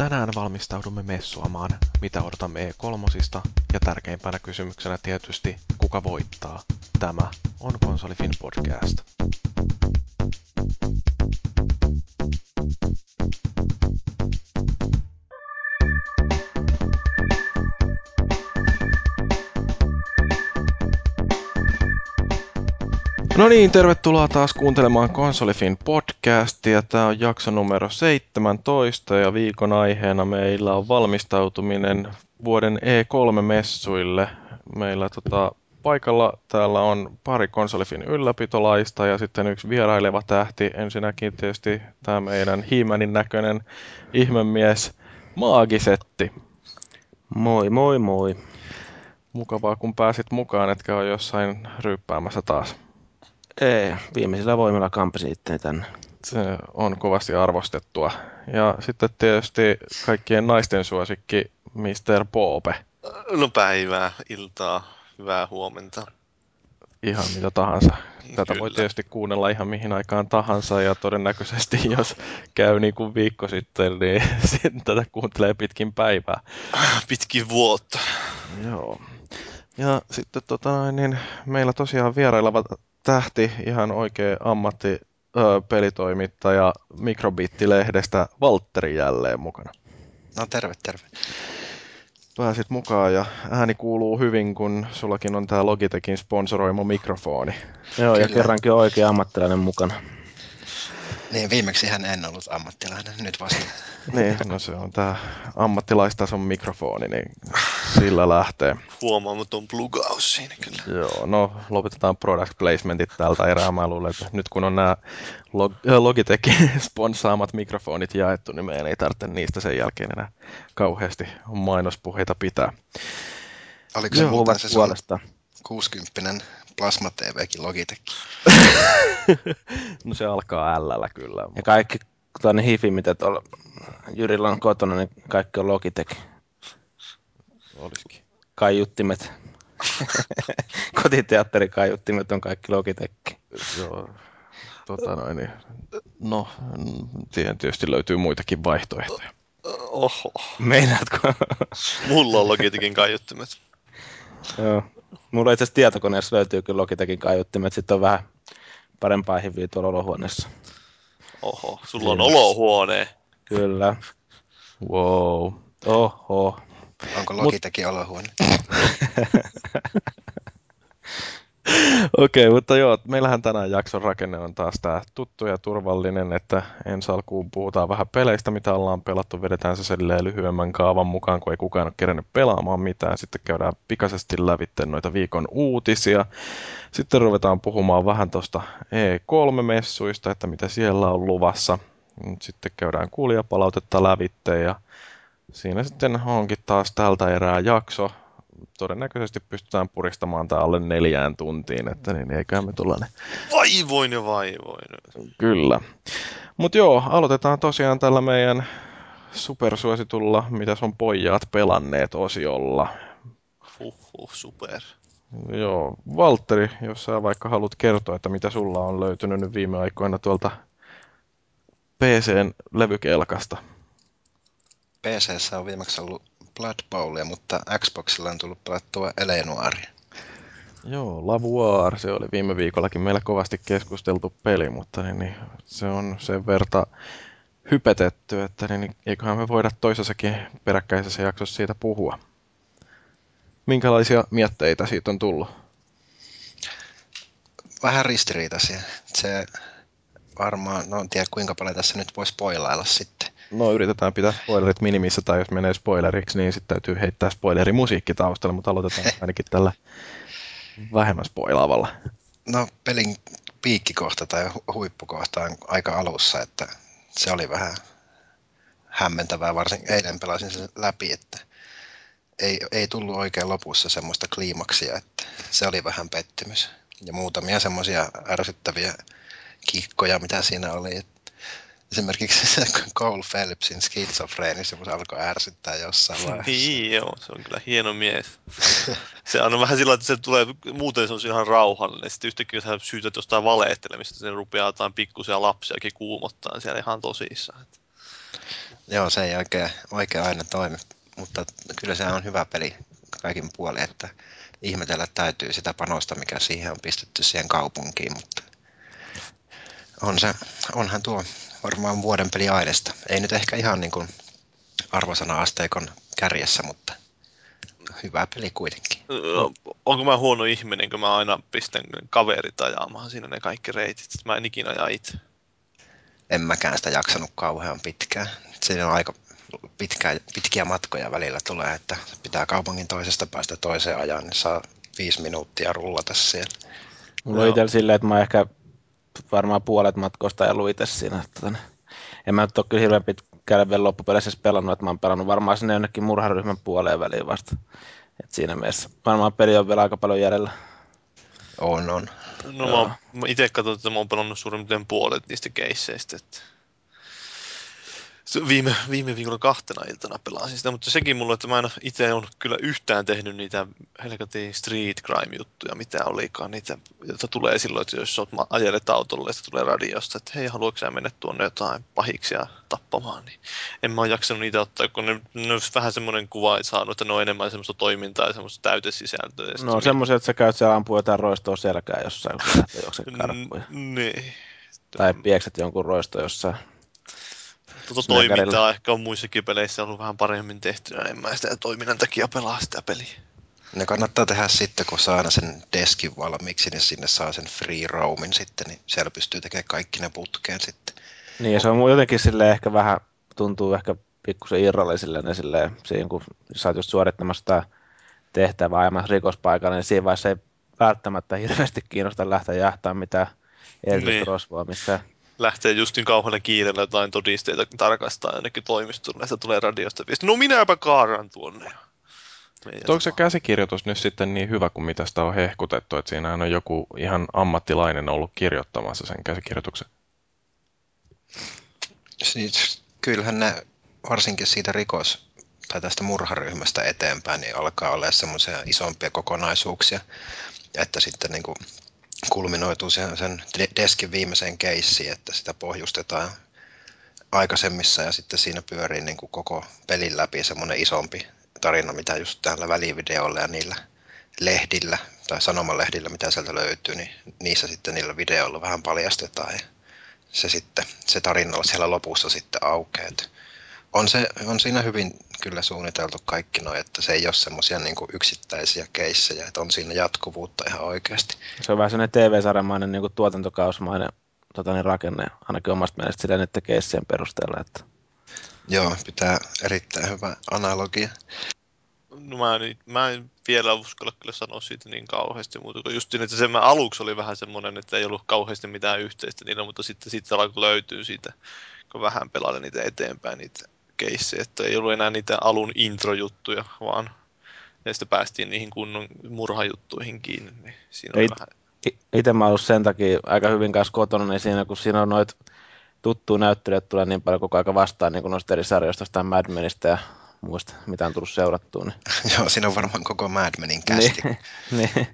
Tänään valmistaudumme messuamaan, mitä odotamme E3 ja tärkeimpänä kysymyksenä tietysti, kuka voittaa. Tämä on Konsolifin podcast. No niin, tervetuloa taas kuuntelemaan Konsolifin podcastia. Tämä on jakso numero 17 ja viikon aiheena meillä on valmistautuminen vuoden E3-messuille. Meillä tota, paikalla täällä on pari Konsolifin ylläpitolaista ja sitten yksi vieraileva tähti. Ensinnäkin tietysti tämä meidän hiimänin näköinen ihmemies Maagisetti. Moi moi moi. Mukavaa kun pääsit mukaan, etkä ole jossain ryyppäämässä taas. Ei, viimeisellä voimalla kampasi itse tänne. Se on kovasti arvostettua. Ja sitten tietysti kaikkien naisten suosikki Mr. Poope. No päivää, iltaa, hyvää huomenta. Ihan mitä tahansa. Tätä Kyllä. voi tietysti kuunnella ihan mihin aikaan tahansa ja todennäköisesti jos käy niin kuin viikko sitten, niin sitten tätä kuuntelee pitkin päivää. Pitkin vuotta. Joo. Ja sitten tota, niin meillä tosiaan vieraileva tähti, ihan oikea ammatti ö, pelitoimittaja Mikrobit-lehdestä Valtteri jälleen mukana. No terve, terve. Pääsit mukaan ja ääni kuuluu hyvin, kun sullakin on tää Logitechin sponsoroima mikrofoni. Joo, ja Kyllä. kerrankin on oikea ammattilainen mukana. Niin, viimeksi hän en ollut ammattilainen, nyt vasta. Niin, no se on tää ammattilaistason mikrofoni, niin sillä lähtee. Huomaamaton plugaus siinä kyllä. Joo, no lopetetaan product placementit tältä erää. Mä luulen, että nyt kun on nämä Log- Logitechin sponsaamat mikrofonit jaettu, niin meidän ei tarvitse niistä sen jälkeen enää kauheasti mainospuheita pitää. Oliko se Joo, muuten se sun puolesta. 60 Plasma TVkin Logitech? No se alkaa ällällä kyllä. Ja kaikki tuonne hifi, mitä tuolla Jyrillä on kotona, niin kaikki on Logitech. Olisikin. Kaiuttimet. Kotiteatterin kaiuttimet on kaikki Logitech. Joo. Tota noin, niin. No, siihen tietysti löytyy muitakin vaihtoehtoja. Oho. Meinaatko? Mulla on Logitechin kaiuttimet. Joo. Mulla itse asiassa tietokoneessa löytyy kyllä Logitechin kaiuttimet. Sitten on vähän parempaa hiviä tuolla olohuoneessa. Oho. Sulla on olohuone. Kyllä. Wow. Oho. Onko Logitechin olohuone? Okei, mutta joo, meillähän tänään jakson rakenne on taas tämä tuttu ja turvallinen, että ensi alkuun puhutaan vähän peleistä, mitä ollaan pelattu, vedetään se silleen lyhyemmän kaavan mukaan, kun ei kukaan ole kerännyt pelaamaan mitään. Sitten käydään pikaisesti lävitse noita viikon uutisia. Sitten ruvetaan puhumaan vähän tuosta E3-messuista, että mitä siellä on luvassa. Sitten käydään kuulijapalautetta lävitte ja siinä sitten onkin taas tältä erää jakso todennäköisesti pystytään puristamaan tämä alle neljään tuntiin, että niin eiköhän me tulla ne. Vaivoin ja vaivoin. Kyllä. Mutta joo, aloitetaan tosiaan tällä meidän supersuositulla, mitä on pojat pelanneet osiolla. Huhhuh, super. Joo, Valtteri, jos sä vaikka haluat kertoa, että mitä sulla on löytynyt nyt viime aikoina tuolta PCn levykelkasta. PCssä on viimeksi ollut Blood Bowlia, mutta Xboxilla on tullut pelattua Elenuaria. Joo, Lavuar, se oli viime viikollakin meillä kovasti keskusteltu peli, mutta niin, niin, se on sen verta hypetetty, että niin, niin, eiköhän me voida toisessakin peräkkäisessä jaksossa siitä puhua. Minkälaisia mietteitä siitä on tullut? Vähän ristiriitaisia. Se varmaan, no en tiedä kuinka paljon tässä nyt voi spoilailla sitten. No yritetään pitää spoilerit minimissä, tai jos menee spoileriksi, niin sitten täytyy heittää spoilerimusiikki taustalle, mutta aloitetaan ainakin tällä vähemmän spoilaavalla. No pelin piikkikohta tai hu- huippukohta on aika alussa, että se oli vähän hämmentävää, varsin eilen pelasin sen läpi, että ei, ei tullut oikein lopussa semmoista kliimaksia, että se oli vähän pettymys. Ja muutamia semmoisia ärsyttäviä kikkoja, mitä siinä oli. että Esimerkiksi se Cole Phelpsin se alkoi ärsyttää jossain vaiheessa. Niin joo, se on kyllä hieno mies. Se on vähän sillä, että se tulee, muuten se on ihan rauhallinen. Sitten yhtäkkiä hän syytät jostain valehtelemista, se rupeaa jotain pikkusia lapsiakin kuumottaa siellä ihan tosissaan. Joo, se ei oikein, oikein aina toimi, mutta kyllä se on hyvä peli kaikin puolin, että ihmetellä täytyy sitä panosta, mikä siihen on pistetty siihen kaupunkiin, mutta on se, onhan tuo varmaan vuoden peli aineesta. Ei nyt ehkä ihan niin kuin arvosana-asteikon kärjessä, mutta hyvä peli kuitenkin. Onko mä huono ihminen, kun mä aina pistän kaverit ajamaan siinä ne kaikki reitit. Mä en ikinä aja itse. En mäkään sitä jaksanut kauhean pitkään. Siinä on aika pitkä, pitkiä matkoja välillä tulee, että pitää kaupungin toisesta päästä toiseen ajan, niin saa viisi minuuttia rullata siellä. Mulla on itsellä silleen, että mä ehkä varmaan puolet matkoista ja luite siinä. Että en mä nyt ole kyllä hirveän pitkälle vielä loppupeleissä pelannut, että mä oon pelannut varmaan sinne jonnekin murharyhmän puoleen väliin vasta. Et siinä mielessä varmaan peli on vielä aika paljon jäljellä. On, on. No mä, mä itse katson, että mä oon pelannut suurin puolet niistä keisseistä, että viime, viime viikolla kahtena iltana pelasin sitä, mutta sekin mulle, että mä en itse ole kyllä yhtään tehnyt niitä helkatiin street crime-juttuja, mitä olikaan, niitä, joita tulee silloin, että jos olet ajelet autolle ja se tulee radiosta, että hei, haluatko sä mennä tuonne jotain pahiksia tappamaan, niin en mä ole jaksanut niitä ottaa, kun ne, ne olisi vähän semmoinen kuva, että saanut, että ne on enemmän semmoista toimintaa ja semmoista täytesisältöä. No semmoisia, että sä käyt siellä ampua jotain roistoa selkää jossain, kun sä Niin. Tai piekset jonkun roisto jossain tuota toimintaa ehkä on muissakin peleissä ollut vähän paremmin tehty, en mä sitä toiminnan takia pelaa sitä peliä. Ne kannattaa tehdä sitten, kun saa aina sen deskin valmiiksi, niin sinne saa sen free roamin sitten, niin siellä pystyy tekemään kaikki ne putkeen sitten. Niin, ja se on jotenkin sille ehkä vähän, tuntuu ehkä pikkusen irrallisille ne silleen, siinä kun sä oot just suorittamassa sitä tehtävää ajamassa rikospaikalle, niin siinä vaiheessa ei välttämättä hirveästi kiinnosta lähteä jahtaa mitään erityistä niin. rosvoa missään lähtee justin kauhealla kiireellä jotain todisteita tarkastaa jonnekin toimistolle, ja tulee radiosta viesti, no minäpä kaaran tuonne. Onko se käsikirjoitus nyt sitten niin hyvä kuin mitä sitä on hehkutettu, että siinä on joku ihan ammattilainen ollut kirjoittamassa sen käsikirjoituksen? Siis, kyllähän ne varsinkin siitä rikos- tai tästä murharyhmästä eteenpäin, niin alkaa olla semmoisia isompia kokonaisuuksia, että sitten niin kuin kulminoituu sen, sen deskin viimeiseen keissiin, että sitä pohjustetaan aikaisemmissa ja sitten siinä pyörii niin kuin koko pelin läpi semmoinen isompi tarina, mitä just täällä välivideolla ja niillä lehdillä tai sanomalehdillä, mitä sieltä löytyy, niin niissä sitten niillä videoilla vähän paljastetaan ja se sitten, se tarina siellä lopussa sitten aukeaa on, se, on siinä hyvin kyllä suunniteltu kaikki noin, että se ei ole semmoisia niin yksittäisiä keissejä, että on siinä jatkuvuutta ihan oikeasti. Se on vähän sellainen TV-sarjamainen niin tuotantokausmainen tota, niin rakenne, ainakin omasta mielestä sillä niiden keissien perusteella. Että... Joo, pitää erittäin hyvä analogia. No mä, en, mä en vielä uskalla kyllä sanoa siitä niin kauheasti muuta kuin just että se mä aluksi oli vähän semmoinen, että ei ollut kauheasti mitään yhteistä niillä, mutta sitten, sitten alkoi löytyy siitä, kun vähän pelailla niitä eteenpäin, niitä keissejä, että ei ollut enää niitä alun introjuttuja, vaan ja sitten päästiin niihin kunnon murhajuttuihin kiinni. Niin siinä It, vähän... Itse mä ollut sen takia aika hyvin kanssa kotona, niin siinä kun siinä on noit tuttuja näyttelijät tulee niin paljon koko aika vastaan niin kuin noista eri sarjoista, jostain Mad Menistä ja muista, mitä on tullut seurattua. Niin... Joo, siinä on varmaan koko Mad Menin kästi. niin, niin.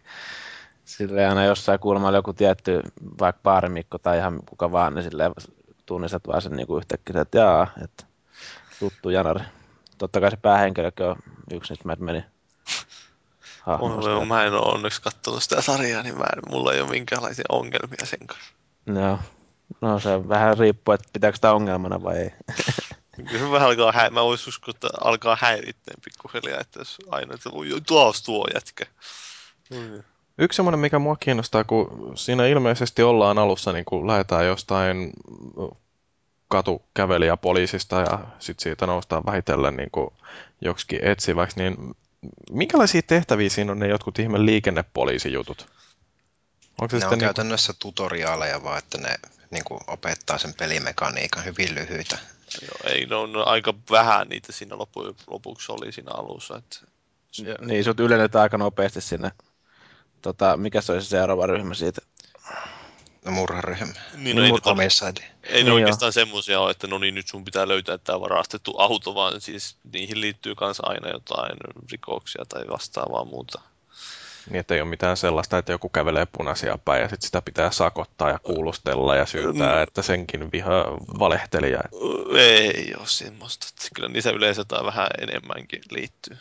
Silleen aina jossain kulmalla joku tietty, vaikka baarimikko tai ihan kuka vaan, niin silleen tunnistat vaan sen niin kuin yhtäkkiä, että jaa, että tuttu janari. Totta kai se päähenkilökin on yksi niistä Mad Menin hahmoista. Mä en ole onneksi katsonut sitä sarjaa, niin mä en, mulla ei ole minkäänlaisia ongelmia sen kanssa. No, no se vähän riippuu, että pitääkö sitä ongelmana vai ei. Kyllä se vähän alkaa, hä- mä voisin uskoa, että alkaa häiritteen pikkuhiljaa, että jos aina, että voi taas tuo jätkä. Mm. Yksi semmoinen, mikä mua kiinnostaa, kun siinä ilmeisesti ollaan alussa, niin kun lähdetään jostain katukävelijä poliisista ja sitten siitä noustaan vähitellen niin kuin joksikin etsiväksi, niin minkälaisia tehtäviä siinä on ne jotkut ihme liikennepoliisijutut? Onko se ne on käytännössä niin... tutoriaaleja, vaan että ne niin kuin opettaa sen pelimekaniikan hyvin lyhyitä. Joo, ei, no, no, aika vähän niitä siinä lopu, lopuksi oli siinä alussa. Että... Ja, niin, sut ylennetään aika nopeasti sinne. Tota, mikä se olisi se seuraava ryhmä siitä? murharyhmä. Niin, no ei, ei ne niin oikeastaan semmoisia ole, että no niin, nyt sun pitää löytää tämä varastettu auto, vaan siis niihin liittyy myös aina jotain rikoksia tai vastaavaa muuta. Niin, että ei ole mitään sellaista, että joku kävelee punaisia päin ja sitten sitä pitää sakottaa ja kuulustella ja syyttää, No. että senkin viha valehtelija. Ei ole semmoista. Kyllä niissä yleensä jotain vähän enemmänkin liittyy.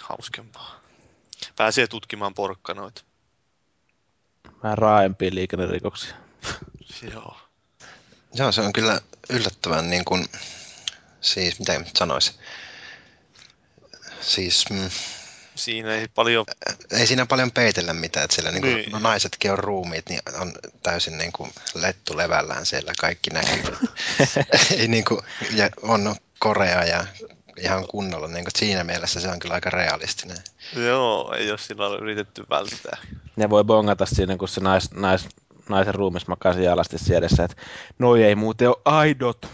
Hauskempaa. Pääsee tutkimaan porkkanoita. Vähän raaempia liikennerikoksia. Joo. Joo, se on kyllä yllättävän niin kuin, siis mitä nyt sanoisi. Siis mm, Siinä ei paljon... ei siinä paljon peitellä mitään, että siellä niin kuin, Niin. no, naisetkin on ruumiit, niin on täysin niin kuin lettu levällään siellä, kaikki näkyy. ei niin kuin, ja on Korea ja ihan kunnolla, niin kuin, että siinä mielessä se on kyllä aika realistinen. Joo, ei ole sillä yritetty välttää. Ne voi bongata siinä, kun se nais, nais, naisen ruumis makaa siinä alasti siedessä, että noi ei muuten ole aidot.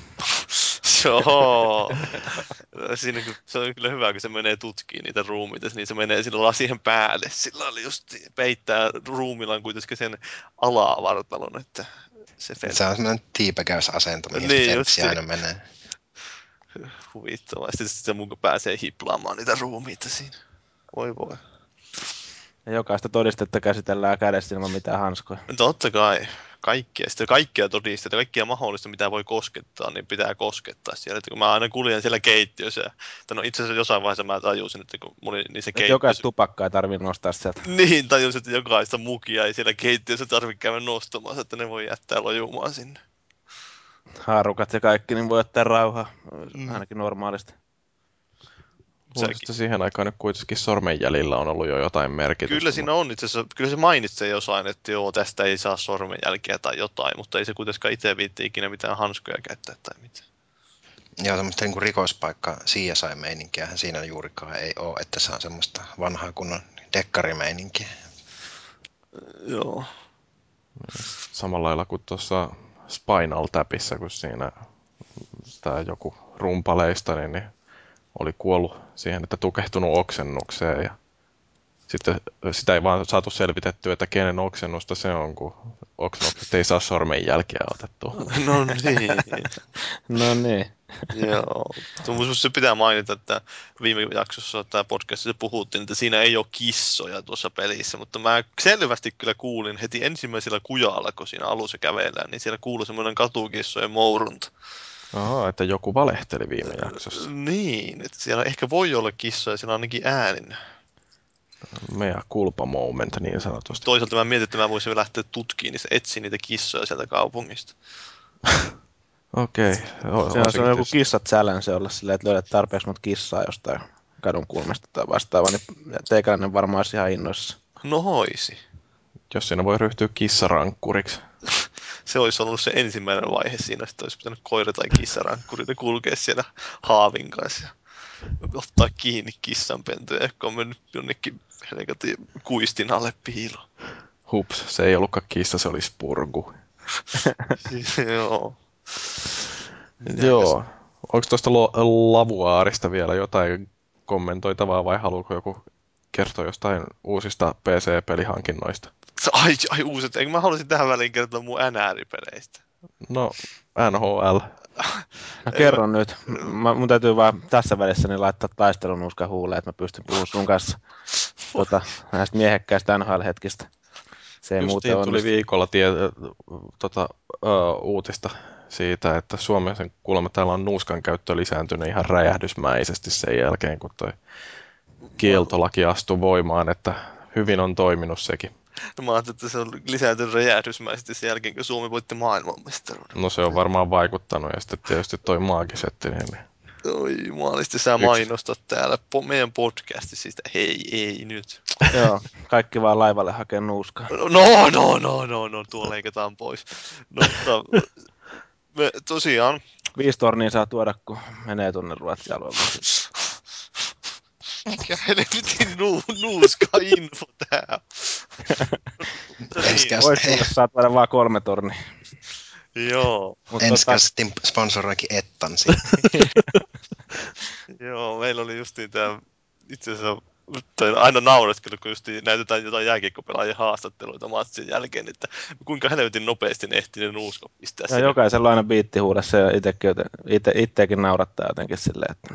Joo. Siinä, se on kyllä hyvä, kun se menee tutkiin niitä ruumiita, niin se menee sillä lasien päälle. Sillä oli just peittää ruumillaan kuitenkin sen alavartalon, että se fel- Se on semmoinen tiipäkäysasento, mihin Niin, just se. aina menee. huvittavaa. Sitten se muka pääsee hiplaamaan niitä ruumiita siinä. Voi voi. Ja jokaista todistetta käsitellään kädessä ilman mitään hanskoja. Totta kai. Kaikkia, sitten kaikkia todisteita, kaikkia mahdollista, mitä voi koskettaa, niin pitää koskettaa siellä. Että kun mä aina kuljen siellä keittiössä, tai no itse asiassa jossain vaiheessa mä tajusin, että kun oli niissä Et keittiössä... jokaista tupakkaa ei tarvitse nostaa sieltä. Niin, tajusin, että jokaista mukia ei siellä keittiössä tarvitse käydä nostamassa, että ne voi jättää lojumaan sinne. Haarukat ja kaikki, niin voi ottaa rauhaa. Mm. Ainakin normaalisti. Luulisin, että siihen aikaan nyt kuitenkin sormenjäljillä on ollut jo jotain merkitystä. Kyllä siinä on itse asiassa, kyllä se mainitsee jossain, että joo, tästä ei saa sormenjälkiä tai jotain, mutta ei se kuitenkaan itse viitti ikinä mitään hanskoja käyttää tai mitään. Joo, semmoista niin rikospaikka CSI-meininkiähän siinä juurikaan ei ole, että se on semmoista vanhaa kunnon dekkarimeininkiä. Joo. Samalla lailla kuin tuossa Spinal Tapissa, kun siinä tämä joku rumpaleista niin, niin oli kuollut siihen, että tukehtunut oksennukseen ja sitten sitä ei vaan saatu selvitettyä, että kenen oksennusta se on, kun oksennukset ei saa sormenjälkeä otettua. No niin. No niin. Joo. Se pitää mainita, että viime jaksossa tämä podcastissa puhuttiin, että siinä ei ole kissoja tuossa pelissä, mutta mä selvästi kyllä kuulin heti ensimmäisellä kujalla, kun siinä alussa kävellään, niin siellä kuului semmoinen katukissojen mourunta. Aha, että joku valehteli viime jaksossa. Niin, että siellä ehkä voi olla kissoja, siellä on ainakin äänin. Mea culpa moment niin sanotusti. Toisaalta mä mietin, että mä voisin lähteä tutkimaan, niin etsiä niitä kissoja sieltä kaupungista. Okei. Okay. Se on, se on joku kissat challenge olla silleen, että löydät tarpeeksi monta kissaa jostain kadun kulmasta tai vastaavaa, niin teikäläinen varmaan olisi ihan innoissa. No hoisi. Jos siinä voi ryhtyä kissarankkuriksi. Se olisi ollut se ensimmäinen vaihe siinä, että olisi pitänyt koira tai kissarankkuri ne kulkea siellä haavin kanssa ja ottaa kiinni kissanpentuja, jotka on mennyt jonnekin helkatin kuistin alle piiloon. Hups, se ei ollutkaan kissa, se oli spurgu. Joo. Joo. Onko tuosta lavuaarista vielä jotain kommentoitavaa vai haluatko joku kertoa jostain uusista PC-pelihankinnoista? Ai, ai uuset. Eikö mä haluaisin tähän väliin kertoa mun NR-peleistä? No, NHL. No kerron nyt. Mä, mun täytyy vaan tässä välissä niin laittaa taistelun uska huuleen, että mä pystyn puhumaan sun kanssa tota, näistä miehekkäistä NHL-hetkistä. Se ei muuten Justiin tuli onnistu. viikolla tie, tota, ö, uutista siitä, että Suomessa kuulemma täällä on nuuskan käyttö lisääntynyt ihan räjähdysmäisesti sen jälkeen, kun toi kieltolaki astui voimaan, että hyvin on toiminut sekin. No, mä ajattelin, että se on lisääntynyt räjähdysmäisesti sen jälkeen, kun Suomi voitti maailmanmestaruuden. No se on varmaan vaikuttanut ja sitten tietysti toi maagisetti, niin, niin Oi jumalisti, sä Yksi. mainostat täällä po- meidän podcastissa sitä. Hei, ei nyt. Joo, kaikki vaan laivalle hakee nuuskaa. No, no, no, no, no, tuo leikataan pois. No, mutta me, tosiaan, Viisi tornia saa tuoda, kun menee tuonne Ruotsin alueelle. mikä helvetin nu, nuuska info tää. Voisi tulla, saa tuoda vaan kolme tornia. joo, Mutta Ensi tota, sponsoroikin Ettan joo, meillä oli justiin tää, itse asiassa tai aina naureskelu, kun just näytetään jotain jääkiekkopelaajien haastatteluita matsin jälkeen, että kuinka helvetin nopeasti ne ehti ne nuuskot pistää ja jokaisella on aina biitti huudessa ja itekin, ite, itsekin naurattaa jotenkin silleen, että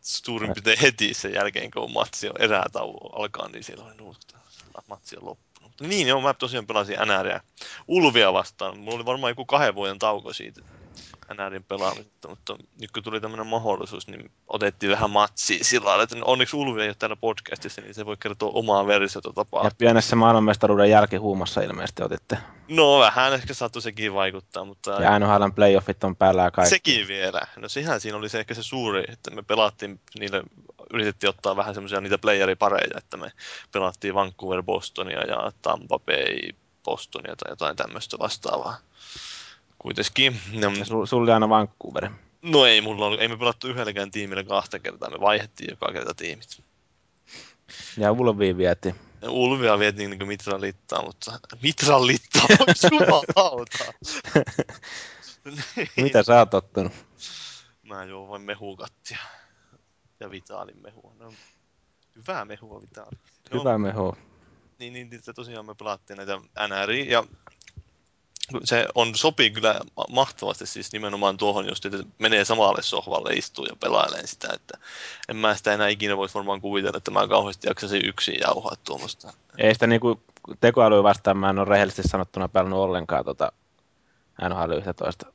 suurin piirtein heti sen jälkeen, kun matsi on erätauo alkaa, niin siellä nuuska. Matsi on loppunut. Niin joo, mä tosiaan pelasin NRiä Ulvia vastaan. Mulla oli varmaan joku kahden vuoden tauko siitä NRin pelaamisesta, mutta nyt kun tuli tämmöinen mahdollisuus, niin otettiin vähän matsia sillä lailla, että onneksi Ulvi ei ole täällä podcastissa, niin se voi kertoa omaa versiota tapaa. Ja pienessä maailmanmestaruuden jälkihuumassa ilmeisesti otitte. No vähän ehkä saattoi sekin vaikuttaa, mutta... Ja NHL playoffit on päällä ja kaikki. Sekin vielä. No sehän siinä oli se ehkä se suuri, että me pelattiin niille, yritettiin ottaa vähän semmoisia niitä playeripareja, että me pelattiin Vancouver Bostonia ja Tampa Bay Bostonia tai jotain tämmöistä vastaavaa kuitenkin. Ja su, sulla oli aina Vancouver. No ei mulla ollut, ei me pelattu yhdelläkään tiimillä kahta kertaa, me vaihdettiin joka kerta tiimit. Ja Ulviin vietiin. Ulvia vietiin niin Mitran littaa, mutta Mitran littaa, jumalauta. Mitä sä oot ottanut? Mä juon vain mehukattia ja vitaalin mehua. No, hyvää mehua vitaali. Hyvää mehua. Niin, niin, niin, tosiaan me pelattiin näitä NRI ja se on, sopii kyllä mahtavasti siis nimenomaan tuohon, jos että menee samalle sohvalle, istuu ja pelailee sitä, että en mä sitä enää ikinä voisi varmaan kuvitella, että mä kauheasti jaksaisin yksin jauhaa tuommoista. Ei sitä niinku tekoälyä vastaan mä en ole rehellisesti sanottuna pelannut ollenkaan tota NHL 11.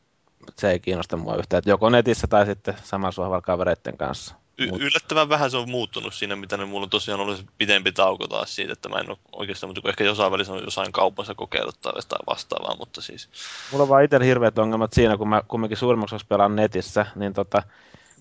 Se ei kiinnosta mua yhtään, että joko netissä tai sitten samalla sohvalla kavereiden kanssa. Y- yllättävän vähän se on muuttunut siinä, mitä ne mulla on tosiaan ollut pitempi tauko taas siitä, että mä en ole oikeastaan, mutta ehkä jossain välissä on jossain kaupassa kokeillut tai vastaavaa, mutta siis... Mulla on vaan itsellä hirveät ongelmat siinä, kun mä kumminkin suurimmaksi pelaan netissä, niin tota,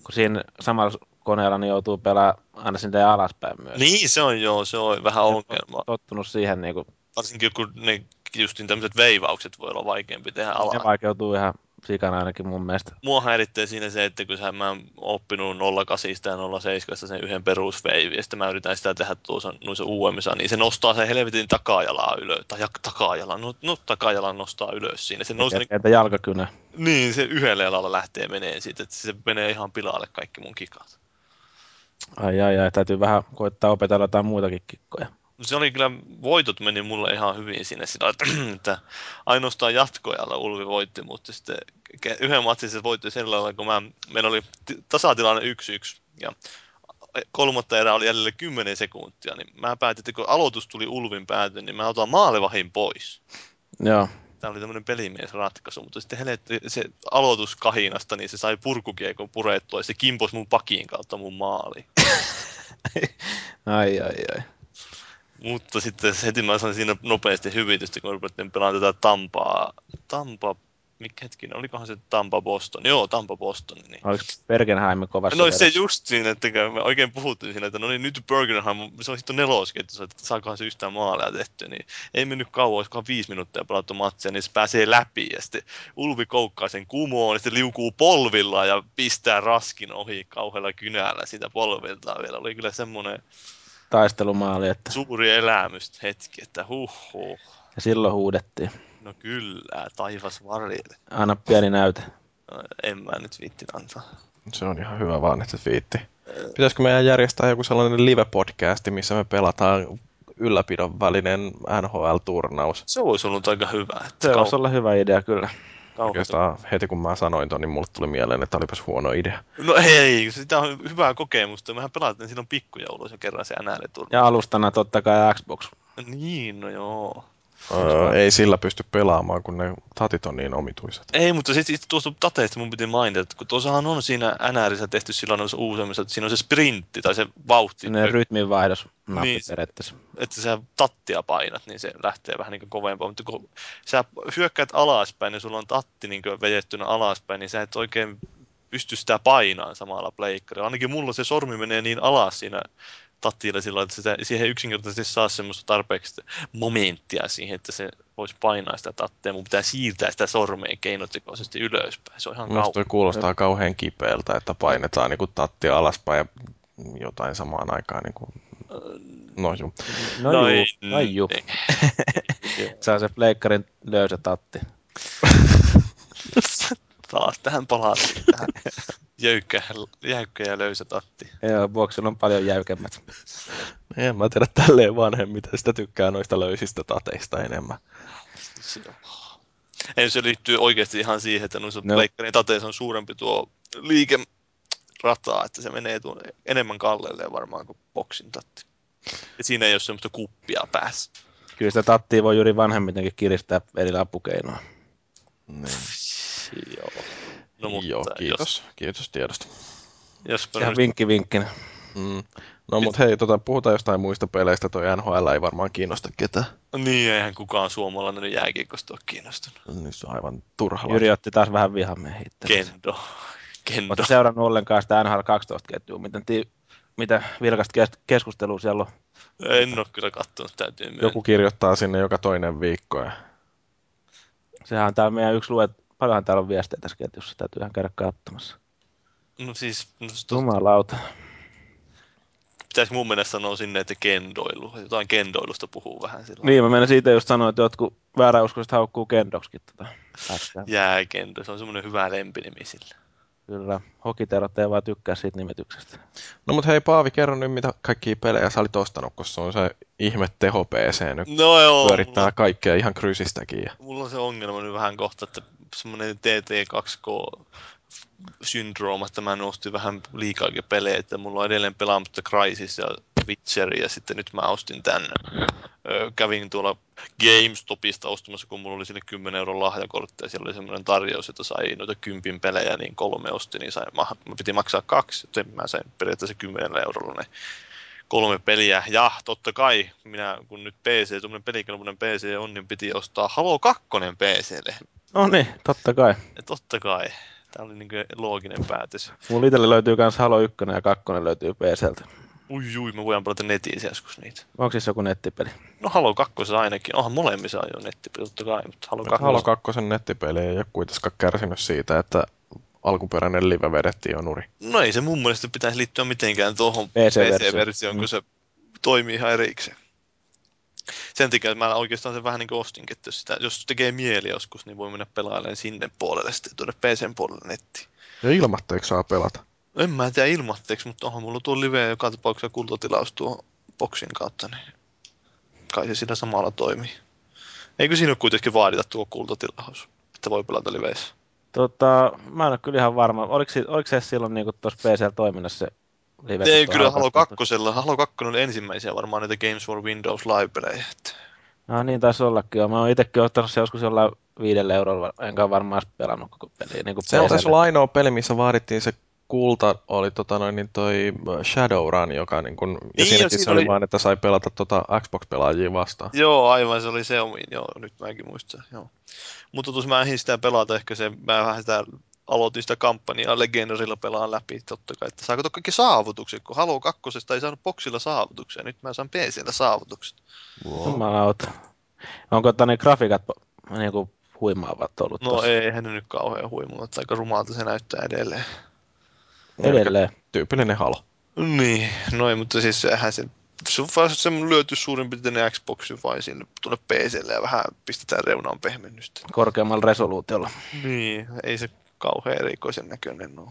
kun siinä samalla koneella niin joutuu pelaamaan aina sinne alaspäin myös. Niin, se on joo, se on vähän ongelma. Tottunut siihen niin kuin... Varsinkin kun ne justin tämmöiset veivaukset voi olla vaikeampi tehdä alas. Ne vaikeutuu ihan sikana ainakin mun mielestä. Mua häiritsee siinä se, että kun mä oon oppinut 08 ja 07 sen yhden perusveivi, ja sitten mä yritän sitä tehdä tuossa noissa uudemmissa, niin se nostaa sen helvetin takajalaa ylös, tai takajala, no, no takajalan nostaa ylös siinä. Se nostaa niin, jalkakynä. Niin, se yhdellä jalalla lähtee menee siitä, että se menee ihan pilalle kaikki mun kikat. Ai ai ai, täytyy vähän koittaa opetella jotain muutakin kikkoja se oli kyllä, voitot meni mulle ihan hyvin sinne sillä, että ainoastaan jatkojalla Ulvi voitti, mutta sitten yhden matsin se voitti sillä lailla, kun mä, meillä oli tasatilanne 1-1 ja kolmatta erää oli jäljellä 10 sekuntia, niin mä päätin, että kun aloitus tuli Ulvin päätön, niin mä otan maalivahin pois. Joo. Tämä oli tämmöinen pelimiesratkaisu, mutta sitten heletti se aloitus kahinasta, niin se sai purkukiekon purettua ja se kimpos mun pakiin kautta mun maaliin. ai ai ai. Mutta sitten heti mä sain siinä nopeasti hyvitystä, kun ruvettiin pelaamaan tätä Tampaa. Tampa, mikä hetkinen, olikohan se Tampa Boston? Joo, Tampa Boston. Niin. Oliko Bergenheim kovasti No se just siinä, että me oikein puhuttiin siinä, että no niin nyt Bergenheim, se on sitten neloskin, että saakohan se yhtään maaleja tehty, niin ei mennyt kauan, olisikohan viisi minuuttia pelattu matsia, niin se pääsee läpi ja sitten Ulvi koukkaa sen kumoon, ja sitten liukuu polvilla ja pistää raskin ohi kauhealla kynällä sitä polvilta vielä. Oli kyllä semmoinen taistelumaali. Että... Suuri elämys hetki, että huh, huh. Ja silloin huudettiin. No kyllä, taivas varjelle. Anna pieni näyte. No, en mä nyt viitti antaa. Se on ihan hyvä vaan, että viitti. Pitäisikö meidän järjestää joku sellainen live-podcasti, missä me pelataan ylläpidon välinen NHL-turnaus? Se olisi ollut aika hyvä. Että se kau- olisi olla hyvä idea kyllä. Oikeastaan heti kun mä sanoin ton, niin mulle tuli mieleen, että olipas huono idea. No ei, sitä on hyvää kokemusta. Mehän pelataan silloin pikkujouluissa kerran se nl Ja alustana totta kai Xbox. Niin, no joo. Öö, ei sillä pysty pelaamaan, kun ne tatit on niin omituiset. Ei, mutta sitten tuosta tateista mun piti mainita, että kun tuossahan on siinä NRissä tehty silloin noissa uusemmissa, että siinä on se sprintti tai se vauhti. Ne rytminvaihdos niin, periaatteessa. Että sä tattia painat, niin se lähtee vähän niin kovempaa. Mutta kun sä hyökkäät alaspäin, niin sulla on tatti niin vejettynä alaspäin, niin sä et oikein pysty sitä painaan samalla pleikkarilla. Ainakin mulla se sormi menee niin alas siinä tatilla sillä että sitä, siihen yksinkertaisesti saa semmoista tarpeeksi momenttia siihen, että se voisi painaa sitä tattia. Mun pitää siirtää sitä sormeen keinotekoisesti ylöspäin. Se on ihan kauhean. kuulostaa kauhean kipeältä, että painetaan niin kuin tattia alaspäin ja jotain samaan aikaan. Niin kuin... No juu. No, no juu. No juu. Se on se pleikkarin löysä tatti. Taas tähän palataan. Tähän jäykkä, jäykkä ja löysä tatti. Joo, boksilla on paljon jäykemmät. En mä tiedä tälleen vanhemmiten, sitä tykkää noista löysistä tateista enemmän. Ei se liittyy oikeasti ihan siihen, että noissa no. pleikkarin tateissa on suurempi tuo liike, rataa, että se menee tuon enemmän kallelleen varmaan kuin boksin tatti. Ja siinä ei ole semmoista kuppia päässä. Kyllä sitä tattia voi juuri vanhemmitenkin kiristää eri apukeinoa. Niin. Joo. No, mutta Joo, jos, kiitos. Kiitos tiedosta. jos Ihan vinkki vinkkinä. Mm. No mut hei, tota, puhutaan jostain muista peleistä. Toi NHL ei varmaan kiinnosta ketään. Niin, eihän kukaan suomalainen jääkiekosta ole kiinnostunut. Niin se on aivan turha. Jyri otti taas vähän vihameen itse. Kendo. Kendo. Oletko seurannut ollenkaan sitä NHL 12-ketjua? Miten, ti- mitä vilkasta kes- keskustelua siellä on? En ole kyllä kattonut, täytyy myöntää. Joku kirjoittaa sinne joka toinen viikko. Ja... Sehän on täällä meidän yksi luet, paljonhan täällä on viestejä tässä ketjussa, täytyy ihan käydä katsomassa. No siis, no, to, Jumalauta. pitäisi mun mielestä sanoa sinne, että kendoilu. Jotain kendoilusta puhuu vähän sillä. Niin, mä menen siitä just sanoa, että jotkut vääräuskoiset haukkuu kendoksikin tota. Jääkendo, se on semmoinen hyvä lempinimi sille. Kyllä, hokiterot ei vaan tykkää siitä nimityksestä. No mut hei Paavi, kerro nyt mitä kaikkia pelejä sä olit ostanut, kun se on se ihme teho PC nyt. No joo, Pyörittää mulla, kaikkea ihan krysistäkin. Ja... mulla on se ongelma nyt vähän kohta, että semmoinen TT2K syndrooma, että mä nostin vähän liikaakin pelejä, että mulla on edelleen pelaamatta Crysis ja Witcher, ja sitten nyt mä ostin tän. Öö, kävin tuolla GameStopista ostamassa, kun mulla oli sinne 10 euron lahjakortti, ja siellä oli semmoinen tarjous, että sai noita kympin pelejä, niin kolme osti, niin sai, mä, mä piti maksaa kaksi, joten mä sain periaatteessa 10 eurolla ne kolme peliä. Ja totta kai, minä, kun nyt PC, tuommoinen pelikelpoinen PC on, niin piti ostaa Halo 2 PClle. No niin, totta kai. Ja totta kai. Tämä oli niin looginen päätös. Mulla itselle löytyy myös Halo 1 ja 2 löytyy PCltä. Ui, ui, mä voin pelata netissä joskus niitä. Onko siis joku nettipeli? No Halo 2 ainakin. Onhan molemmissa jo nettipeli, totta kai, mutta Halo 2. Halo 2 nettipeli ei ole kuitenkaan kärsinyt siitä, että alkuperäinen live vedettiin jo nuri. No ei se mun mielestä pitäisi liittyä mitenkään tuohon PC-versioon. PC-versioon, kun Mm. se toimii ihan erikseen. Sen takia että mä oikeastaan sen vähän niin kuin ostinkin, että jos, sitä, jos tekee mieli joskus, niin voi mennä pelailemaan sinne puolelle sitten tuonne PCn puolelle nettiin. Ja ilmatteeksi saa pelata. En mä tiedä ilmatteeksi, mutta onhan mulla tuo live joka tapauksessa kultatilaus tuo boksin kautta, niin kai se sillä samalla toimii. Eikö siinä kuitenkin vaadita tuo kultatilaus, että voi pelata liveissä? Tota, mä en ole kyllä ihan varma. Oliko, oliko se silloin niin tuossa PCllä toiminnassa se? Ei kyllä Halo 2? 2. Halo 2 oli ensimmäisiä varmaan niitä Games for Windows live-pelejä. No niin, taisi ollakin. joo. Mä oon itsekin ottanut se joskus jollain viidellä eurolla, enkä varmaan pelannut koko peliä. Niin Se on taisi olla ainoa peli, missä vaadittiin se kulta, oli tota noin, niin toi Shadowrun, joka niin kun, ja Niin, siinäkin se oli oli- vaan, että sai pelata tota Xbox-pelaajia vastaan. Joo, aivan se oli se omin, joo, nyt mäkin muistan, joo. Mutta tuossa mä ehdin sitä pelata, ehkä se, mä vähän sitä aloitin sitä kampanjaa Legendarilla pelaan läpi, totta kai, että saako kaikki saavutukset, kun Halo 2 ei saanut boksilla saavutuksia, nyt mä saan PCllä saavutukset. Jumalauta. Onko tänne grafiikat niin kuin huimaavat ollut No tossa? eihän ne nyt kauhean huimu, että aika rumalta se näyttää edelleen. Edelleen. Tyypillinen halo. Niin, no ei, mutta siis sehän se, se on vaan se lyöty suurin piirtein Xboxin vai sinne tuonne PClle ja vähän pistetään reunaan pehmennystä. Korkeammalla resoluutiolla. Niin, ei se kauhean erikoisen näköinen ole.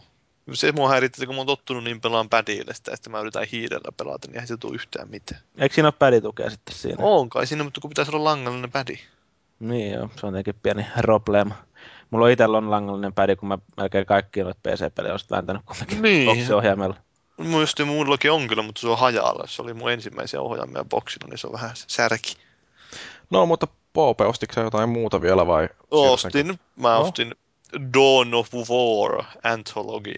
Se mua häiritti, että kun mä oon tottunut niin pelaan padille sitä, että mä yritän hiirellä pelata, niin eihän se tule yhtään mitään. Eikö siinä ole päditukea sitten siinä? On kai siinä, mutta kun pitäisi olla langallinen pädi. Niin joo, se on tietenkin pieni probleema. Mulla on itsellä on langallinen pädi, kun mä melkein kaikki noita PC-pelejä olisin vääntänyt kumminkin Niin. boxiohjaimella. Muista mullakin on kyllä, mutta se on hajalla. Se oli mun ensimmäisiä ohjaamia boksilla, niin se on vähän särki. No, mutta Poope, ostitko jotain muuta vielä vai? Ostin, mä No. Dawn of War Anthology.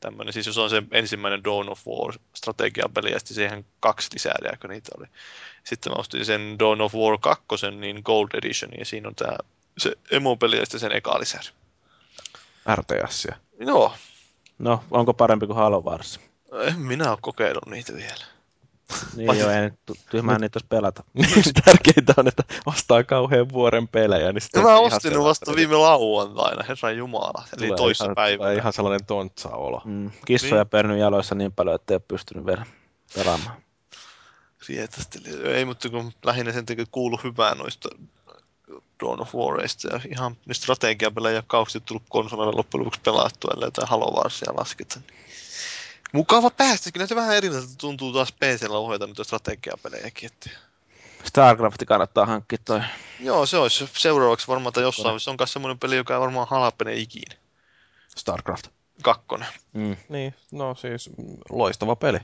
Tämmönen, siis jos on se ensimmäinen Dawn of War strategiapeli ja sitten siihen kaksi lisää, kun niitä oli. Sitten mä ostin sen Dawn of War 2, niin Gold Edition, ja siinä on tää se emopeli ja sitten sen eka lisäri. RTS. Joo, No, onko parempi kuin Halo Wars? en minä ole kokeillut niitä vielä. Niin Vai- joo, ei nyt tyhmää niitä olisi pelata. Niin tärkeintä on, että ostaa kauhean vuoren pelejä. Niin sitten Mä ostin vasta viime lauantaina, herran jumala, eli Tulee toissa ihan, päivänä. tulee ihan sellainen tontsa-olo. Mm, kissoja Niin. niin. jaloissa niin paljon, että ei ole pystynyt vielä pelaamaan. Rietästeli. Ei, mutta kun lähinnä sen takia kuulu hyvää noista Dawn of Warista ja ihan strategiapelejä kauheasti tullut konsoleilla loppujen lopuksi pelattua, ellei jotain Halo Warsia lasketa. Mukava päästä, kyllä se vähän erilaiselta tuntuu taas PCllä ohjata niitä strategiapelejäkin. Että... Starcraft kannattaa hankkia toi. Joo, se olisi seuraavaksi varmaan tai jossain, se on myös semmoinen peli, joka ei varmaan halpene ikinä. Starcraft. kakkonen. Mm. Niin, no siis loistava peli.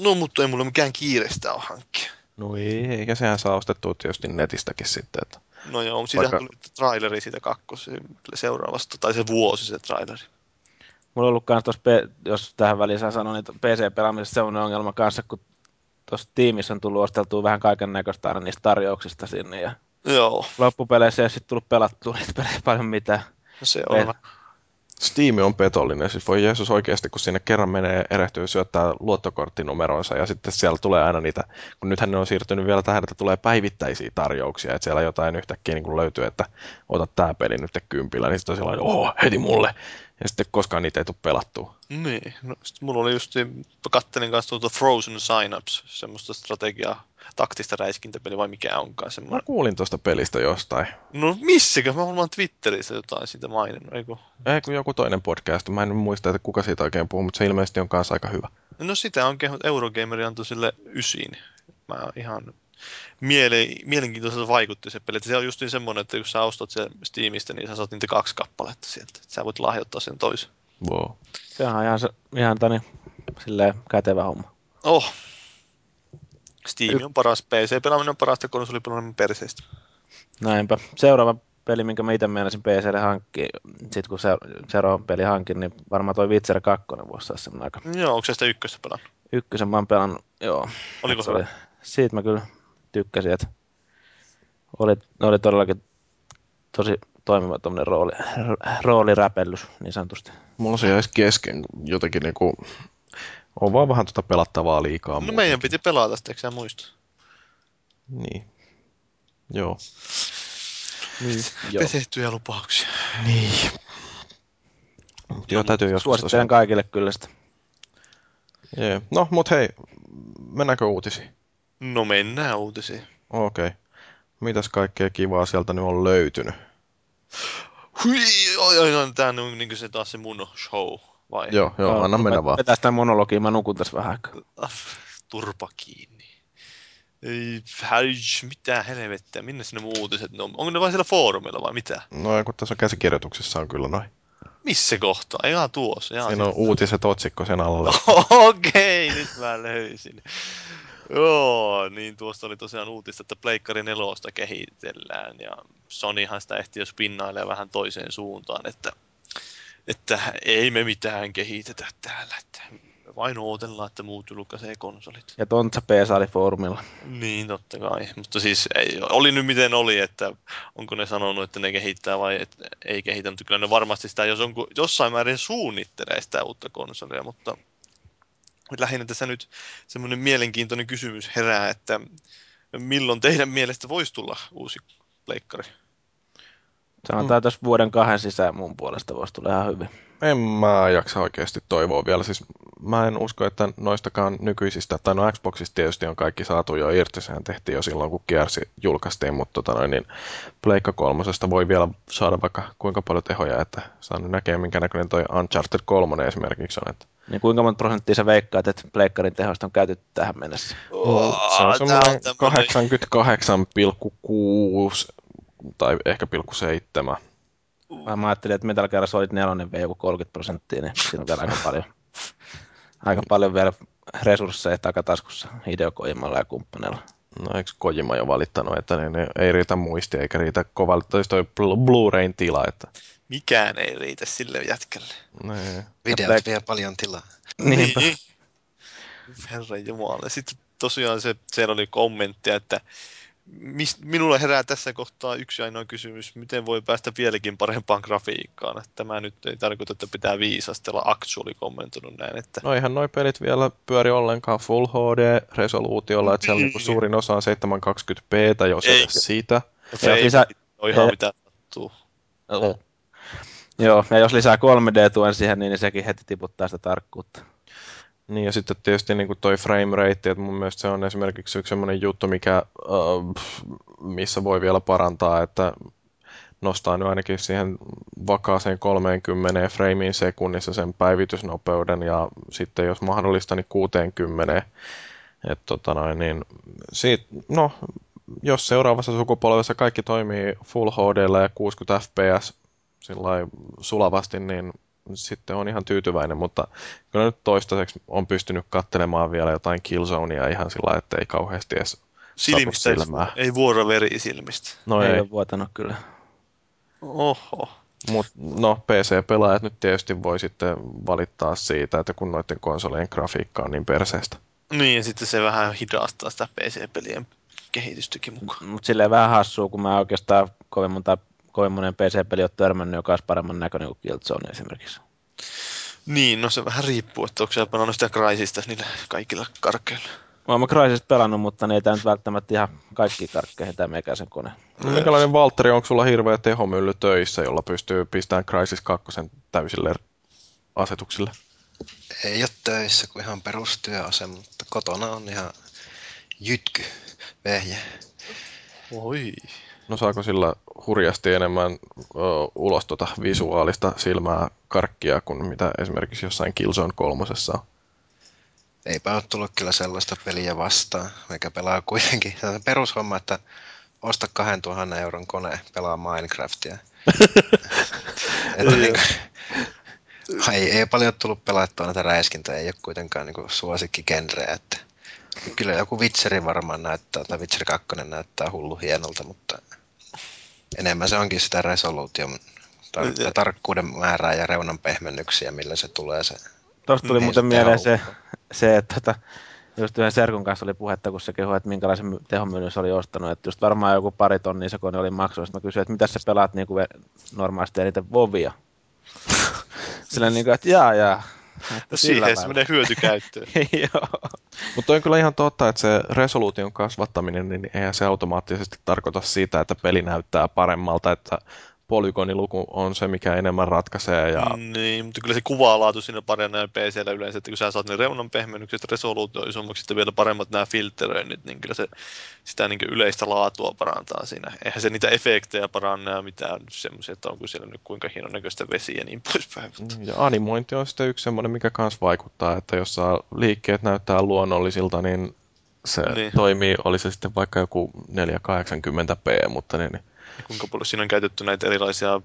No, mutta ei mulla mikään kiireistä ole hankkia. No ei, eikä sehän saa ostettua tietysti netistäkin sitten. Että... No joo, siitä Vaikka- tuli traileri siitä kakkos seuraavasta, tai se vuosi se traileri. Mulla on ollut kans tossa, jos tähän väliin saa sanoa, niin PC-pelaamisessa semmoinen ongelma kanssa, kun tuossa tiimissä on tullut osteltua vähän kaiken näköistä aina niistä tarjouksista sinne, ja Joo, loppupeleissä ei ole sitten tullut pelattua niitä pelejä paljon mitään. no se on. Pe- Steam on petollinen, siis voi Jeesus oikeasti, kun sinne kerran menee, erehtyy syöttää luottokorttinumeronsa ja sitten siellä tulee aina niitä, kun nythän ne on siirtynyt vielä tähän, että tulee päivittäisiä tarjouksia, että siellä jotain yhtäkkiä niin löytyy, että ota tämä peli nyt kympillä, niin sitten on sellainen, oho, heti mulle, ja sitten koskaan niitä ei tule pelattua. Niin, no sit mulla oli just, kattelin kanssa tuota Frozen Synapse, semmoista strategiaa, taktista räiskintäpeli vai mikä onkaan Mä semmoinen. kuulin tuosta pelistä jostain. No missäkö? Mä varmaan Twitterissä jotain siitä maininnut, eikö? Ei, kun joku toinen podcast. Mä en muista, että kuka siitä oikein puhuu, mutta se ilmeisesti on kanssa aika hyvä. No sitä on kehut, Eurogameri antoi sille ysiin. Mä ihan miele, mielenkiintoiselta vaikutti se peli. Että se on just niin semmoinen, että jos sä ostat sen Steamista, niin sä saat niitä kaksi kappaletta sieltä. Että sä voit lahjoittaa sen toisen. Wow. Se on ihan, se, ihan tani, silleen kätevä homma. Oh. Steam on paras, PC-pelaaminen on parasta konsolipelaaminen perseestä. Näinpä. Seuraava peli, minkä mä itse meinasin PClle hankkia, sit kun se, seuraava peli hankin, niin varmaan toi Witcher 2 voisi saada semmoinen aika. Joo, onko se sitä ykköstä pelannut? Ykkösen mä oon pelannut, joo. Oliko se oli, siitä mä kyllä tykkäsin, että oli, oli todellakin tosi toimiva tommonen rooli, r- rooliräpellys niin sanotusti. Mulla se jäisi kesken jotenkin niinku... On vaan vähän tuota pelattavaa liikaa. No muutenkin. meidän piti pelata sitä, eikö sä muista? Niin. Joo. Niin, joo. Petettyjä lupauksia. Niin. Mut Joo, täytyy joskus Suosittelen tosiaan. kaikille kyllä sitä. Jee. No, mut hei, mennäänkö uutisiin? No mennään uutisiin. Okei. Okay. Mitäs kaikkea kivaa sieltä nyt on löytynyt? Hui, oi, oi, oi, tää on niinku se taas se mun show, vai? Joo, joo, anna mennä vaan. Vetää sitä monologia, mä nukun tässä vähän aikaa. Turpa kiinni. Ei, häi, mitä helvettiä, minne sinne mun uutiset ne on? Onko ne vain siellä foorumilla vai mitä? No, kun tässä käsikirjoituksessa on kyllä noin. Missä kohtaa? Ei ihan tuossa. Ihan Siinä on uutiset otsikko sen alla. Okei, nyt mä löysin. Joo, niin tuossa oli tosiaan uutista, että Pleikkari 4 kehitellään ja Sonyhan sitä ehti jo spinnailemaan vähän toiseen suuntaan, että, että ei me mitään kehitetä täällä, että vain odotellaan, että muut julkaisee konsolit. Ja Tontsa PSA oli foorumilla. Niin, totta kai. Mutta siis ei, oli nyt miten oli, että onko ne sanonut, että ne kehittää vai et, ei kehitä, mutta kyllä ne varmasti sitä, jos on, jossain määrin suunnittelee sitä uutta konsolia, mutta lähinnä tässä nyt semmoinen mielenkiintoinen kysymys herää, että milloin teidän mielestä voisi tulla uusi pleikkari? Sanotaan, että jos vuoden kahden sisään mun puolesta voisi tulla ihan hyvin. En mä jaksa oikeasti toivoa vielä. Siis mä en usko, että noistakaan nykyisistä, tai no Xboxista tietysti on kaikki saatu jo irti, sehän tehtiin jo silloin, kun Gears julkaistiin, mutta tota noin, niin Pleikka kolmosesta voi vielä saada vaikka kuinka paljon tehoja, että saa nyt näkee, minkä näköinen toi Uncharted 3 esimerkiksi on. Että Niin kuinka monta prosenttia sä veikkaat, että pleikkarin tehosta on käytetty tähän mennessä? se on semmoinen Tää on tämmönen- 88,6 tai ehkä pilkku 7. Mä, mä ajattelin, että Metal Gear Solid 4 vei joku 30 prosenttia, niin siinä on vielä aika paljon. Aika paljon vielä resursseja takataskussa Hideo Kojimalla ja kumppaneilla. No eikö Kojima jo valittanut, että ne, ne ei riitä muisti eikä riitä kovalle, toi toi Blu- Blu-rayn tila, että Mikään ei riitä sille jätkälle. ne, Videot Black- vie paljon tilaa. Niinpä. Niin. Herra Jumala. Sitten tosiaan se, siellä oli kommenttia, että mis, minulla herää tässä kohtaa yksi ainoa kysymys, miten voi päästä vieläkin parempaan grafiikkaan. Että Tämä nyt ei tarkoita, että pitää viisastella. Axu oli kommentoinut näin, että No eihän noi pelit vielä pyöri ollenkaan Full HD-resoluutiolla, että siellä niinku suurin osa on 720p, jos Ei. siitä. se ei lisä- ole ihan mitä sattuu. Joo, ja jos lisää 3D-tuen siihen, niin sekin heti tiputtaa sitä tarkkuutta. Niin ja sitten tietysti niin kuin toi frame rate, että mun mielestä se on esimerkiksi yksi semmoinen juttu, mikä, uh, missä voi vielä parantaa, että nostaa nyt ainakin siihen vakaaseen 30 frameen sekunnissa sen päivitysnopeuden ja sitten jos mahdollista niin 60. Et tota noin, niin siitä, no, jos seuraavassa sukupolvessa kaikki toimii Full HD ja 60 fps sulavasti, niin sitten on ihan tyytyväinen, mutta kyllä nyt toistaiseksi on pystynyt kattelemaan vielä jotain Killzonea ihan sillä että ei kauheasti edes Silmistä ei, silmää. ei vuora veri silmistä. No ei, ei, ole vuotanut kyllä. Oho. mutta no PC-pelaajat nyt tietysti voi sitten valittaa siitä, että kun noiden konsolien grafiikka on niin perseestä. Niin, ja sitten se vähän hidastaa sitä PC-pelien kehitystäkin mukaan. Mutta silleen vähän hassua, kun mä oikeastaan kovin monta kovin monen PC-peli ole törmännyt, joka olisi paremman näköinen kuin Killzone esimerkiksi. Niin, no se vähän riippuu, että onko siellä pelannut sitä Crysista niillä kaikilla karkeilla. Mä oon Crysis pelannut, mutta ne ei tää nyt välttämättä ihan kaikki karkkeihin tämä meikäisen kone. No, minkälainen Valtteri, onko sulla hirveä tehomylly töissä, jolla pystyy pistämään Crysis 2 täysille asetuksille? Ei ole töissä kuin ihan perustyöase, mutta kotona on ihan jytky vehje. Oi. No saako sillä hurjasti enemmän ö, ulos tota visuaalista silmää karkkia kuin mitä esimerkiksi jossain Killzone kolmosessa on? Eipä ole tullut kyllä sellaista peliä vastaan, mikä pelaa kuitenkin. Se on perushomma, että osta 2000 euron kone, pelaa Minecraftia. että niin, ei, ei paljon tullut pelattua näitä räiskintä, ei ole kuitenkaan niin suosikkigenreä, että kyllä joku Witcheri varmaan näyttää, tai Witcher 2 näyttää hullu hienolta, mutta enemmän se onkin sitä resoluution tar- tarkkuuden määrää ja reunan pehmennyksiä, millä se tulee se. Tuosta tuli Niin, muuten se mieleen se, se että tota, just yhden Serkun kanssa oli puhetta, kun se kehui, että minkälaisen se oli ostanut. Että just varmaan joku pari tonnia se kone oli maksanut. Sitten mä kysyin, että mitä sä pelaat niin kuin normaalisti eniten Vovia. Sillä niin kuin, että jaa, jaa. Että No siihen se menee hyötykäyttöön. Joo. Mutta on kyllä ihan totta, että se resoluution kasvattaminen, niin eihän se automaattisesti tarkoita sitä, että peli näyttää paremmalta, että polygoniluku on se, mikä enemmän ratkaisee. Ja... Niin, mutta kyllä se kuvalaatu siinä paranee PCllä yleensä, että kun sä saat ne reunan pehmennykset, resoluutio isommaksi, sitten vielä paremmat nämä filtteröinnit, niin kyllä se sitä niin yleistä laatua parantaa siinä. Eihän se niitä efektejä paranna ja mitään semmoisia, että onko siellä nyt kuinka hienon näköistä vesiä ja niin poispäin. Mutta Ja animointi on sitten yksi semmoinen, mikä myös vaikuttaa, että jos saa liikkeet näyttää luonnollisilta, niin se niin. toimii, oli se sitten vaikka joku 480p, mutta niin, niin kuinka paljon siinä on käytetty näitä erilaisia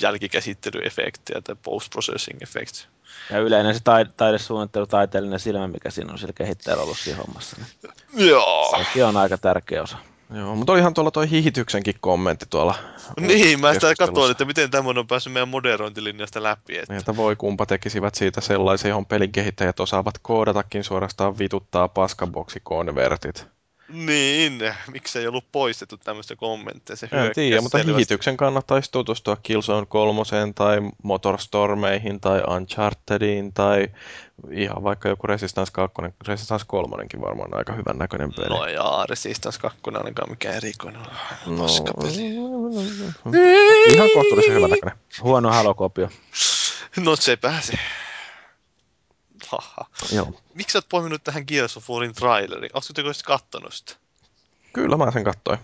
jälkikäsittelyefektejä tai post-processing effects. Ja yleinen se taide, taidesuunnittelu, taiteellinen silmä, mikä siinä on sillä kehittäjällä ollut siinä hommassa. Niin Joo. sekin on aika tärkeä osa. Joo, mutta olihan tuolla toi hihityksenkin kommentti tuolla. Niin, mä sitä katsoin, että miten tämmöinen on päässyt meidän moderointilinjasta läpi. Että... Niin, että voi kumpa tekisivät siitä sellaisen, johon pelin kehittäjät osaavat koodatakin suorastaan vituttaa paskaboksikonvertit. Niin, miksei ollut poistettu tämmöistä kommentteja. Se En tiedä, mutta selvästi. hihityksen kannattaisi tutustua Killzone 3 tai Motorstormeihin tai Unchartediin tai ihan vaikka joku Resistance 2. Resistance 3 varmaan on aika hyvän näköinen peli. No jaa, Resistance 2 ainakaan mikään erikoinen ole. No, Paskapeli. ihan kohtuullisen hyvän näköinen. Huono halokopio. No se pääsi. Joo. Miksi sä oot poiminut tähän Gears of Warin trailerin? Oletko sitten kattonut sitä? Kyllä mä sen katsoin.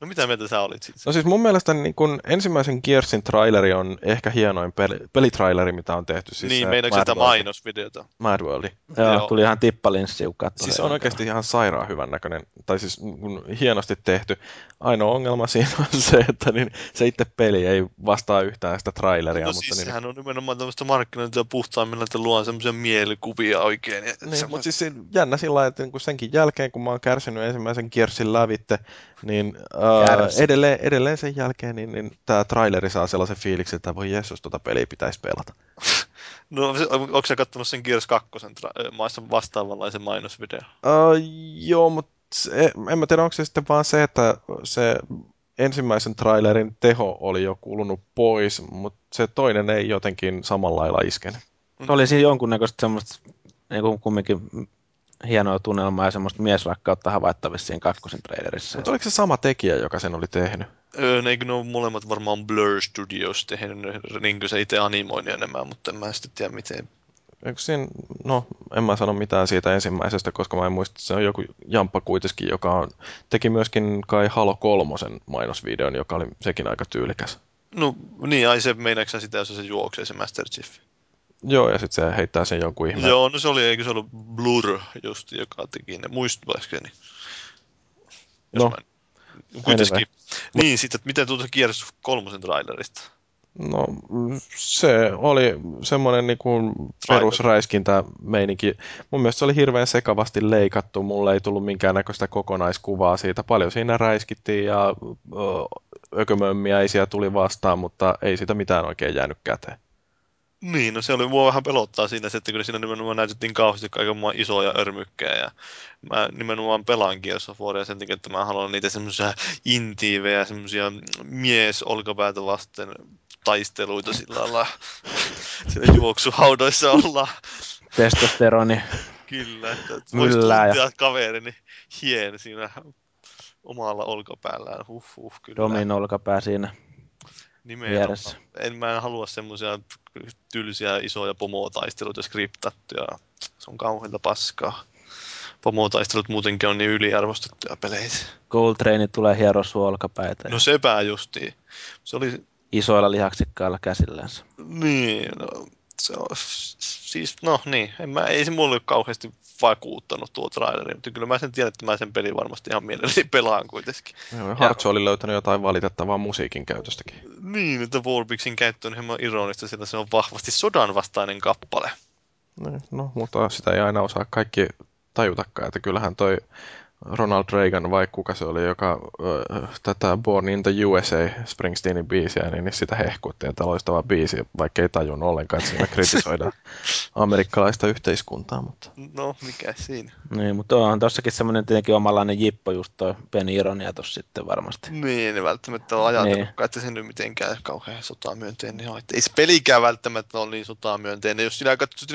No mitä mieltä sä olit siitä? No siis mun mielestä niin kun ensimmäisen Gearsin traileri on ehkä hienoin peli, pelitraileri, mitä on tehty. Siis niin, meinaatko sitä World. mainosvideota? Mad World. Joo, Joo. tuli ihan tippalinssi. Siis on oikeasti ihan sairaan hyvän näköinen, tai siis kun hienosti tehty. Ainoa ongelma siinä on se, että niin se itse peli ei vastaa yhtään sitä traileria. No mutta siis niin, sehän on nimenomaan tämmöistä markkinointia puhtaimmilla, että luon semmoisia mielikuvia oikein. Ja Niin, semmo- mutta siis jännä sillä lailla, että niin senkin jälkeen, kun mä oon kärsinyt ensimmäisen kiersin lävitte, niin ää, Kärsi. edelleen, edelleen sen jälkeen niin, niin tämä traileri saa sellaisen fiiliksen, että voi Jeesus, tota peliä pitäisi pelata. No, se- on- onko sä kattonut sen Gears 2 tra- maissa vastaavanlaisen mainosvideo? Uh, joo, mutta se, en mä tiedä, onko se sitten vaan se, että se ensimmäisen trailerin teho oli jo kulunut pois, mutta se toinen ei jotenkin samalla lailla iskenyt. Oli siinä jonkunnäköistä semmoista niin kuin kumminkin hienoa tunnelmaa ja semmoista miesrakkautta havaittavissa siinä kakkosen trailerissa. Mutta oliko se sama tekijä, joka sen oli tehnyt? Öö, ne, ne ole molemmat varmaan Blur Studios tehnyt niin kuin se itse animoinnin enemmän, mutta en mä sitten tiedä miten. Eikö siinä, no en mä sano mitään siitä ensimmäisestä, koska mä en muista, että se on joku jamppa kuitenkin, joka on, teki myöskin kai Halo kolmosen mainosvideon, joka oli sekin aika tyylikäs. No niin, ai se meinaatko sitä, jos se juoksee se Master Chief? Joo, ja sitten se heittää sen jonkun ihmeen. Joo, no se oli, eikö se ollut Blur just, joka teki ne, muistuvakseni? Jos No, mä en- Kuitenkin. Niin, sitten, että miten tuota Gears kolmosen trailerista? No se oli semmoinen niin kuin perusräiskintämeininki. Mun mielestä se oli hirveän sekavasti leikattu. Mulle ei tullut minkäännäköistä kokonaiskuvaa siitä. Paljon siinä räiskittiin ja ökömömmiä ei siellä tuli vastaan, mutta ei sitä mitään oikein jäänyt käteen. Niin, no se oli mua vähän pelottaa siinä, että kyllä siinä nimenomaan näytettiin kauheasti kaiken muun isoja örmykkejä ja mä nimenomaan pelaan Gears of Waria sen takia, että mä haluan niitä semmoisia intiivejä, semmoisia mies olkapäätä vasten taisteluita sillä lailla siinä juoksuhaudoissa ollaan. Testosteroni. Kyllä, että voisi tuntia kaverini hien siinä omalla olkapäällään. Huh, huh, kyllä. Domin olkapää siinä. Nimenomaan. En mä en halua semmoisia tylsiä isoja pomotaisteluita skriptattuja. Se on kauheita paskaa. Pomotaistelut muutenkin on niin yliarvostettuja peleissä. Gold Train tulee hiero olkapäitä. No sepä justiin. Se oli... Isoilla lihaksikkailla käsillänsä. Niin, no, se on, siis no niin, en mä, ei se mulle kauheasti vakuuttanut tuo traileri, mutta kyllä mä sen tiedän, että mä sen pelin varmasti ihan mielelläni pelaan kuitenkin. Joo, Hartz oli löytänyt jotain valitettavaa musiikin käytöstäkin. Niin, että Warbixin käyttö on hieman ironista, sillä se on vahvasti sodan vastainen kappale. No, no, mutta sitä ei aina osaa kaikki tajutakaan, että kyllähän toi Ronald Reagan vai kuka se oli, joka äh, tätä Born in the USA Springsteenin biisiä, niin, niin sitä hehkutti, että loistava biisi, vaikka ei tajunnut ollenkaan, että siinä kritisoidaan amerikkalaista yhteiskuntaa. Mutta... No, mikä siinä? Niin, mutta onhan tossakin semmoinen tietenkin omanlainen jippo just toi Ben Ironia tossa sitten varmasti. Niin, ei välttämättä ole ajatellut, niin. että se nyt mitenkään kauhean sotamyönteinen on. Että ei se pelikään välttämättä ole niin sotamyönteinen. Jos sinä katsot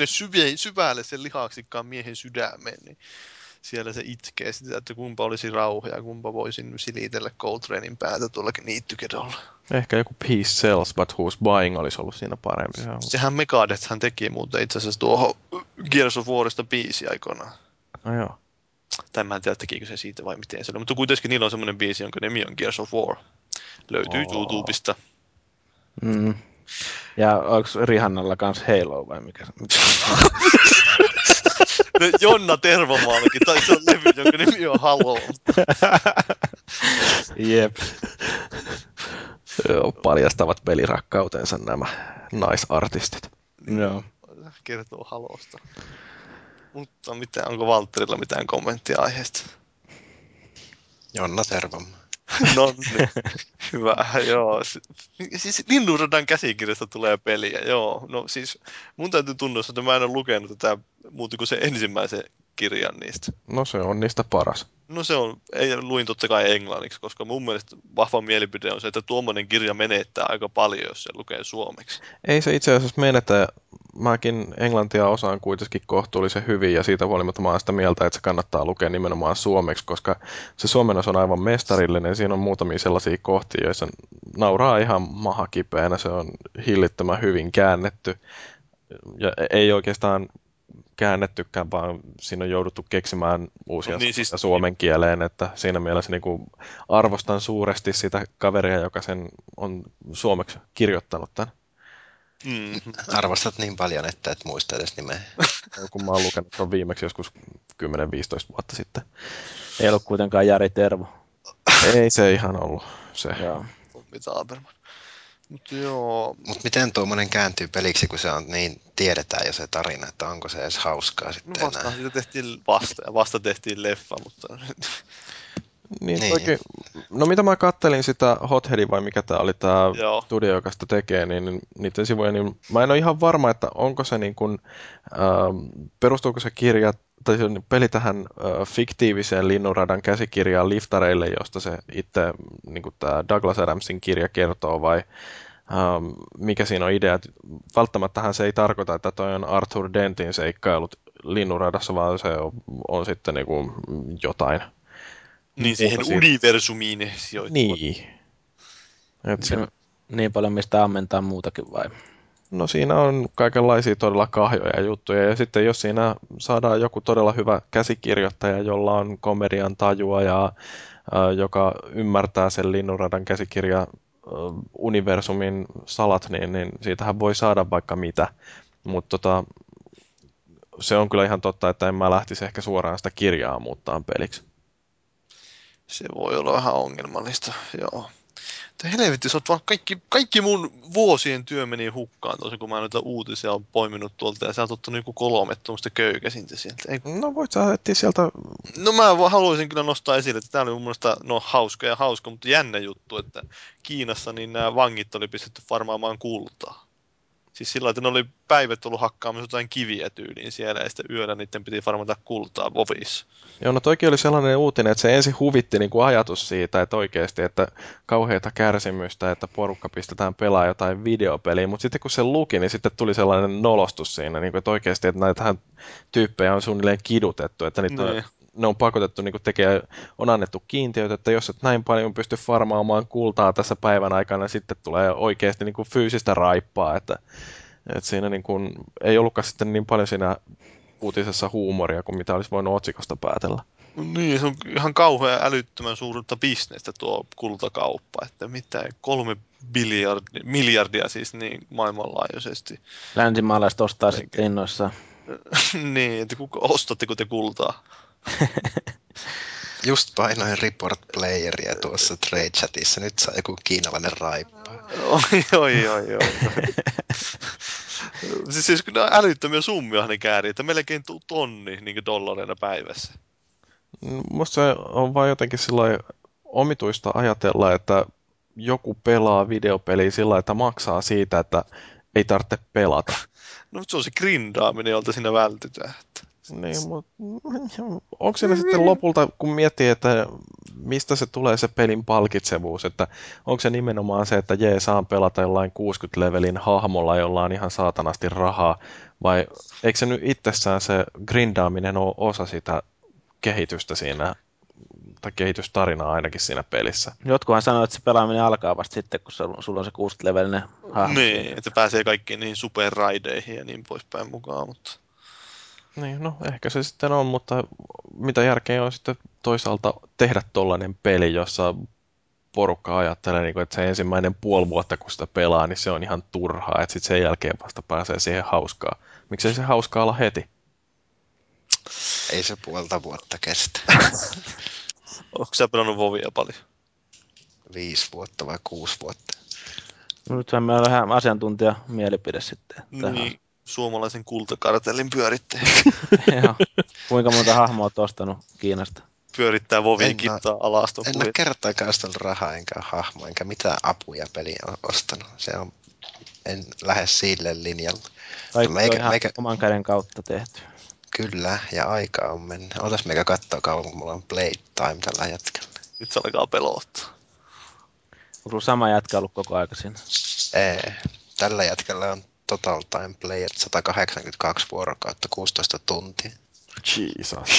syvälle sen lihaksikkaan miehen sydämeen, niin siellä se itkee sitä, että kumpa olisi rauha ja kumpa voisin silitellä Coltranein päätä tuolla niittykedolla. Ehkä joku Peace Sells, but who's buying olisi ollut siinä parempi. Sehän Megadeth hän teki muuten itse asiassa tuohon Gears of Warista biisi aikoinaan. No joo. Tai mä en tiedä, tekikö se siitä vai miten se oli. Mutta kuitenkin niillä on semmoinen biisi, jonka nimi on Gears of War. Löytyy oh. YouTubesta. Mm. Ja onko Rihannalla kanssa Halo vai mikä? mikä? Jonna Tervomaallakin, tai se on levy, jonka nimi on Halo. Jep. Joo, paljastavat pelirakkautensa nämä naisartistit. Joo. Kertoo Halosta. Mutta mitä, onko Valtterilla mitään kommenttia aiheesta? Jonna Tervomaa. No niin, hyvä, joo. Siis Linnunradan käsikirjasta tulee peliä, joo. No siis mun täytyy tunnustaa, että mä en ole lukenut tätä muuta kuin se ensimmäisen kirjan niistä. No se on niistä paras. No se on, ei luin totta kai englanniksi, koska mun mielestä vahva mielipide on se, että tuommoinen kirja menettää aika paljon, jos se lukee suomeksi. Ei se itse asiassa menetä. Mäkin englantia osaan kuitenkin kohtuullisen hyvin ja siitä huolimatta mä oon sitä mieltä, että se kannattaa lukea nimenomaan suomeksi, koska se suomennos on aivan mestarillinen. Siinä on muutamia sellaisia kohtia, joissa nauraa ihan maha kipeänä. Se on hillittömän hyvin käännetty ja ei oikeastaan käännettykään, vaan siinä on jouduttu keksimään uusia niin, siis... suomen kieleen, että siinä mielessä niin kuin arvostan suuresti sitä kaveria, joka sen on suomeksi kirjoittanut tämän. Mm. Arvostat niin paljon, että et muista edes nimeä. Kun mä oon lukenut ton viimeksi joskus 10-15 vuotta sitten. Ei ollut kuitenkaan Jari Tervo. Ei se ihan ollut se. Joo. Mitä Mut joo. Mut miten tuommoinen kääntyy peliksi, kun se on niin, tiedetään jo se tarina, että onko se edes hauskaa sitten no vasta, enää. Sitä tehtiin vasta, ja vasta tehtiin leffa, mutta... Niin, niin. Toki, no mitä mä kattelin sitä Hotheadin vai mikä tää oli tää studio, joka sitä tekee, niin niiden sivuja, niin mä en ole ihan varma, että onko se niin kuin, äh, perustuuko se kirja tai se peli tähän äh, fiktiiviseen Linnunradan käsikirjaan liftareille, josta se itse niin tämä Douglas Adamsin kirja kertoo, vai ähm, mikä siinä on idea. Välttämättähän se ei tarkoita, että toi on Arthur Dentin seikkailut Linnunradassa, vaan se on, on sitten niin kuin jotain. Niin siihen siitä. universumiin sijoittuva. Niin. Et se, niin paljon mistä ammentaa muutakin vai? No siinä on kaikenlaisia todella kahjoja juttuja ja sitten jos siinä saadaan joku todella hyvä käsikirjoittaja, jolla on komedian tajua ja äh, joka ymmärtää sen Linnunradan käsikirja universumin salat, niin, niin siitähän voi saada vaikka mitä. Mutta tota, se on kyllä ihan totta, että en mä lähtisi ehkä suoraan sitä kirjaa muuttaa peliksi. Se voi olla vähän ongelmallista, joo. Että helvetti, sä oot vaan kaikki, kaikki mun vuosien työ meni hukkaan tosi, kun mä noita uutisia on poiminut tuolta ja sä oot ottanut joku kolme tuommoista köykäsintä sieltä. Ei, No voit sä etsiä sieltä, No mä haluaisin kyllä nostaa esille, että tämä oli mun mielestä no, hauska ja hauska, mutta jännä juttu, että Kiinassa niin nämä vangit oli pistetty farmaamaan kultaa. Siis sillä että ne oli päivät ollut hakkaamassa jotain kiviä tyyliin siellä ja sitten yöllä niiden piti farmata kultaa vovissa. Joo, no toikin oli sellainen uutinen, että se ensin huvitti niin kuin ajatus siitä, että oikeasti, että kauheita kärsimystä, että porukka pistetään pelaa jotain videopeliä, mutta sitten kun se luki, niin sitten tuli sellainen nolostus siinä, niin kuin, että oikeasti, että näitähän tyyppejä on suunnilleen kidutettu, että niitä on, Niin. Ne on pakotettu niin tekemään, on annettu kiintiöitä, että jos et näin paljon pysty farmaamaan kultaa tässä päivän aikana, niin sitten tulee oikeasti niin kuin fyysistä raippaa, että, että siinä niin kuin, ei ollutkaan sitten niin paljon siinä uutisessa huumoria kuin mitä olisi voinut otsikosta päätellä. Niin, se on ihan kauhean älyttömän suurta bisnestä tuo kultakauppa, että mitä kolme biljardia, miljardia siis niin maailmanlaajuisesti. Länsimaalaiset ostaa sitten innoissaan. niin, että kuka ostatteko te kultaa? Just painoin report playeria tuossa trade chatissa. Nyt saa joku kiinalainen raippa. Oi, oi, oi, oi. siis, siis kyllä älyttömiä summia ne käärii, että melkein tonni niin dollareina päivässä. Musta se on vaan jotenkin sillä omituista ajatella, että joku pelaa videopeliä sillä että maksaa siitä, että ei tarvitse pelata. No mutta se on se grindaaminen, jolta siinä vältytään. Niin, mutta onko siinä sitten lopulta, kun miettii, että mistä se tulee se pelin palkitsevuus, että onko se nimenomaan se, että jee, saan pelata jollain 60-levelin hahmolla, jolla on ihan saatanasti rahaa, vai eikö se nyt itsessään se grindaaminen ole osa sitä kehitystä siinä, tai kehitystarinaa ainakin siinä pelissä? Jotkuhan sanoo, että se pelaaminen alkaa vasta sitten, kun sulla sulla on se 60-levelinen hahmo. Niin, että pääsee kaikkiin niihin superraideihin ja niin poispäin mukaan, mutta... Niin, no ehkä se sitten on, mutta mitä järkeä on sitten toisaalta tehdä tollainen peli, jossa porukka ajattelee, niin että se ensimmäinen puoli vuotta, kun sitä pelaa, niin se on ihan turhaa, että sitten sen jälkeen vasta pääsee siihen hauskaa. Miksei se hauskaa olla heti? Ei se puolta vuotta kestä. Onko sä pelannut Vovia paljon? Viisi vuotta vai kuusi vuotta. No Nyt meillä on vähän asiantuntija mielipide sitten. Että Niin, suomalaisen kultakartellin pyörittäjä. Joo. Kuinka monta hahmoa olet ostanut Kiinasta? Pyörittää Vovin kittaa alaston. En ole kertaakaan ostanut rahaa, enkä hahmo, enkä mitään apuja peliä ole ostanut. Se on, en lähde sille linjalle. Kaikki Meikä- on ihan meikä- oman käden kautta tehty. Kyllä, ja aika on mennyt. Otas meikä katsoa kauan, kun mulla on playtime tällä hetkellä. Nyt se alkaa pelottaa. Onko sama jätkä ollut koko aika siinä? Ei, tällä jätkällä on total time player 182 vuorokautta, 16 tuntia. Jesus.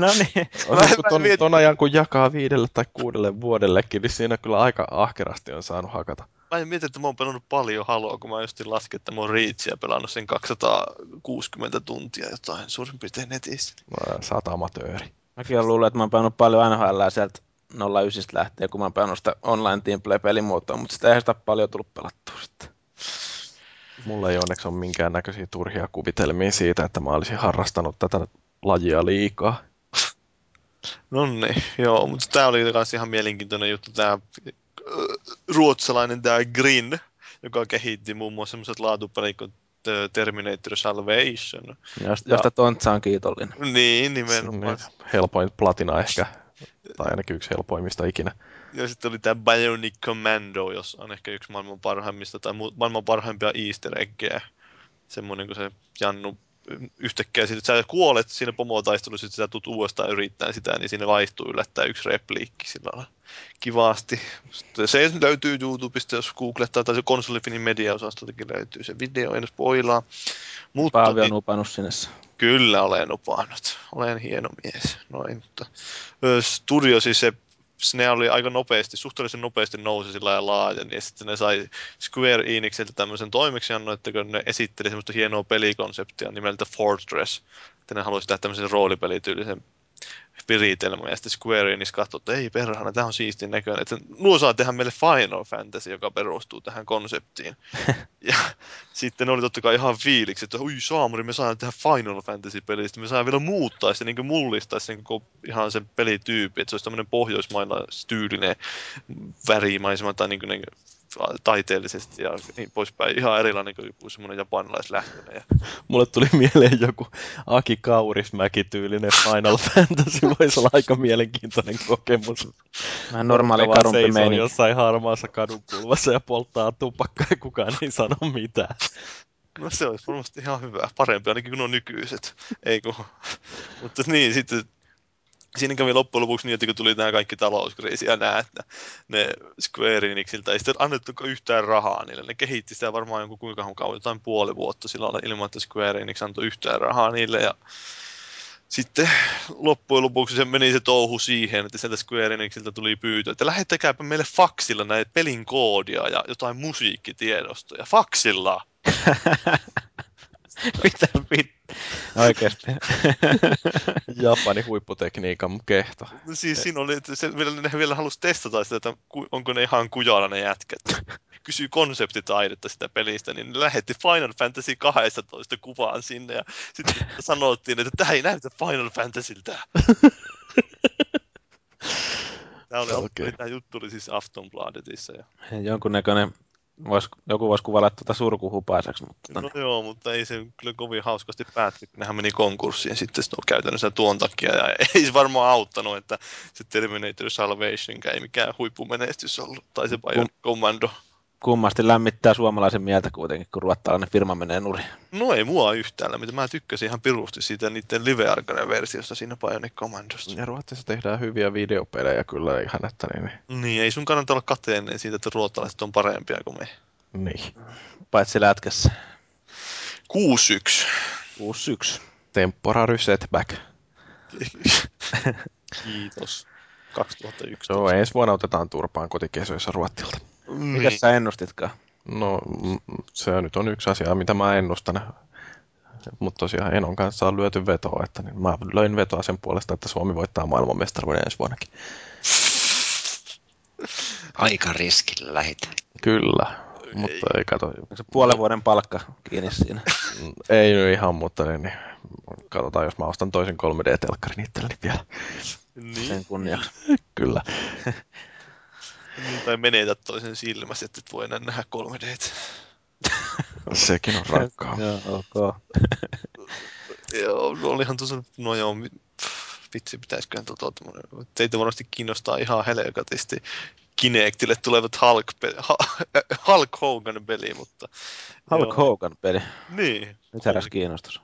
no niin. On kun mä ton, mietin- ton ajan kun jakaa viidelle tai kuudelle vuodellekin, niin siinä kyllä aika ahkerasti on saanut hakata. Mä en mieti, että mä oon pelannut paljon Haloa, kun mä justin laskin, että mä oon Reachia pelannut sen 260 tuntia jotain suurin piirtein netissä. Mä Saat amatööri. Mäkin luullut, että mä oon pelannut paljon NHL sieltä 09 lähtien, kun mä oon pelannut sitä online teamplay pelimuotoa, mutta sitä ei sitä paljon tullut pelattua sitten. Mulla ei onneksi ole minkään näköisiä turhia kuvitelmia siitä, että mä olisin harrastanut tätä lajia liikaa. No niin, joo, mutta tää oli myös ihan mielenkiintoinen juttu, tää ö, ruotsalainen tää Grin, joka kehitti muun muassa semmoiset laatupelit kuin ö, Terminator Salvation. Josta, Ja- josta Tontsa on kiitollinen. Niin, nimenomaan. Helpoin platina ehkä, tai ainakin yksi helpoimmista ikinä. Ja sitten oli tämä Bionic Commando, jos on ehkä yksi maailman parhaimmista tai maailman parhaimpia easter eggejä. Semmoinen, kun se Jannu yhtäkkiä, sit, sä kuolet siinä pomotaistelussa, sitten sä tulet uudestaan yrittämään sitä, niin siinä vaihtuu yllättäen yksi repliikki sillä lailla kivasti. Sitten se löytyy YouTubesta, jos googlettaa, tai se konsolifinin media-osastotakin löytyy se video, en spoilaa. Mutta Paavi niin- on upannut sinne. Kyllä olen upannut. Olen hieno mies. Noin, mutta studio siis se ne oli aika nopeasti, suhteellisen nopeasti nousi sillä ja laaja, niin sitten ne sai Square Enixiltä tämmöisen toimeksiannon, että kun ne esitteli semmoista hienoa pelikonseptia nimeltä Fortress, että ne halusi tehdä tämmöisen roolipelityylisen viritelmä, ja sitten Square Enix katsoi, että ei perhana, tämä on siistin näköinen, että nuo saa tehdä meille Final Fantasy, joka perustuu tähän konseptiin. ja sitten oli totta kai ihan fiiliksi, että ui saamuri, me saadaan tehdä Final Fantasy-peli, sitten me saadaan vielä muuttaa se, niin mullistaa sen koko ihan sen pelityyppi, että se olisi tämmöinen pohjoismailla tyylinen värimaisema tai niin kuin, niin taiteellisesti ja niin poispäin. Ihan erilainen kuin joku semmoinen japanilaislähtöinen. Ja... Mulle tuli mieleen joku Aki Kaurismäki-tyylinen Final Fantasy. Voisi olla aika mielenkiintoinen kokemus. Vähän normaali karumpi meininki. jossain harmaassa kadunkulmassa ja polttaa tupakkaa ja kukaan ei sano mitään. No se olisi varmasti ihan hyvä. Parempi ainakin kuin nuo nykyiset. Ei kun... Mutta niin, sitten siinä kävi loppujen lopuksi niin, että kun tuli nämä kaikki talouskriisi ja nämä, että ne Square Enixiltä ei sitten annettu yhtään rahaa niille. Ne kehitti sitä varmaan jonkun kuinka kauan, jotain puoli vuotta silloin ilman, että Square Enix antoi yhtään rahaa niille. Ja sitten loppujen lopuksi se meni se touhu siihen, että sieltä Square Enixiltä tuli pyytö, että lähettäkääpä meille faksilla näitä pelin koodia ja jotain musiikkitiedostoja. Faksilla! Mitä vittu? Oikeesti. Japani huipputekniikan kehto. No siis siinä oli, että se, vielä, ne vielä halusi testata sitä, että onko ne ihan kujalla ne jätkät. Kysyy konseptitaidetta sitä pelistä, niin ne lähetti Final Fantasy 12 kuvaan sinne ja sitten sanottiin, että tämä ei näytä Final Fantasyltä. Tämä, oli, okay. tämä juttu oli siis Aftonbladetissa. Ja... Jonkunnäköinen vois, joku voisi kuvailla tuota surkuhupaiseksi. Mutta... No joo, mutta ei se kyllä kovin hauskasti päätty, kun nehän meni konkurssiin sitten käytännössä tuon takia. Ja ei se varmaan auttanut, että se Terminator Salvation ei mikään huippumenestys ollut, tai se Bionic. Commando. Kummasti lämmittää suomalaisen mieltä kuitenkin, kun ruottalainen firma menee nuri. No ei mua yhtään lämmitä. Mä tykkäsin ihan pirusti siitä niiden live versiosta siinä Bionic Commandosta. Ja Ruotsissa tehdään hyviä videopelejä kyllä ihan, että niin. Niin, ei sun kannata olla kateellinen siitä, että ruottalaiset on parempia kuin me. Niin. Paitsi lätkässä. 6-1. 6-1. Temporary setback. Kiitos. 2011. Joo, ensi vuonna otetaan turpaan kotikesoissa Ruottilta. Niin. Mitä sä ennustitkaan? No, se nyt on yksi asia, mitä mä ennustan. Mutta tosiaan Enon kanssa on lyöty vetoa, että niin mä löin vetoa sen puolesta, että Suomi voittaa maailmanmestaruuden ensi vuonnakin. Aika riskillä lähitä. Kyllä, mutta ei kato. Onko se puolen vuoden palkka kiinni siinä? ei nyt ihan, mutta niin, niin, katsotaan, jos mä ostan toisen 3D-telkkarin itselleni vielä. Niin. Sen kunniaksi. Kyllä. Tai menetä toisen silmässä, että et voi enää nähdä 3 d Sekin on rankkaa. joo, ok. joo, no olihan tuossa, no joo, vitsi, pitäisiköhän tuota, teitä varmasti kiinnostaa ihan helekatisti Kinectille tulevat Hulk, Hulk Hogan peli, mutta... Hulk joo. Hogan peli? Niin. Nyt heräsi kiinnostus.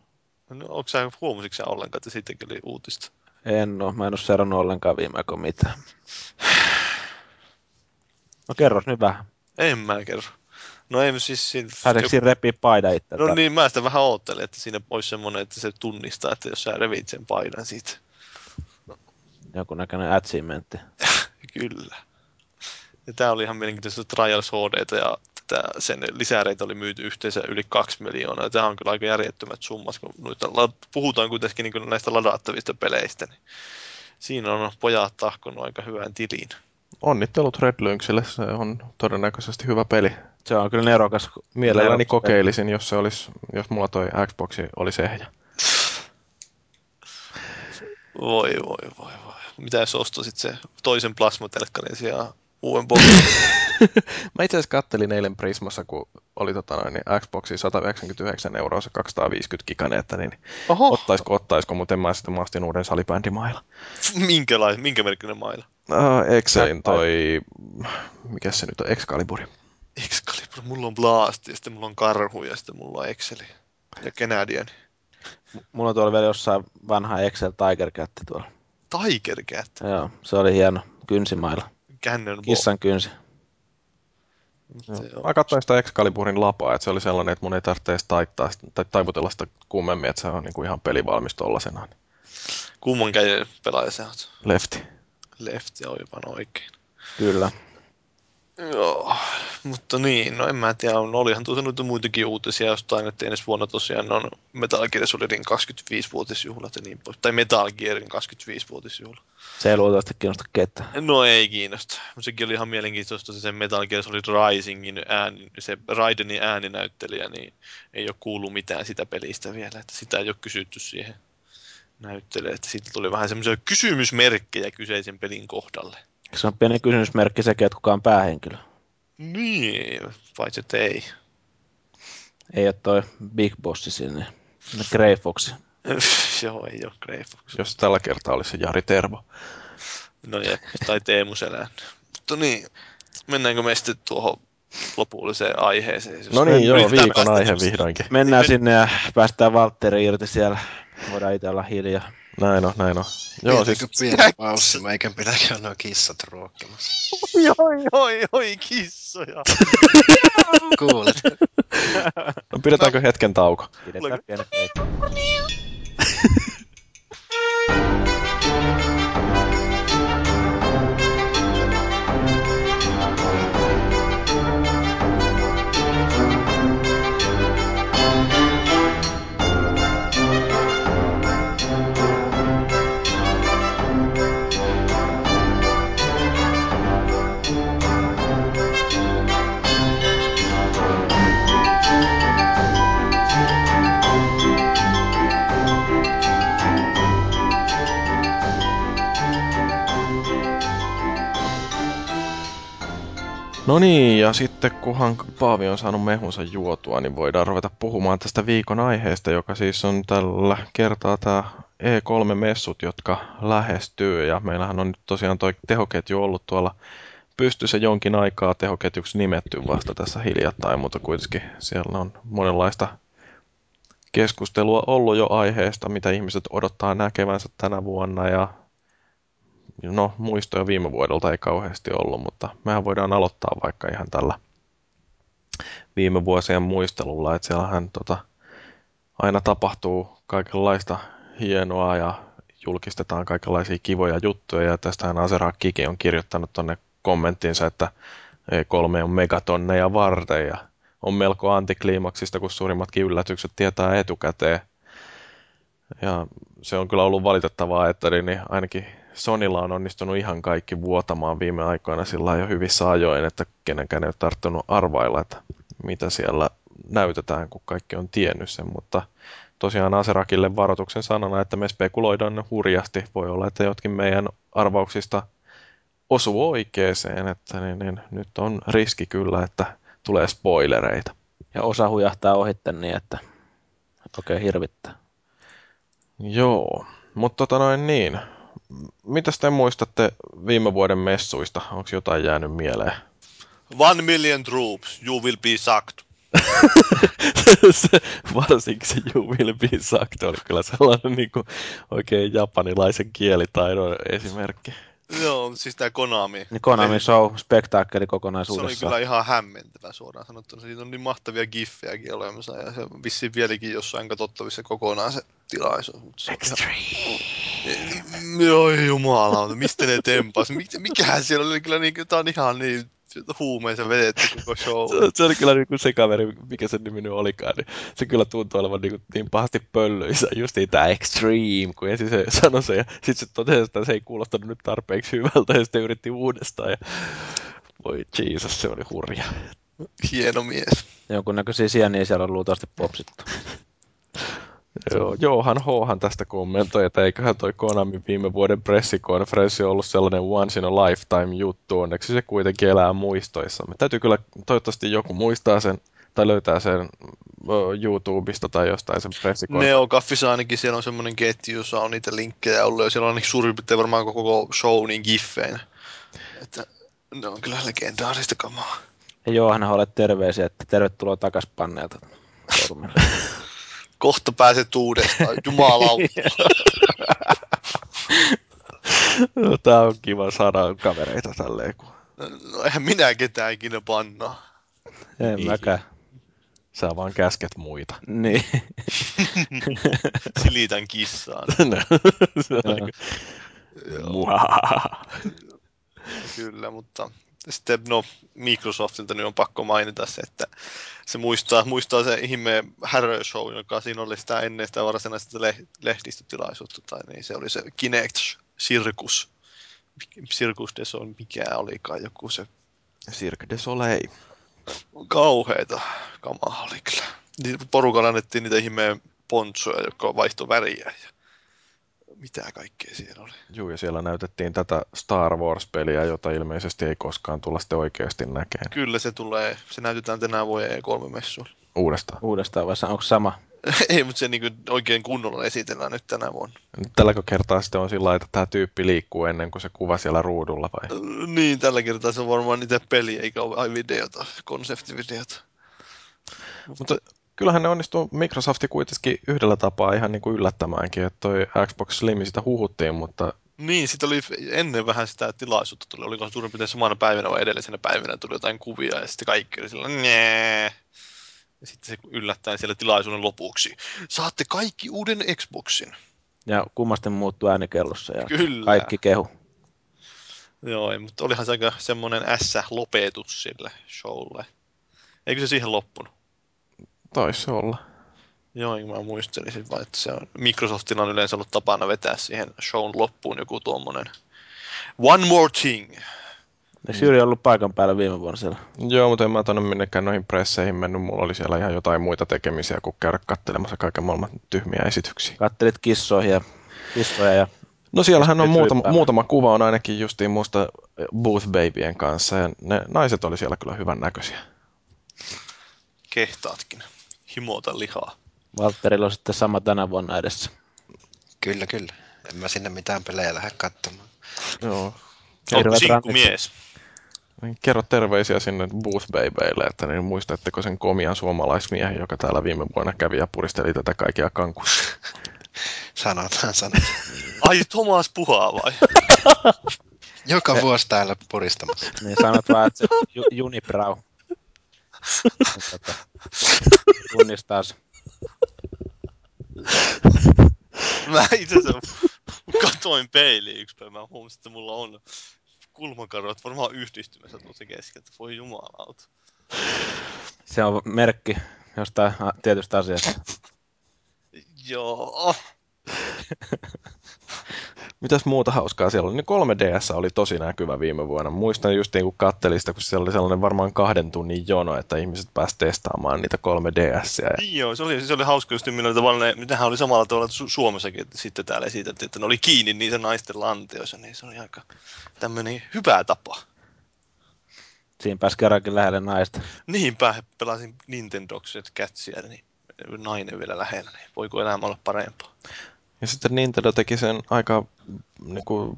No, onko sä, huomasitko sä ollenkaan, että sittenkin oli uutista? En ole, mä en ole seurannut ollenkaan viime aikoina mitään. No kerros nyt vähän. En mä kerro. No ei siis... Siinä, Pääseekö siinä repii paida itse? No niin, mä sitä vähän oottelin, että siinä olisi semmoinen, että se tunnistaa, että jos sä revit sen paidan siitä. Joku näköinen achievementti. Kyllä. Ja tää oli ihan mielenkiintoista Trials HD ja tätä, sen lisäreitä oli myyty yhteensä yli 2 miljoonaa. Ja tämä on kyllä aika järjettömät summat, kun noita, puhutaan kuitenkin niin näistä ladattavista peleistä. Niin siinä on pojat tahkonut aika hyvän tilin. Onnittelut Red Lynxille, se on todennäköisesti hyvä peli. Se on kyllä nerokas. Mielelläni kokeilisin, jos, se olisi, jos mulla toi Xboxi olisi ehjä. Voi, voi, voi, voi. Mitä jos ostaisit se toisen plasmatelkkarin sijaan uuden Mä itse asiassa kattelin eilen Prismassa, kun oli tota noin, niin Xboxi 199 euroa se 250 giganen, että niin Oho. ottaisiko, ottaisiko, mutta en mä sitten mä uuden salibändimailla. Minkälainen, minkä merkkinen maila? Uh, Excelin toi, mikä se nyt on, Excalibur. Excalibur, mulla on Blast ja sitten mulla on Karhu ja sitten mulla on Exceli ja Canadian. Mulla on tuolla vielä jossain vanha Excel Tiger Cat tuolla. Tiger Cat? Joo, se oli hieno kynsimailla. Cannon Kissan kynsi. Mä katsoin sitä Excaliburin lapaa, että se oli sellainen, että mun ei tarvitse edes taittaa tai taivutella sitä kummemmin, että se on niinku ihan pelivalmis tollasena. Kumman käden pelaaja se on? Lefti. Lefti, aivan oikein. Kyllä. Joo, mutta niin, no en mä tiedä, on, olihan tuossa noita muitakin uutisia jostain, että ensi vuonna tosiaan on Metal Gear Solidin 25-vuotisjuhlat ja niin pois, tai Metal Gearin 25-vuotisjuhla. Se ei luultavasti kiinnosta ketään. No ei kiinnosta, mutta sekin oli ihan mielenkiintoista se Metal Gear Solid Risingin ääni, se Raidenin ääninäyttelijä, niin ei ole kuullut mitään sitä pelistä vielä, että sitä ei ole kysytty siihen näyttelijä, että siitä tuli vähän semmoisia kysymysmerkkejä kyseisen pelin kohdalle. Se on pieni kysymysmerkki sekin, että kuka on päähenkilö. Niin, paitsi että ei. Ei ole toi Big Bossi sinne. Grey Fox. Joo, ei ole Grey Fox. Jos tällä kertaa olisi se Jari Tervo. No jep, tai Teemu Selän. Mutta niin, mennäänkö me sitten tuohon lopulliseen aiheeseen? Jos No niin, joo, viikon aihe vihdoinkin. Mennään Niin, sinne ja päästään Valtteri irti siellä. Voidaan itse olla hiljaa. Näin on, näin on. Joo, siis pieni paussi, meikän pitää käydä nuo kissat ruokkimassa. Oi, oi, oi, kissoja. Kuulet? no, pidetäänkö hetken tauko? Pidetään Oliko- No niin, ja sitten kunhan Paavi on saanut mehunsa juotua, niin voidaan ruveta puhumaan tästä viikon aiheesta, joka siis on tällä kertaa tämä E3-messut, jotka lähestyy. Ja meillähän on nyt tosiaan toi tehoketju ollut tuolla pystyssä jonkin aikaa tehoketjuksi nimetty vasta tässä hiljattain, mutta kuitenkin siellä on monenlaista keskustelua ollut jo aiheesta, mitä ihmiset odottaa näkevänsä tänä vuonna ja no muistoja viime vuodelta ei kauheasti ollut, mutta mehän voidaan aloittaa vaikka ihan tällä viime vuosien muistelulla, että siellähän tota, aina tapahtuu kaikenlaista hienoa ja julkistetaan kaikenlaisia kivoja juttuja ja tästähän Asera Kiki on kirjoittanut tonne kommenttinsa, että E3 on megatonneja varten ja on melko antikliimaksista, kun suurimmatkin yllätykset tietää etukäteen. Ja se on kyllä ollut valitettavaa, että niin ainakin Sonilla on onnistunut ihan kaikki vuotamaan viime aikoina sillä jo hyvissä ajoin, että kenenkään ei ole tarttunut arvailla, että mitä siellä näytetään, kun kaikki on tiennyt sen, mutta tosiaan Aserakille varoituksen sanana, että me spekuloidaan hurjasti. Voi olla, että jotkin meidän arvauksista osuu oikeeseen, että niin, niin, nyt on riski kyllä, että tulee spoilereita. Ja osa hujahtaa ohitte niin, että oikein hirvittää. Joo, mutta tota noin niin. Mitä te muistatte viime vuoden messuista? Onko jotain jäänyt mieleen? One million troops, you will be sucked. se, varsinkin se You Will Be Sucked oli kyllä sellainen niin kuin, oikein japanilaisen kielitaidon esimerkki. Joo, siis tää Konami. Niin Konami Show spektaakkeli Se oli kokonaisuudessaan. kyllä ihan hämmentävä suoraan sanottuna. Siitä on niin mahtavia giffejäkin olemassa ja se on vissiin vieläkin jossain katsottavissa kokonaan se tilaisuus. Se on ihan... Joo jumala, mistä ne tempas? Mik- Mikähän siellä oli kyllä niin, tää on ihan niin huumeisen vedetty koko show. Se, se oli kyllä niin kuin se kaveri, mikä sen nimi nyt olikaan, niin se kyllä tuntui olevan niin, niin pahasti pöllyissä, just niin tää extreme, kun ensin se sanoi se, ja sitten se totesi, että se ei kuulostanut nyt tarpeeksi hyvältä, ja sitten yritti uudestaan, ja voi Jesus, se oli hurja. Hieno mies. Jonkunnäköisiä sieniä siellä on luultavasti popsittu. Joo, Johan Hohan tästä kommentoi, että eiköhän toi Konami viime vuoden pressikonferenssi ollut sellainen once in a lifetime juttu, onneksi se kuitenkin elää muistoissa. Me täytyy kyllä, toivottavasti joku muistaa sen, tai löytää sen YouTubesta tai jostain sen pressikonferenssin. Neokaffissa ainakin siellä on semmoinen ketju, jossa on niitä linkkejä ollut ja siellä on ainakin suurin piirtein varmaan koko show niin giffeinä. Että ne on kyllä legendaarista kamaa. Ja Johan olet terveisiä, että tervetuloa takas panneelta. Kohta pääset uudestaan, jumalauta. No, Tää on kiva saada kavereita tälleen, kun No eihän minä ketään ikinä pannaa. En Niin. mäkään. sä vaan käsket muita. Niin. Silitän kissaan. Se on. Kyllä, mutta sitten no Microsoftilta nyt on pakko mainita se, että se muistaa, muistaa se ihme Harrow Show, joka siinä oli sitä ennen sitä varsinaista lehdistötilaisuutta, tai niin se oli se Kinect Circus. Circus de Sol, mikä olikaan joku se. Cirque de Soleil. Kauheita kamaa oli kyllä. Niin porukalla annettiin niitä ihmeen pontsoja, jotka vaihtoi väriä. Ja mitä kaikkea siellä oli. Joo, ja siellä näytettiin tätä Star Wars-peliä, jota ilmeisesti ei koskaan tulla sitten oikeasti näkemään. Kyllä se tulee. Se näytetään tänään vuoden E3-messuilla. Uudestaan. Uudestaan vai onko sama? ei, mutta se niin oikein kunnolla esitellään nyt tänä vuonna. Tälläkö kertaa sitten on sillä että tämä tyyppi liikkuu ennen kuin se kuva siellä ruudulla vai? Niin, tällä kertaa se on varmaan niitä peliä eikä ole videota, konseptivideota. Mutta kyllähän ne onnistuu Microsofti kuitenkin yhdellä tapaa ihan niin kuin yllättämäänkin, että toi Xbox Slim sitä huhuttiin, mutta... Niin, sitten oli ennen vähän sitä tilaisuutta tuli, oliko suurin piirtein samana päivänä vai edellisenä päivänä tuli jotain kuvia ja sitten kaikki oli sillä nee. Ja sitten se yllättäen siellä tilaisuuden lopuksi. Saatte kaikki uuden Xboxin. Ja kummasten muuttuu äänikellossa ja Kyllä. kaikki kehu. Joo, mutta olihan se aika semmoinen S-lopetus sille showlle. Eikö se siihen loppunut? Taisi olla. Joo, niin mä muistelisin vaan, että se on, Microsoftilla on yleensä ollut tapana vetää siihen shown loppuun joku tuommoinen One more thing. Eikö Jyri ollut paikan päällä viime vuonna siellä? Joo, mutta en mä tonne minnekään noihin presseihin mennyt. Mulla oli siellä ihan jotain muita tekemisiä kuin käydä kattelemassa kaiken maailman tyhmiä esityksiä. Kattelit kissoja ja, kissoja ja No siellähän on muutama, muutama kuva on ainakin justiin muista Booth Babyjen kanssa ja ne naiset oli siellä kyllä hyvän näköisiä. Kehtaatkin. Himota lihaa. Valtterilla on sitten sama tänä vuonna edessä. Kyllä, kyllä. En mä sinne mitään pelejä lähde katsomaan. Joo. Onko mies? Niin, kerro terveisiä sinne Booth Babyille, että niin muistatteko sen komian suomalaismiehen, joka täällä viime vuonna kävi ja puristeli tätä kaikkia kankusta. sanotaan, sanotaan. Ai, Thomas puhaa vai? Joka vuosi täällä puristamassa. Niin sanot vaan, että se ju, Junibrau. Tota, tunnistaas. Mä itse asiassa katoin peiliin yksi päivä, mä huomasin, että mulla on kulmakarvat varmaan yhdistymässä tosi keskeltä. Voi jumalauta. Se on merkki jostain tietystä asiasta. Joo. Mitäs muuta hauskaa siellä oli? Niin 3DS oli tosi näkyvä viime vuonna. Muistan just niin kun kattelin sitä, kun siellä oli sellainen varmaan kahden tunnin jono, että ihmiset pääsivät testaamaan niitä 3DS. Ja... Joo, se oli, se oli hauska just millä tavalla ne, mitähän oli samalla tavalla Su- Suomessakin, että sitten täällä esitettiin, että ne oli kiinni niitä naisten lantioissa, niin se oli aika tämmöinen hyvä tapa. Siinä pääsi kerrankin lähelle naista. Niinpä, pelasin Nintendo Catsia, niin nainen vielä lähellä, niin voiko elämä olla parempaa? Ja sitten Nintendo teki sen aika niin kuin,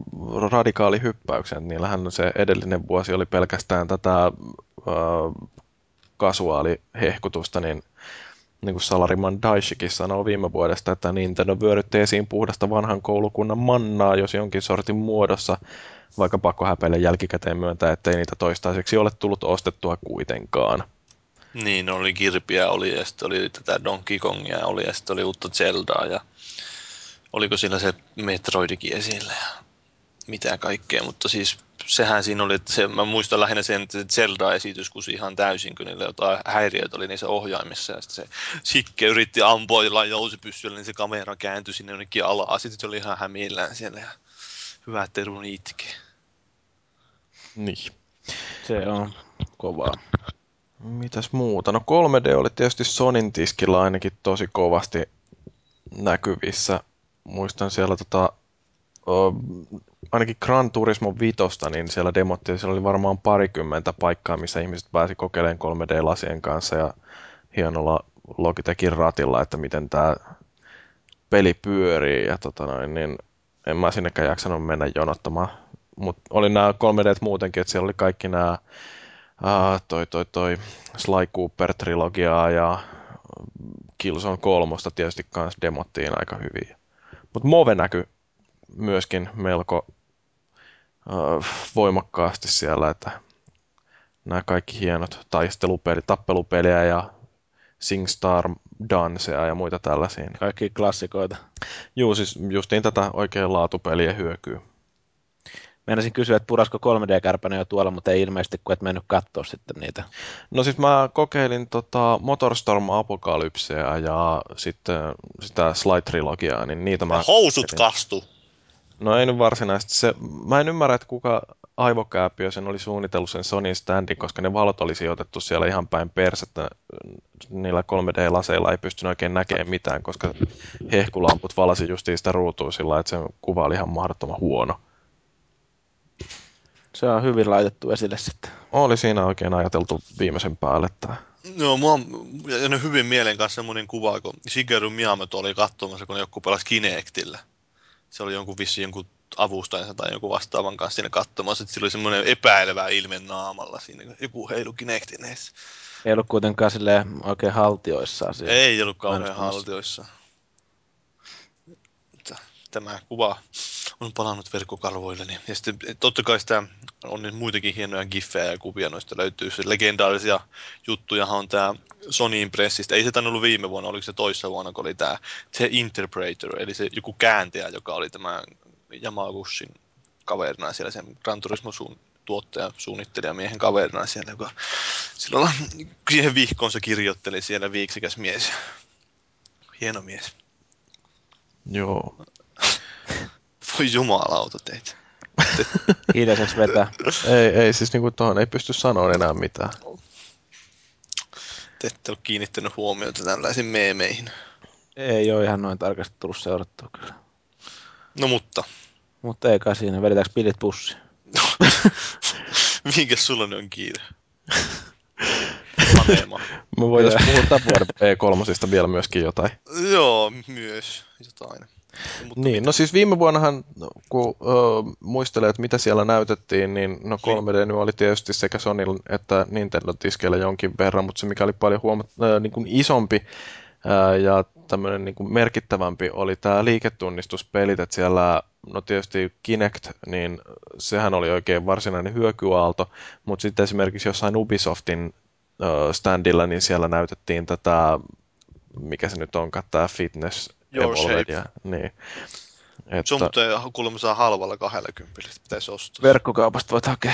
radikaali hyppäyksen. Niillähän se edellinen vuosi oli pelkästään tätä äh, kasuaalihehkutusta, niin niin kuin Salariman Daishikin sanoi viime vuodesta, että Nintendo vyörytti esiin puhdasta vanhan koulukunnan mannaa, jos jonkin sortin muodossa, vaikka pakko häpeille jälkikäteen myöntää, ettei niitä toistaiseksi ole tullut ostettua kuitenkaan. Niin, oli Kirpiä oli ja sitten oli tätä Donkey Kongia oli ja sitten oli uutta Zeldaa ja oliko siinä se Metroidikin esillä ja mitä kaikkea, mutta siis sehän siinä oli, että se, mä muistan lähinnä sen, että Zelda-esitys kusi ihan täysin, kun niillä jotain häiriöitä oli niissä ohjaimissa, ja sitten se Sikke yritti ampua jollain jousipyssyllä, niin se kamera kääntyi sinne jonnekin alaa, sitten se oli ihan hämillään siellä, ja hyvä, että itki. Niin. Se on kovaa. Mitäs muuta? No 3D oli tietysti Sonin tiskillä ainakin tosi kovasti näkyvissä. Muistan siellä tota, o, ainakin Gran Turismo 5, niin siellä demottiin, siellä oli varmaan parikymmentä paikkaa, missä ihmiset pääsi kokeilemaan 3D-lasien kanssa ja hienolla Logitechin ratilla, että miten tämä peli pyörii ja tota noin, niin en mä sinnekään jaksanut mennä jonottamaan. Mutta oli nämä 3D muutenkin, että siellä oli kaikki nämä uh, toi, toi, toi Sly Cooper-trilogiaa ja Killzone kolmosta tietysti kanssa demottiin aika hyvin. Mutta Move näkyi myöskin melko voimakkaasti siellä, että nämä kaikki hienot taistelupelit, tappelupeliä ja SingStar Dancea ja muita tällaisia. Kaikki klassikoita. Juu, siis justiin tätä oikein laatupeliä hyökyy. Meinasin kysyä, että purasko 3D-kärpäne jo tuolla, mutta ei ilmeisesti, kun et mennyt katsoa sitten niitä. No siis mä kokeilin tota Motorstorm Apocalypsea ja sitten sitä Slide-trilogiaa, niin niitä mä... Housut kokeilin. kastu. No ei nyt varsinaisesti. Se, mä en ymmärrä, että kuka aivokääpiö sen oli suunnitellut sen Sonin standin, koska ne valot olisi otettu siellä ihan päin persettä. Niillä 3D-laseilla ei pystynyt oikein näkemään mitään, koska hehkulamput valasi justiin sitä ruutua sillä että se kuva oli ihan mahdottoman huono. Se on hyvin laitettu esille sitten. Oli siinä oikein ajateltu viimeisen päälle tämä. Joo, mua on jäänyt hyvin mieleen kanssa semmoinen kuva, kun Shigeru Miyamoto oli katsomassa, kun joku pelasi Kinectillä. Se oli jonkun vissi jonkun avustajansa tai jonkun vastaavan kanssa siinä katsomassa, että sillä oli semmoinen epäilevä ilme naamalla siinä, kun joku heilu Kinectin edessä. Ei ollut kuitenkaan sille oikein haltioissaan siellä. Ei ollut kauhean Mainostamassa. haltioissa. Mutta Tämä kuva on palannut verkkokalvoilleni. Ja sitten totta kai sitä on nyt muitakin hienoja giffejä ja kuvia noista löytyy. Se legendaarisia juttuja on tämä Sony Impressista. Ei se tainnut ollut viime vuonna, oliko se toissa vuonna, kun oli tämä The Interpreter, eli se joku kääntäjä, joka oli tämä Yamagushin kaverina siellä, sen Gran Turismo suun, tuottaja, suunnittelija miehen kaverina siellä, joka silloin siihen vihkoonsa kirjoitteli siellä viiksikäs mies. Hieno mies. Joo. Voi jumalauta teitä. Hiljaiseksi vetää. Ei, ei siis niinku tuohon ei pysty sanoa enää mitään. Te ette ole kiinnittänyt huomiota tällaisiin meemeihin. Ei ole ihan noin tarkasti tullut seurattua kyllä. No mutta, Mutta ei kai siinä. Vedetäänkö pilit pussiin? minkä sulla ne on kiire? Panema. Me voitaisiin puhua tämän vuoden E3 vielä myöskin jotain. Joo, myös jotain. Mutta Niin, no siis viime vuonnahan, kun ö, muistelee, että mitä siellä näytettiin, niin no 3D nyt oli tietysti sekä Sony että Nintendo-tiskeillä jonkin verran, mutta se mikä oli paljon huomat- ö, niin kuin isompi ö, ja tämmöinen niin kuin merkittävämpi oli tämä liiketunnistuspelit, että siellä, no tietysti Kinect, niin sehän oli oikein varsinainen hyökyaalto, mutta sitten esimerkiksi jossain Ubisoftin ö, standilla, niin siellä näytettiin tätä, mikä se nyt onkaan, tämä Fitness Your Evolvedia. Niin. Että, Se on muuten kuulemma halvalla 20, pitäisi ostaa. Verkkokaupasta voit hakea.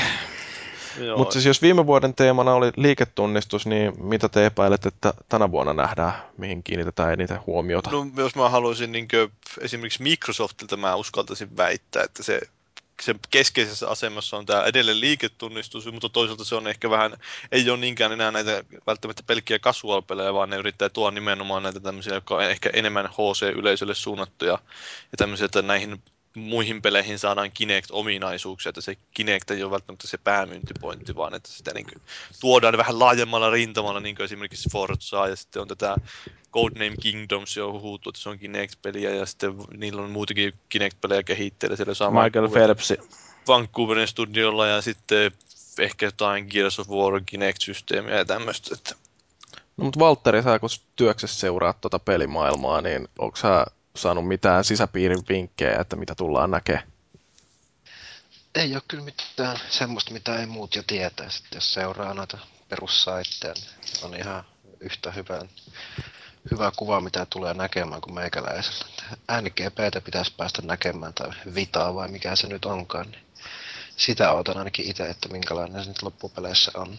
Mutta siis jos viime vuoden teemana oli liiketunnistus, niin mitä te epäilette, että tänä vuonna nähdään, mihin kiinnitetään eniten huomiota? No, jos mä haluaisin niin kuin, esimerkiksi Microsoftilta mä uskaltaisin väittää, että se, se keskeisessä asemassa on tämä edelleen liiketunnistus, mutta toisaalta se on ehkä vähän, ei ole niinkään enää näitä välttämättä pelkkiä casual-pelejä, vaan ne yrittää tuoda nimenomaan näitä tämmöisiä, jotka on ehkä enemmän HC-yleisölle suunnattuja ja tämmöisiä, että näihin muihin peleihin saadaan Kinect-ominaisuuksia, että se Kinect ei ole välttämättä se päämyyntipointti, vaan että sitä niin kuin tuodaan vähän laajemmalla rintamalla, niin kuin esimerkiksi Forzaa, ja sitten on tätä Codename Kingdoms jo huhuttu, että se on Kinect-peliä, ja sitten niillä on muitakin Kinect-pelejä kehitteillä, siellä saa Michael Phelpsi. Vancouverin studiolla, ja sitten ehkä jotain Gears of War Kinect-systeemiä ja tämmöistä, että No, mutta Valtteri, sä kun työksessä seuraat tuota pelimaailmaa, niin onko sä saanut mitään sisäpiirin vinkkejä, että mitä tullaan näkemään? Ei ole kyllä mitään semmoista, mitä ei muut jo tietäisi. Jos seuraa noita perussaitteja, niin on ihan yhtä hyvä, hyvä kuva, mitä tulee näkemään kuin meikäläisellä. NGPtä pitäisi päästä näkemään, tai Vitaa vai mikä se nyt onkaan. Niin sitä odotan ainakin itse, että minkälainen se nyt loppupeleissä on.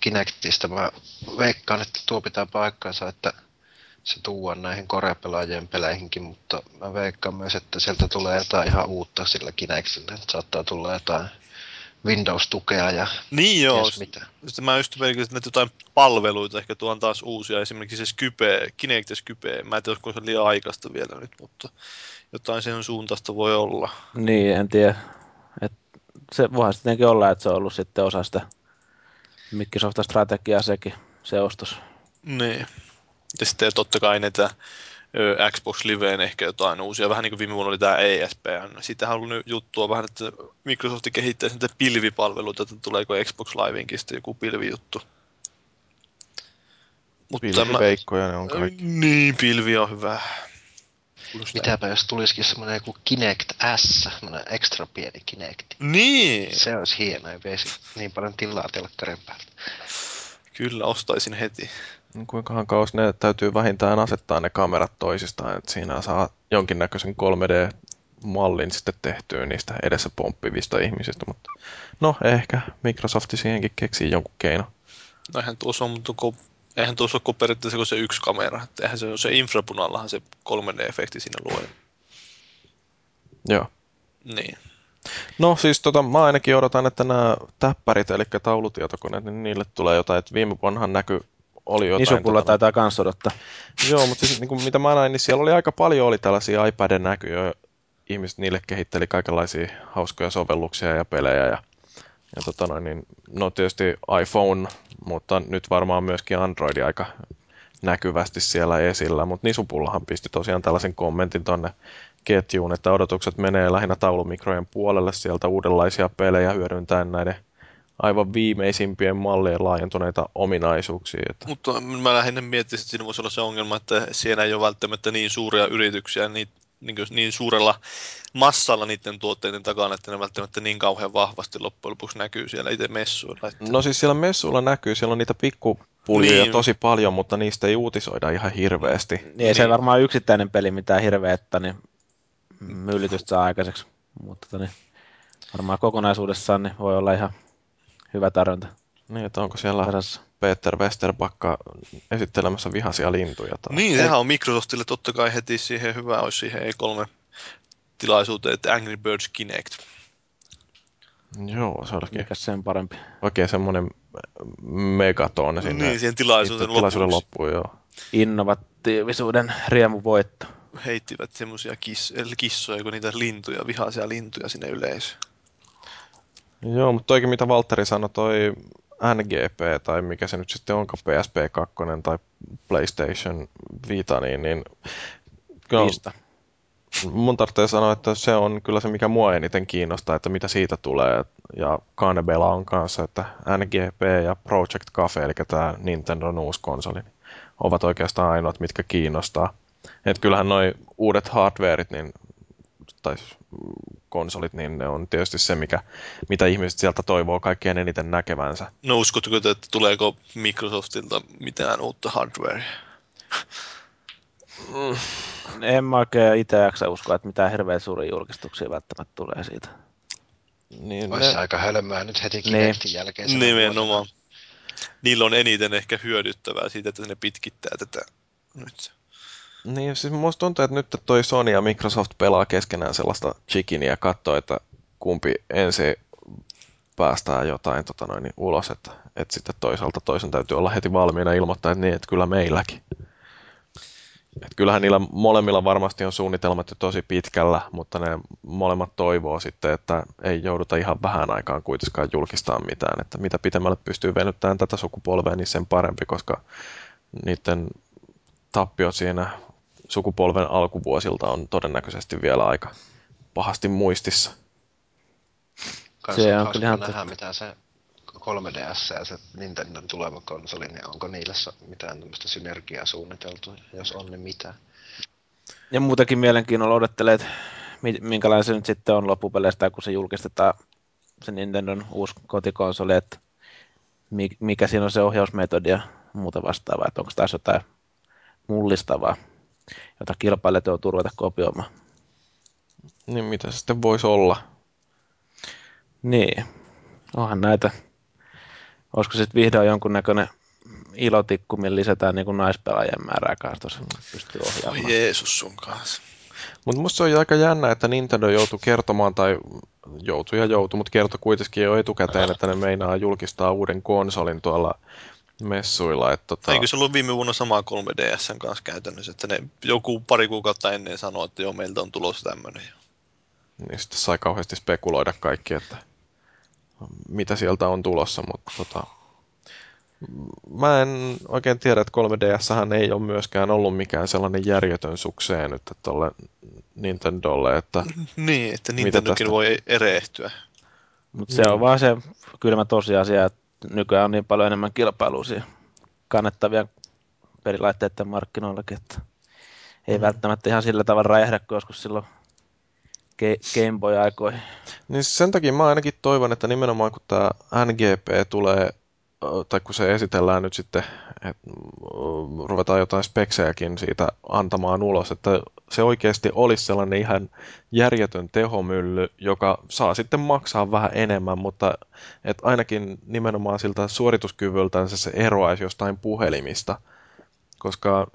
Kinectistä mä veikkaan, että tuo pitää paikkansa, että se tuodaan näihin koreapelaajien peleihinkin, mutta mä veikkaan myös, että sieltä tulee jotain ihan uutta sillä Kinectillä. Että saattaa tulla jotain Windows-tukea ja Niin joo, mitä. sitten mä just pelkästään, että jotain palveluita ehkä tuon taas uusia, esimerkiksi se Skype, Kinect Skype, mä en tiedä, olisiko se liian aikaista vielä nyt, mutta jotain sen suuntaista voi olla. Niin, en tiedä. Et se voihan sittenkin olla, että se on ollut sitten osa sitä Microsoftin strategiaa sekin, se ostos. Niin. Ja sitten totta kai näitä Xbox Liveen ehkä jotain uusia, vähän niin kuin viime vuonna oli tämä ESPN. Siitähän on ollut nyt juttua vähän, että Microsoft kehittää näitä pilvipalveluita, että tuleeko Xbox Liveinkin sitten joku pilvijuttu. Mutta Pilviveikkoja ne on kaikki. Niin, pilvi on hyvä. Näin. Mitäpä jos tulisikin semmoinen joku Kinect S, semmoinen ekstra pieni Kinect. Niin, Se olisi hieno veisi niin paljon tilaa telkkarin päältä. Kyllä ostaisin heti. Kuinkahan kauas ne täytyy vähintään asettaa ne kamerat toisistaan, että siinä saa jonkinnäköisen 3D mallin sitten tehtyä niistä edessä pomppivista ihmisistä, mutta no ehkä Microsoft siihenkin keksii jonkun keino. No eihän tuossa on, mutta kun, eihän tuossa ole periaatteessa kuin se yksi kamera. Että eihän se, se infrapunallahan se 3D-efekti siinä luo. Joo. Niin. No siis tota, mä ainakin odotan, että nämä täppärit, eli taulutietokoneet, niin niille tulee jotain, että viime vuonnahan näky oli jotain. Isupulla tota, taitaa kans odottaa. Joo, mutta siis niin kuin, mitä mä näin, niin siellä oli aika paljon oli tällaisia iPadin näkyjä. Ihmiset niille kehitteli kaikenlaisia hauskoja sovelluksia ja pelejä. Ja, ja tota noin, niin, no tietysti iPhone, mutta nyt varmaan myöskin Android aika näkyvästi siellä esillä. Mutta Nisupullahan pisti tosiaan tällaisen kommentin tonne ketjuun, että odotukset menee lähinnä taulumikrojen puolelle sieltä uudenlaisia pelejä hyödyntäen näiden aivan viimeisimpien mallien laajentuneita ominaisuuksia. Että... Mutta mä lähinnä miettisin, että siinä voisi olla se ongelma, että siellä ei ole välttämättä niin suuria yrityksiä niin, niin, niin suurella massalla niiden tuotteiden takana, että ne välttämättä niin kauhean vahvasti loppujen lopuksi näkyy siellä itse messuilla. Että... No siis siellä messuilla näkyy, siellä on niitä pikkupuljoja Niin. tosi paljon, mutta niistä ei uutisoida ihan hirveästi. Niin, ei se Niin. varmaan yksittäinen peli mitään hirveettä, niin myllytystä saa aikaiseksi. Mutta tota, niin, varmaan kokonaisuudessaan niin voi olla ihan hyvä tarjonta Niin, että onko siellä kasassa. Peter Westerbakka esittelemässä vihaisia lintuja? Tai... Niin, sehän on Microsoftille totta kai heti siihen hyvä olisi siihen E3 tilaisuuteen, että Angry Birds Kinect. Joo, se olisikin Mikä sen parempi. oikein semmoinen megatone sinne. Niin, siihen tilaisuuden tilaisuuden lopuksi loppuun, joo. Innovatiivisuuden riemuvoitto. Heittivät semmoisia kiss, kissoja, kun niitä lintuja, vihaisia lintuja sinne yleisöön. Joo, mutta toikin mitä Valtteri sanoi, toi NGP tai mikä se nyt sitten onkaan, PSP 2 tai PlayStation Vita, niin, niin kyllä mun tarvitsee sanoa, että se on kyllä se, mikä mua eniten kiinnostaa, että mitä siitä tulee. Ja Canebella on kanssa, että NGP ja Project Cafe, eli tämä Nintendo uusi konsoli, niin ovat oikeastaan ainoat, mitkä kiinnostaa. Et kyllähän noi uudet hardwareit, niin, tai konsolit, niin ne on tietysti se, mikä, mitä ihmiset sieltä toivoo kaikkein eniten näkevänsä. No uskotteko te, että tuleeko Microsoftilta mitään uutta hardwarea? En mä oikein itse jaksa uskoa, että mitään hirveän suuria julkistuksia välttämättä tulee siitä. Niin Olisi ne, aika hölmöä nyt heti Niin. Kinectin jälkeen. sen Nimenomaan. Niillä on eniten ehkä hyödyttävää siitä, että ne pitkittää tätä nyt. Niin siis musta tuntuu, että nyt toi Sony ja Microsoft pelaa keskenään sellaista chickenia ja katsoo, että kumpi ensin päästää jotain tota noin, niin ulos, että, että sitten toisaalta toisen täytyy olla heti valmiina ilmoittaa, että niin, että kyllä meilläkin. Et kyllähän niillä molemmilla varmasti on suunnitelmat jo tosi pitkällä, mutta ne molemmat toivoo sitten, että ei jouduta ihan vähän aikaan kuitenkaan julkistaa mitään. Että mitä pitemmälle pystyy venyttämään tätä sukupolvea, niin sen parempi, koska niiden tappiot siinä sukupolven alkuvuosilta on todennäköisesti vielä aika pahasti muistissa. Kans Se on kyllä ihan nähdä, mitä se 3DS ja se Nintendon tuleva konsoli, niin onko niillä mitään tämmöistä synergiaa suunniteltu, jos on, niin mitä. Ja muutenkin mielenkiinnolla odottelee, että mi- minkälainen se nyt sitten on loppupeleistä, kun se julkistetaan se Nintendon uusi kotikonsoli, että mi- mikä siinä on se ohjausmetodi ja muuta vastaavaa, että onko taas jotain mullistavaa, jota kilpailijat joutuu ruveta kopioimaan. Niin mitä se sitten voisi olla? Niin, onhan näitä. Olisiko sitten vihdoin jonkunnäköinen ilotikku, millä lisätään niin kuin naispelaajien määrää kanssa pystyy Oi ohjaamaan. Jeesus sun kanssa. Mutta musta se on aika jännä, että Nintendo joutui kertomaan, tai joutui ja joutui, mutta kertoi kuitenkin jo etukäteen, että ne meinaa julkistaa uuden konsolin tuolla messuilla. Että tota, Eikö se ollut viime vuonna sama 3DSn kanssa käytännössä, että ne joku pari kuukautta ennen sanoi, että joo, meiltä on tulossa tämmöinen. niin sitten sai kauheasti spekuloida kaikki, että mitä sieltä on tulossa, mutta tota, mä en oikein tiedä, että 3DS ei ole myöskään ollut mikään sellainen järjetön sukseen nyt tuolle Nintendolle, että Niin, että Nintendokin tästä? voi erehtyä. Mutta se on vaan se kylmä tosiasia, että nykyään on niin paljon enemmän kilpailua siinä kannettavia pelilaitteiden markkinoillakin, että ei välttämättä ihan sillä tavalla räjähdä kuin joskus silloin Game Boy-aikoihin. Niin sen takia mä ainakin toivon, että nimenomaan kun tämä NGP tulee tai kun se esitellään nyt sitten, että ruvetaan jotain speksejäkin siitä antamaan ulos, että se oikeasti olisi sellainen ihan järjetön tehomylly, joka saa sitten maksaa vähän enemmän, mutta että ainakin nimenomaan siltä suorituskyvyltään se eroaisi jostain puhelimista, koska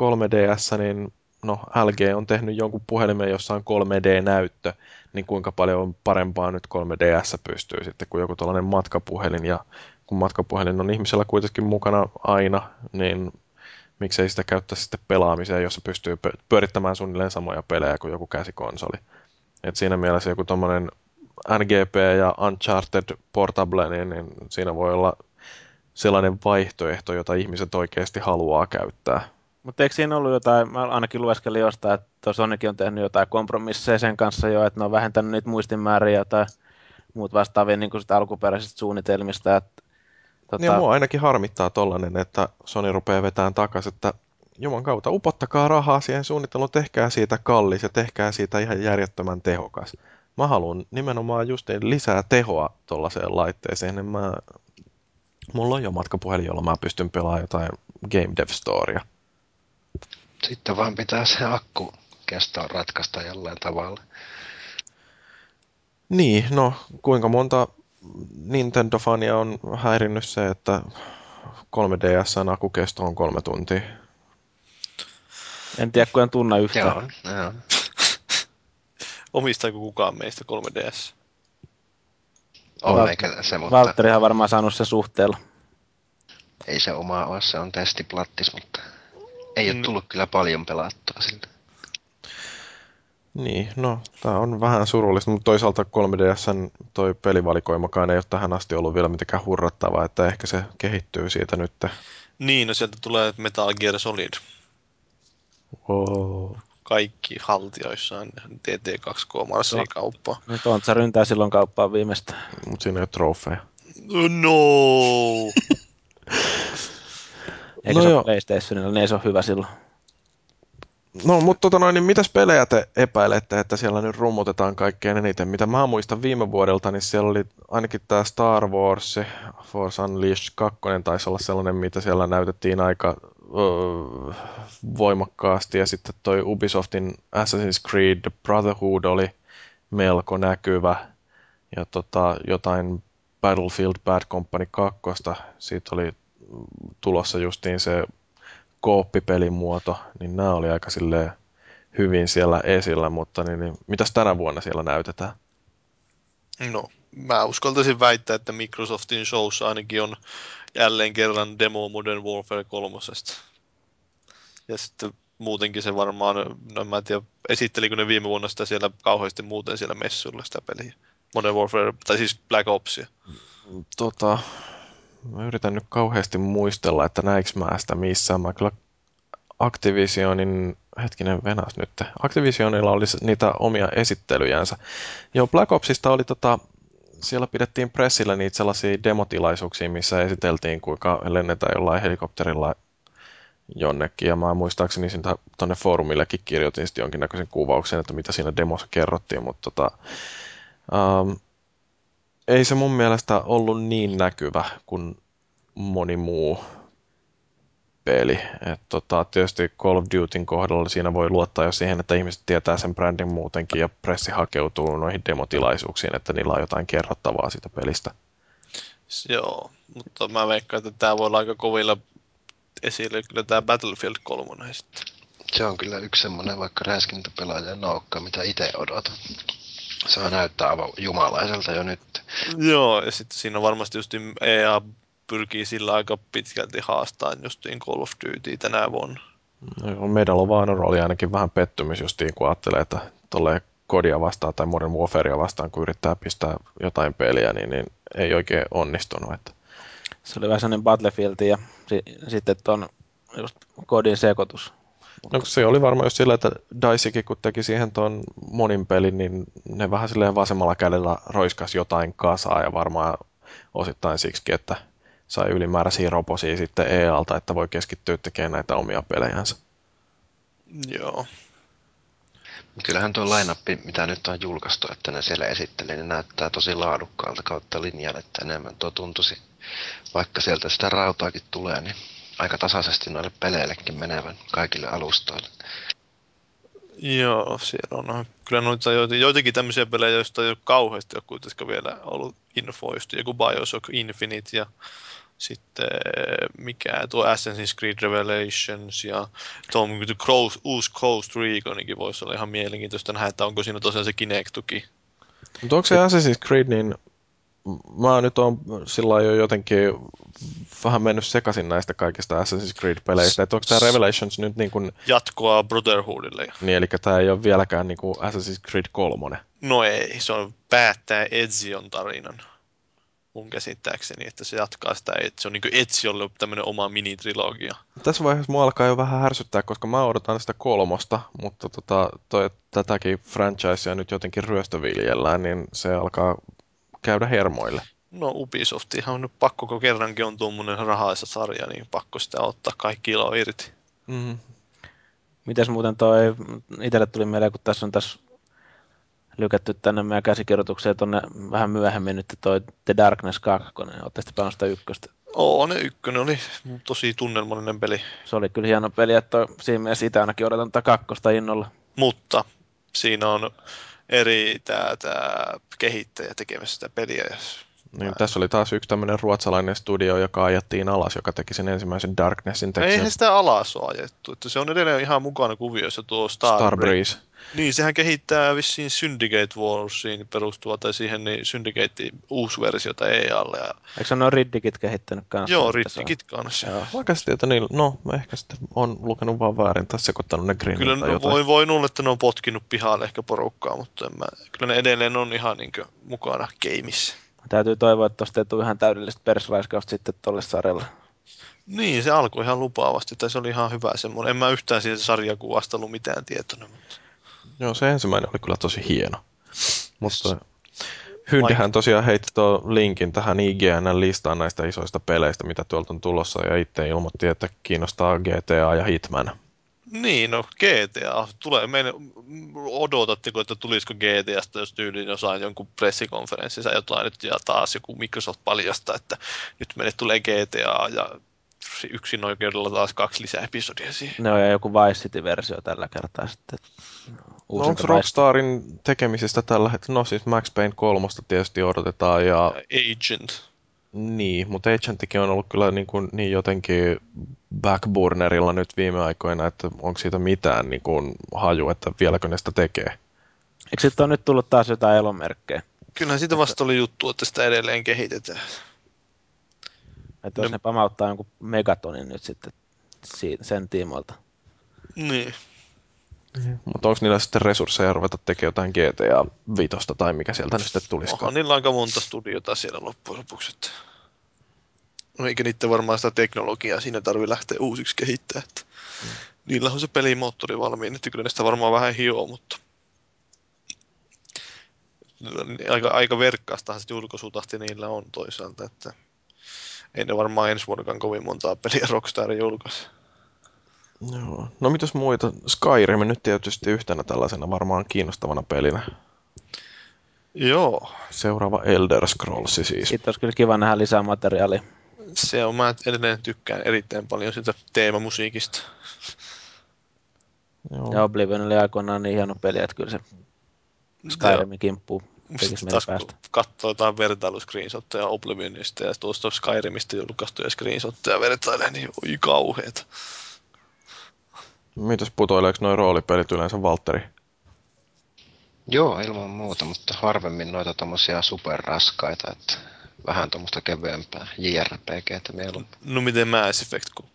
3DS, niin no LG on tehnyt jonkun puhelimen, jossa on 3D-näyttö, niin kuinka paljon parempaa nyt 3DS pystyy sitten kuin joku tällainen matkapuhelin. Ja kun matkapuhelin on ihmisellä kuitenkin mukana aina, niin miksei sitä käyttää sitten pelaamiseen, jossa pystyy pyörittämään suunnilleen samoja pelejä kuin joku käsikonsoli. Et siinä mielessä joku tuommoinen NGP ja Uncharted Portable, niin, niin siinä voi olla sellainen vaihtoehto, jota ihmiset oikeasti haluaa käyttää. Mutta eikö siinä ollut jotain, mä ainakin lueskelin jostain, että Sonic on tehnyt jotain kompromisseja sen kanssa jo, että ne on vähentänyt niitä muistimääriä tai muut vastaavia niin kuin sitä alkuperäisistä suunnitelmista. Että, tota... Ja mua ainakin harmittaa tollanen, että Sony rupeaa vetämään takaisin, että Juman kautta upottakaa rahaa siihen suunnitteluun, tehkää siitä kallis ja tehkää siitä ihan järjettömän tehokas. Mä haluan nimenomaan just lisää tehoa tuollaiseen laitteeseen. Niin mä... Mulla on jo matkapuhelin, jolla mä pystyn pelaamaan jotain Game Dev Storea. Sitten vaan pitää se akku kestoa ratkaista jollain tavalla. Niin, no kuinka monta Nintendo-fania on häirinnyt se, että 3DSn akukesto on kolme tuntia? En tiedä, kun en tunna yhtään. Joo, joo. Omistaako kukaan meistä 3DS? On Val- eikä se, mutta Valtterihan varmaan saanut sen suhteella. ei se oma ole, se on testiplattis, mutta ei ole Mm. tullut kyllä paljon pelattua siltä. Niin, no, tämä on vähän surullista, mutta toisaalta 3DSn toi pelivalikoimakaan ei ole tähän asti ollut vielä mitenkään hurrattavaa, että ehkä se kehittyy siitä nyt. Niin, no sieltä tulee Metal Gear Solid. Oh. Kaikki haltioissa on TT2K marssii kauppaa. Nyt on, se ryntää silloin kauppaan viimeistään. Mutta siinä ei ole trofeja. No! Eikä No se joo. ole PlayStationilla, niin ei se ole hyvä silloin. No, mutta tota noin, niin mitäs pelejä te epäilette, että siellä nyt rummutetaan kaikkein eniten? Mitä mä muistan viime vuodelta, niin siellä oli ainakin tämä Star Wars, Force Unleashed 2 taisi olla sellainen, mitä siellä näytettiin aika öö, voimakkaasti. Ja sitten toi Ubisoftin Assassin's Creed Brotherhood oli melko näkyvä. Ja tota, jotain Battlefield Bad Company 2, siitä oli tulossa justiin se kooppipelin muoto, niin nämä oli aika silleen hyvin siellä esillä, mutta niin, niin, mitäs tänä vuonna siellä näytetään? No, mä uskaltaisin väittää, että Microsoftin showssa ainakin on jälleen kerran demo Modern Warfare 3. Ja sitten muutenkin se varmaan, no mä en tiedä, esittelikö ne viime vuonna sitä siellä kauheasti muuten siellä messuilla sitä peliä. Modern Warfare, tai siis Black Opsia. Tota, mä yritän nyt kauheasti muistella, että näinkö mä sitä missään. Mä kyllä Activisionin, hetkinen venas nyt, Activisionilla oli niitä omia esittelyjänsä. Joo, Black Opsista oli tota, siellä pidettiin pressillä niitä sellaisia demotilaisuuksia, missä esiteltiin, kuinka lennetään jollain helikopterilla jonnekin. Ja mä muistaakseni siitä tonne foorumillekin kirjoitin sitten jonkinnäköisen kuvauksen, että mitä siinä demossa kerrottiin, mutta tota, um, ei se mun mielestä ollut niin näkyvä kuin moni muu peli. Et tota, tietysti Call of Dutyn kohdalla siinä voi luottaa jo siihen, että ihmiset tietää sen brändin muutenkin ja pressi hakeutuu noihin demotilaisuuksiin, että niillä on jotain kerrottavaa siitä pelistä. Joo, mutta mä veikkaan, että tää voi olla aika kovilla esille kyllä tää Battlefield 3 sitten. Se on kyllä yksi semmoinen vaikka räiskintäpelaajan noukka, mitä itse odotan. Se näyttää aivan jumalaiselta jo nyt. Joo, ja sitten siinä varmasti just EA pyrkii sillä aika pitkälti haastaa justiin Call of Duty tänä vuonna. No, Medal of Honor oli ainakin vähän pettymys justiin, kun ajattelee, että tolleen kodia vastaan tai Modern Warfarea vastaan, kun yrittää pistää jotain peliä, niin, niin ei oikein onnistunut. Että Se oli vähän sellainen Battlefield ja si- sitten just kodin sekoitus. No se oli varmaan just sillä, että Diceikin kun teki siihen tuon monin pelin, niin ne vähän silleen vasemmalla kädellä roiskas jotain kasaa ja varmaan osittain siksi, että sai ylimääräisiä roposia sitten EAlta, että voi keskittyä tekemään näitä omia pelejänsä. Joo. Kyllähän tuo lainappi, mitä nyt on julkaistu, että ne siellä esittelee, niin näyttää tosi laadukkaalta kautta linjan, että enemmän tuo tuntuisi, vaikka sieltä sitä rautaakin tulee, niin aika tasaisesti noille peleillekin menevän kaikille alustoille. Joo, siellä on kyllä noita joitakin tämmöisiä pelejä, joista ei ole kauheasti ole kuitenkaan vielä ollut infoistu. Joku Bioshock Infinite ja sitten mikä tuo Assassin's Creed Revelations ja tuo Coast, uusi Coast Reconikin voisi olla ihan mielenkiintoista nähdä, että onko siinä tosiaan se Kinect-tuki. Mutta onko se Assassin's Creed, niin mä nyt on sillä jo jotenkin vähän mennyt sekaisin näistä kaikista Assassin's Creed-peleistä, että onko tämä Revelations nyt niin kuin... Jatkoa Brotherhoodille. Niin, eli tämä ei ole vieläkään niin kuin Assassin's Creed 3. No ei, se on päättää Ezion tarinan mun käsittääkseni, että se jatkaa sitä, että se on niin Eziolle tämmöinen oma mini-trilogia. Tässä vaiheessa mua alkaa jo vähän härsyttää, koska mä odotan sitä kolmosta, mutta tota, toi, tätäkin franchisea nyt jotenkin ryöstöviljellään, niin se alkaa käydä hermoille. No Ubisoft ihan nyt pakko, kun kerrankin on tuommoinen rahaisa sarja, niin pakko sitä ottaa kaikki ilo irti. Mm-hmm. Mites muuten toi, itselle tuli mieleen, kun tässä on tässä lykätty tänne meidän käsikirjoitukseen tuonne vähän myöhemmin nyt toi The Darkness 2. Olette sitten pelannut sitä ykköstä? Oo, ne ykkönen oli tosi tunnelmallinen peli. Se oli kyllä hieno peli, että siinä mielessä itse ainakin odotan tätä kakkosta innolla. Mutta siinä on eri tämä, tämä kehittäjä tekemässä sitä peliä. Niin, tässä oli taas yksi tämmöinen ruotsalainen studio, joka ajettiin alas, joka teki sen ensimmäisen Darknessin tekstin. Eihän sitä alas ole ajettu, että se on edelleen ihan mukana kuvioissa tuo Star Starbreeze. Niin, sehän kehittää vissiin Syndicate Warsiin perustuvaa, tai siihen niin Syndicate uusi versiota EAlle. Ja... Eikö se ole Riddikit kehittänyt kanssa? Joo, Riddikit kanssa. Joo. Mä käsitin, että niillä, no ehkä sitten on lukenut vaan väärin tai sekoittanut ne Greenin Kyllä no, voi, voi luulla, että ne on potkinut pihalle ehkä porukkaa, mutta en mä, kyllä ne edelleen on ihan niin mukana gameissa. Täytyy toivoa, että tuosta ei tule ihan täydellistä persraiskausta sitten tuolle sarjalle. Niin, se alkoi ihan lupaavasti, tai se oli ihan hyvä semmoinen. En mä yhtään siitä sarjakuvasta ollut mitään tietoinen. Mutta... Joo, se ensimmäinen oli kyllä tosi hieno. Mutta Hyndihän tosiaan heitti tuon linkin tähän IGN-listaan näistä isoista peleistä, mitä tuolta on tulossa, ja itse ilmoitti, että kiinnostaa GTA ja Hitman. Niin, no GTA tulee. Meidän, odotatteko, että tulisiko GTAsta, jos tyyliin jossain jonkun pressikonferenssissa jotain nyt ja taas joku Microsoft paljasta, että nyt meille tulee GTA ja yksin oikeudella taas kaksi lisää episodia siihen. No ja joku Vice City-versio tällä kertaa sitten. No, onko Rockstarin tekemisestä tällä hetkellä? No siis Max Payne kolmosta tietysti odotetaan ja... Agent. Niin, mutta Agentikin on ollut kyllä niin, kuin, niin jotenkin backburnerilla nyt viime aikoina, että onko siitä mitään niin kuin, haju, että vieläkö ne sitä tekee. Eikö sitten ole nyt tullut taas jotain elomerkkejä? Kyllähän siitä vasta oli juttu, että sitä edelleen kehitetään. Että jos no. ne pamauttaa jonkun megatonin nyt sitten sen tiimoilta. Niin. Mm. Mutta onko niillä sitten resursseja ruveta tekemään jotain GTA 5 tai mikä sieltä nyt sitten tulisi? Onhan niillä aika monta studiota siellä loppujen lopuksi. Että... No eikä niitä varmaan sitä teknologiaa siinä tarvi lähteä uusiksi kehittämään. Että... Mm. Niillä on se pelimoottori valmiin, että kyllä ne sitä varmaan vähän hioo, mutta aika, aika verkkaastahan se julkaisutahti niillä on toisaalta, että ei ne varmaan ensi vuodekaan kovin montaa peliä Rockstar julkaisi. Joo. No mitäs muita? Skyrim nyt tietysti yhtenä tällaisena varmaan kiinnostavana pelinä. Joo. Seuraava Elder Scrolls siis. Sitten olisi kyllä kiva nähdä lisää materiaalia. Se on, mä edelleen tykkään erittäin paljon sitä teemamusiikista. Joo. Ja Oblivion oli aikoinaan niin hieno peli, että kyllä se Skyrimin kimppuu tekisi taas päästä. katsoo jotain vertailuscreenshotteja Oblivionista ja tuosta Skyrimistä julkaistuja screenshotteja vertailee, niin oi kauheeta. Mitäs putoileeko noin roolipelit yleensä Valtteri? Joo, ilman muuta, mutta harvemmin noita tommosia superraskaita, että vähän tuommoista kevyempää JRPGtä mieluummin. No miten Mass Effect, kun?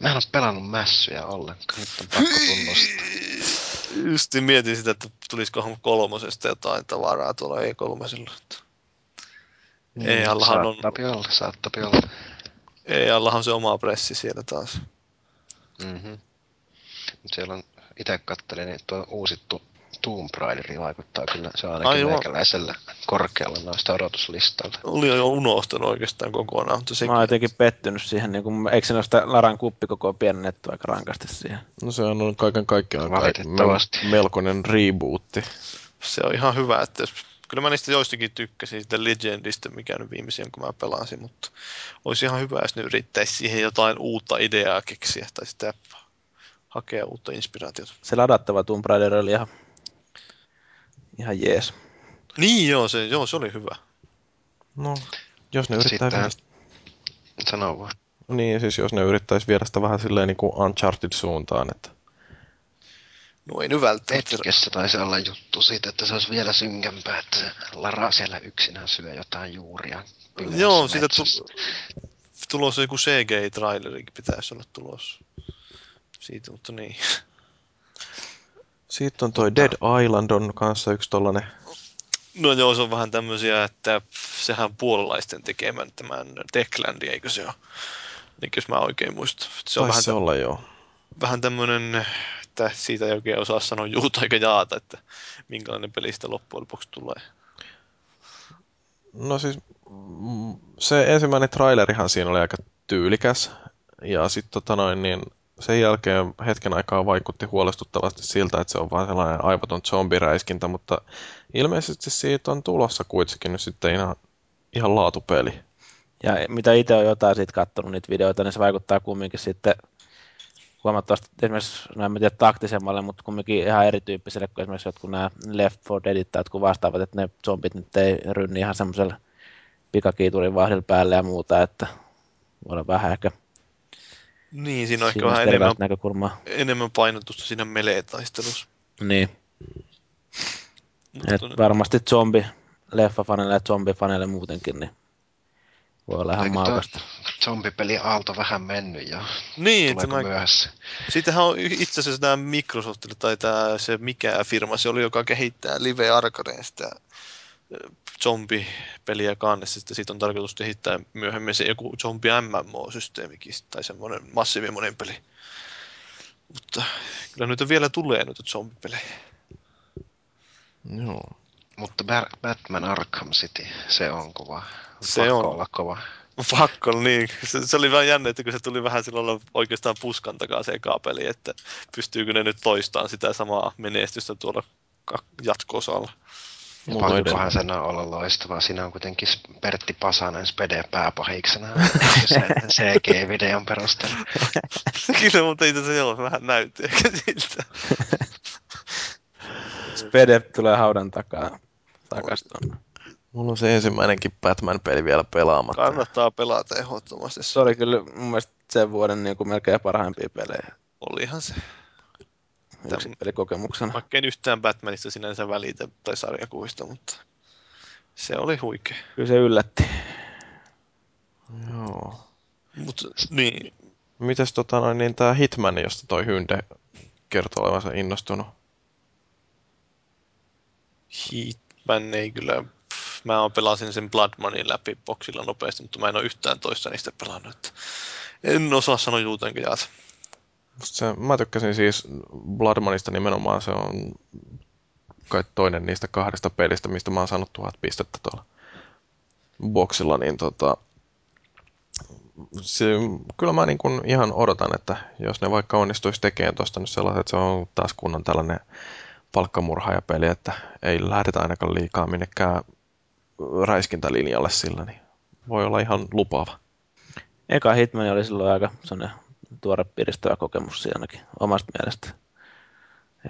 Mä en ole pelannut mässyjä ollenkaan, nyt on pakko tunnustaa. Justi mietin sitä, että tulisikohan kolmosesta jotain tavaraa tuolla E3. Mm, E-allahan on... Saattapi olla, saattapi olla. E-allahan se oma pressi siellä taas. Mm-hmm. Siellä on, itse kattelin, niin tuo uusittu Tomb Raider vaikuttaa kyllä, se on ainakin Aivan. meikäläisellä korkealla noista odotuslistalta. Oli jo unohtanut oikeastaan kokonaan, mutta sekin. Mä oon jotenkin pettynyt siihen, niin kun, eikö se noista Laran kuppikokoa pienennetty aika rankasti siihen? No se on kaiken kaikkiaan kai Valitettavasti. mel- melkoinen rebootti. Se on ihan hyvä, että jos, kyllä mä niistä joistakin tykkäsin, sitä Legendista, mikä nyt viimeisiä, kun mä pelasin, mutta olisi ihan hyvä, jos ne yrittäisi siihen jotain uutta ideaa keksiä, tai sitä hakea uutta inspiraatiota. Se ladattava Tomb Raider oli ihan, ihan jees. Niin joo, se, joo, se oli hyvä. No, jos ne yrittää Sitten- viedä, Sano vaan. niin siis jos ne yrittäisi viedä sitä vähän silleen niin kuin Uncharted-suuntaan, että No ei nyt välttämättä. Hetkessä taisi olla juttu siitä, että se olisi vielä synkempää, että se Lara siellä yksinään syö jotain juuria. Joo, siitä tu- tulossa joku CGI-trailerikin pitäisi olla tulossa. Siitä, mutta niin. sitten on toi Dead Island on kanssa yksi tollanen, No joo, se on vähän tämmöisiä, että sehän puolalaisten tekemän tämän Declandi, eikö se ole? Niin jos mä oikein muistan. Se on taisi vähän, se olla joo. vähän tämmöinen, että siitä ei oikein osaa sanoa juuta eikä jaata, että minkälainen peli sitä loppujen lopuksi tulee. No siis mm, se ensimmäinen trailerihan siinä oli aika tyylikäs. Ja sitten tota noin, niin sen jälkeen hetken aikaa vaikutti huolestuttavasti siltä, että se on vain sellainen aivoton zombiräiskintä, mutta ilmeisesti siitä on tulossa kuitenkin nyt sitten ihan, ihan laatupeli. Ja mitä itse on jotain siitä katsonut niitä videoita, niin se vaikuttaa kumminkin sitten huomattavasti esimerkiksi, no en tiedä taktisemmalle, mutta kumminkin ihan erityyppiselle kuin esimerkiksi jotkut nämä Left 4 Deadit tai jotkut vastaavat, että ne zombit nyt ei rynni ihan semmoisella pikakiiturin vahdilla päälle ja muuta, että voi olla vähän ehkä Niin, siinä on ehkä siinä vähän on enemmän, näkökulmaa. enemmän painotusta siinä melee-taistelussa. Niin, Mutta, et varmasti zombi leffafaneille ja zombifaneille muutenkin, niin voi olla ihan maukasta. Zombipeli aalto vähän mennyt ja niin, että tuleeko mä, myöhässä? Siitähän on itse asiassa tämä Microsoft tai tämä se mikä firma se oli, joka kehittää Live Arcadeen sitä zombipeliä kannessa. Sitten siitä on tarkoitus kehittää myöhemmin se joku zombi MMO-systeemikin tai semmoinen massiivinen monen peli. Mutta kyllä nyt vielä tulee noita zombipelejä. Joo. Mutta Bar- Batman Arkham City, se on kova. Se Pakko on. olla kova. Pakko, niin. Se, se, oli vähän jännä, että kun se tuli vähän silloin oikeastaan puskan takaa se eka peli, että pystyykö ne nyt toistamaan sitä samaa menestystä tuolla jatko-osalla. Ja pakkohan sen on olla loistavaa. Siinä on kuitenkin Pertti Pasanen Spede pääpahiksena se CG-videon perusteella. Kyllä, mutta itse asiassa joo, vähän näytti ehkä siltä. Spede tulee haudan takaa takaisin tuonne. Mulla on se ensimmäinenkin Batman-peli vielä pelaamatta. Kannattaa pelata ehdottomasti. Se oli kyllä mun mielestä sen vuoden niin kuin melkein parhaimpia pelejä Olihan se. Yksin pelikokemuksena. Vaikka en yhtään Batmanista sinänsä välitä tai sarjakuvista, mutta se oli huikea. Kyllä se yllätti. Joo. Mutta niin, Mites tota noin, niin tää Hitman, josta toi Hynde kertoo olevansa innostunut? Hitman ei kyllä... Pff, Mä oon pelasin sen Blood Moneyn läpi boksilla nopeasti, mutta mä en ole yhtään toista niistä pelannut. En osaa sanoa juutenko jaata. Se, mä tykkäsin siis Bloodmanista nimenomaan, se on kai toinen niistä kahdesta pelistä, mistä mä oon saanut tuhat pistettä tuolla boksilla, niin tota, se, kyllä mä niin kuin ihan odotan, että jos ne vaikka onnistuisi tekemään tuosta nyt sellaiset, että se on taas kunnon tällainen palkkamurhaajapeli, että ei lähdetä ainakaan liikaa minnekään räiskintälinjalle sillä, niin voi olla ihan lupaava. Eka Hitman oli silloin aika tuore piristävä kokemus siinä ainakin omasta mielestä.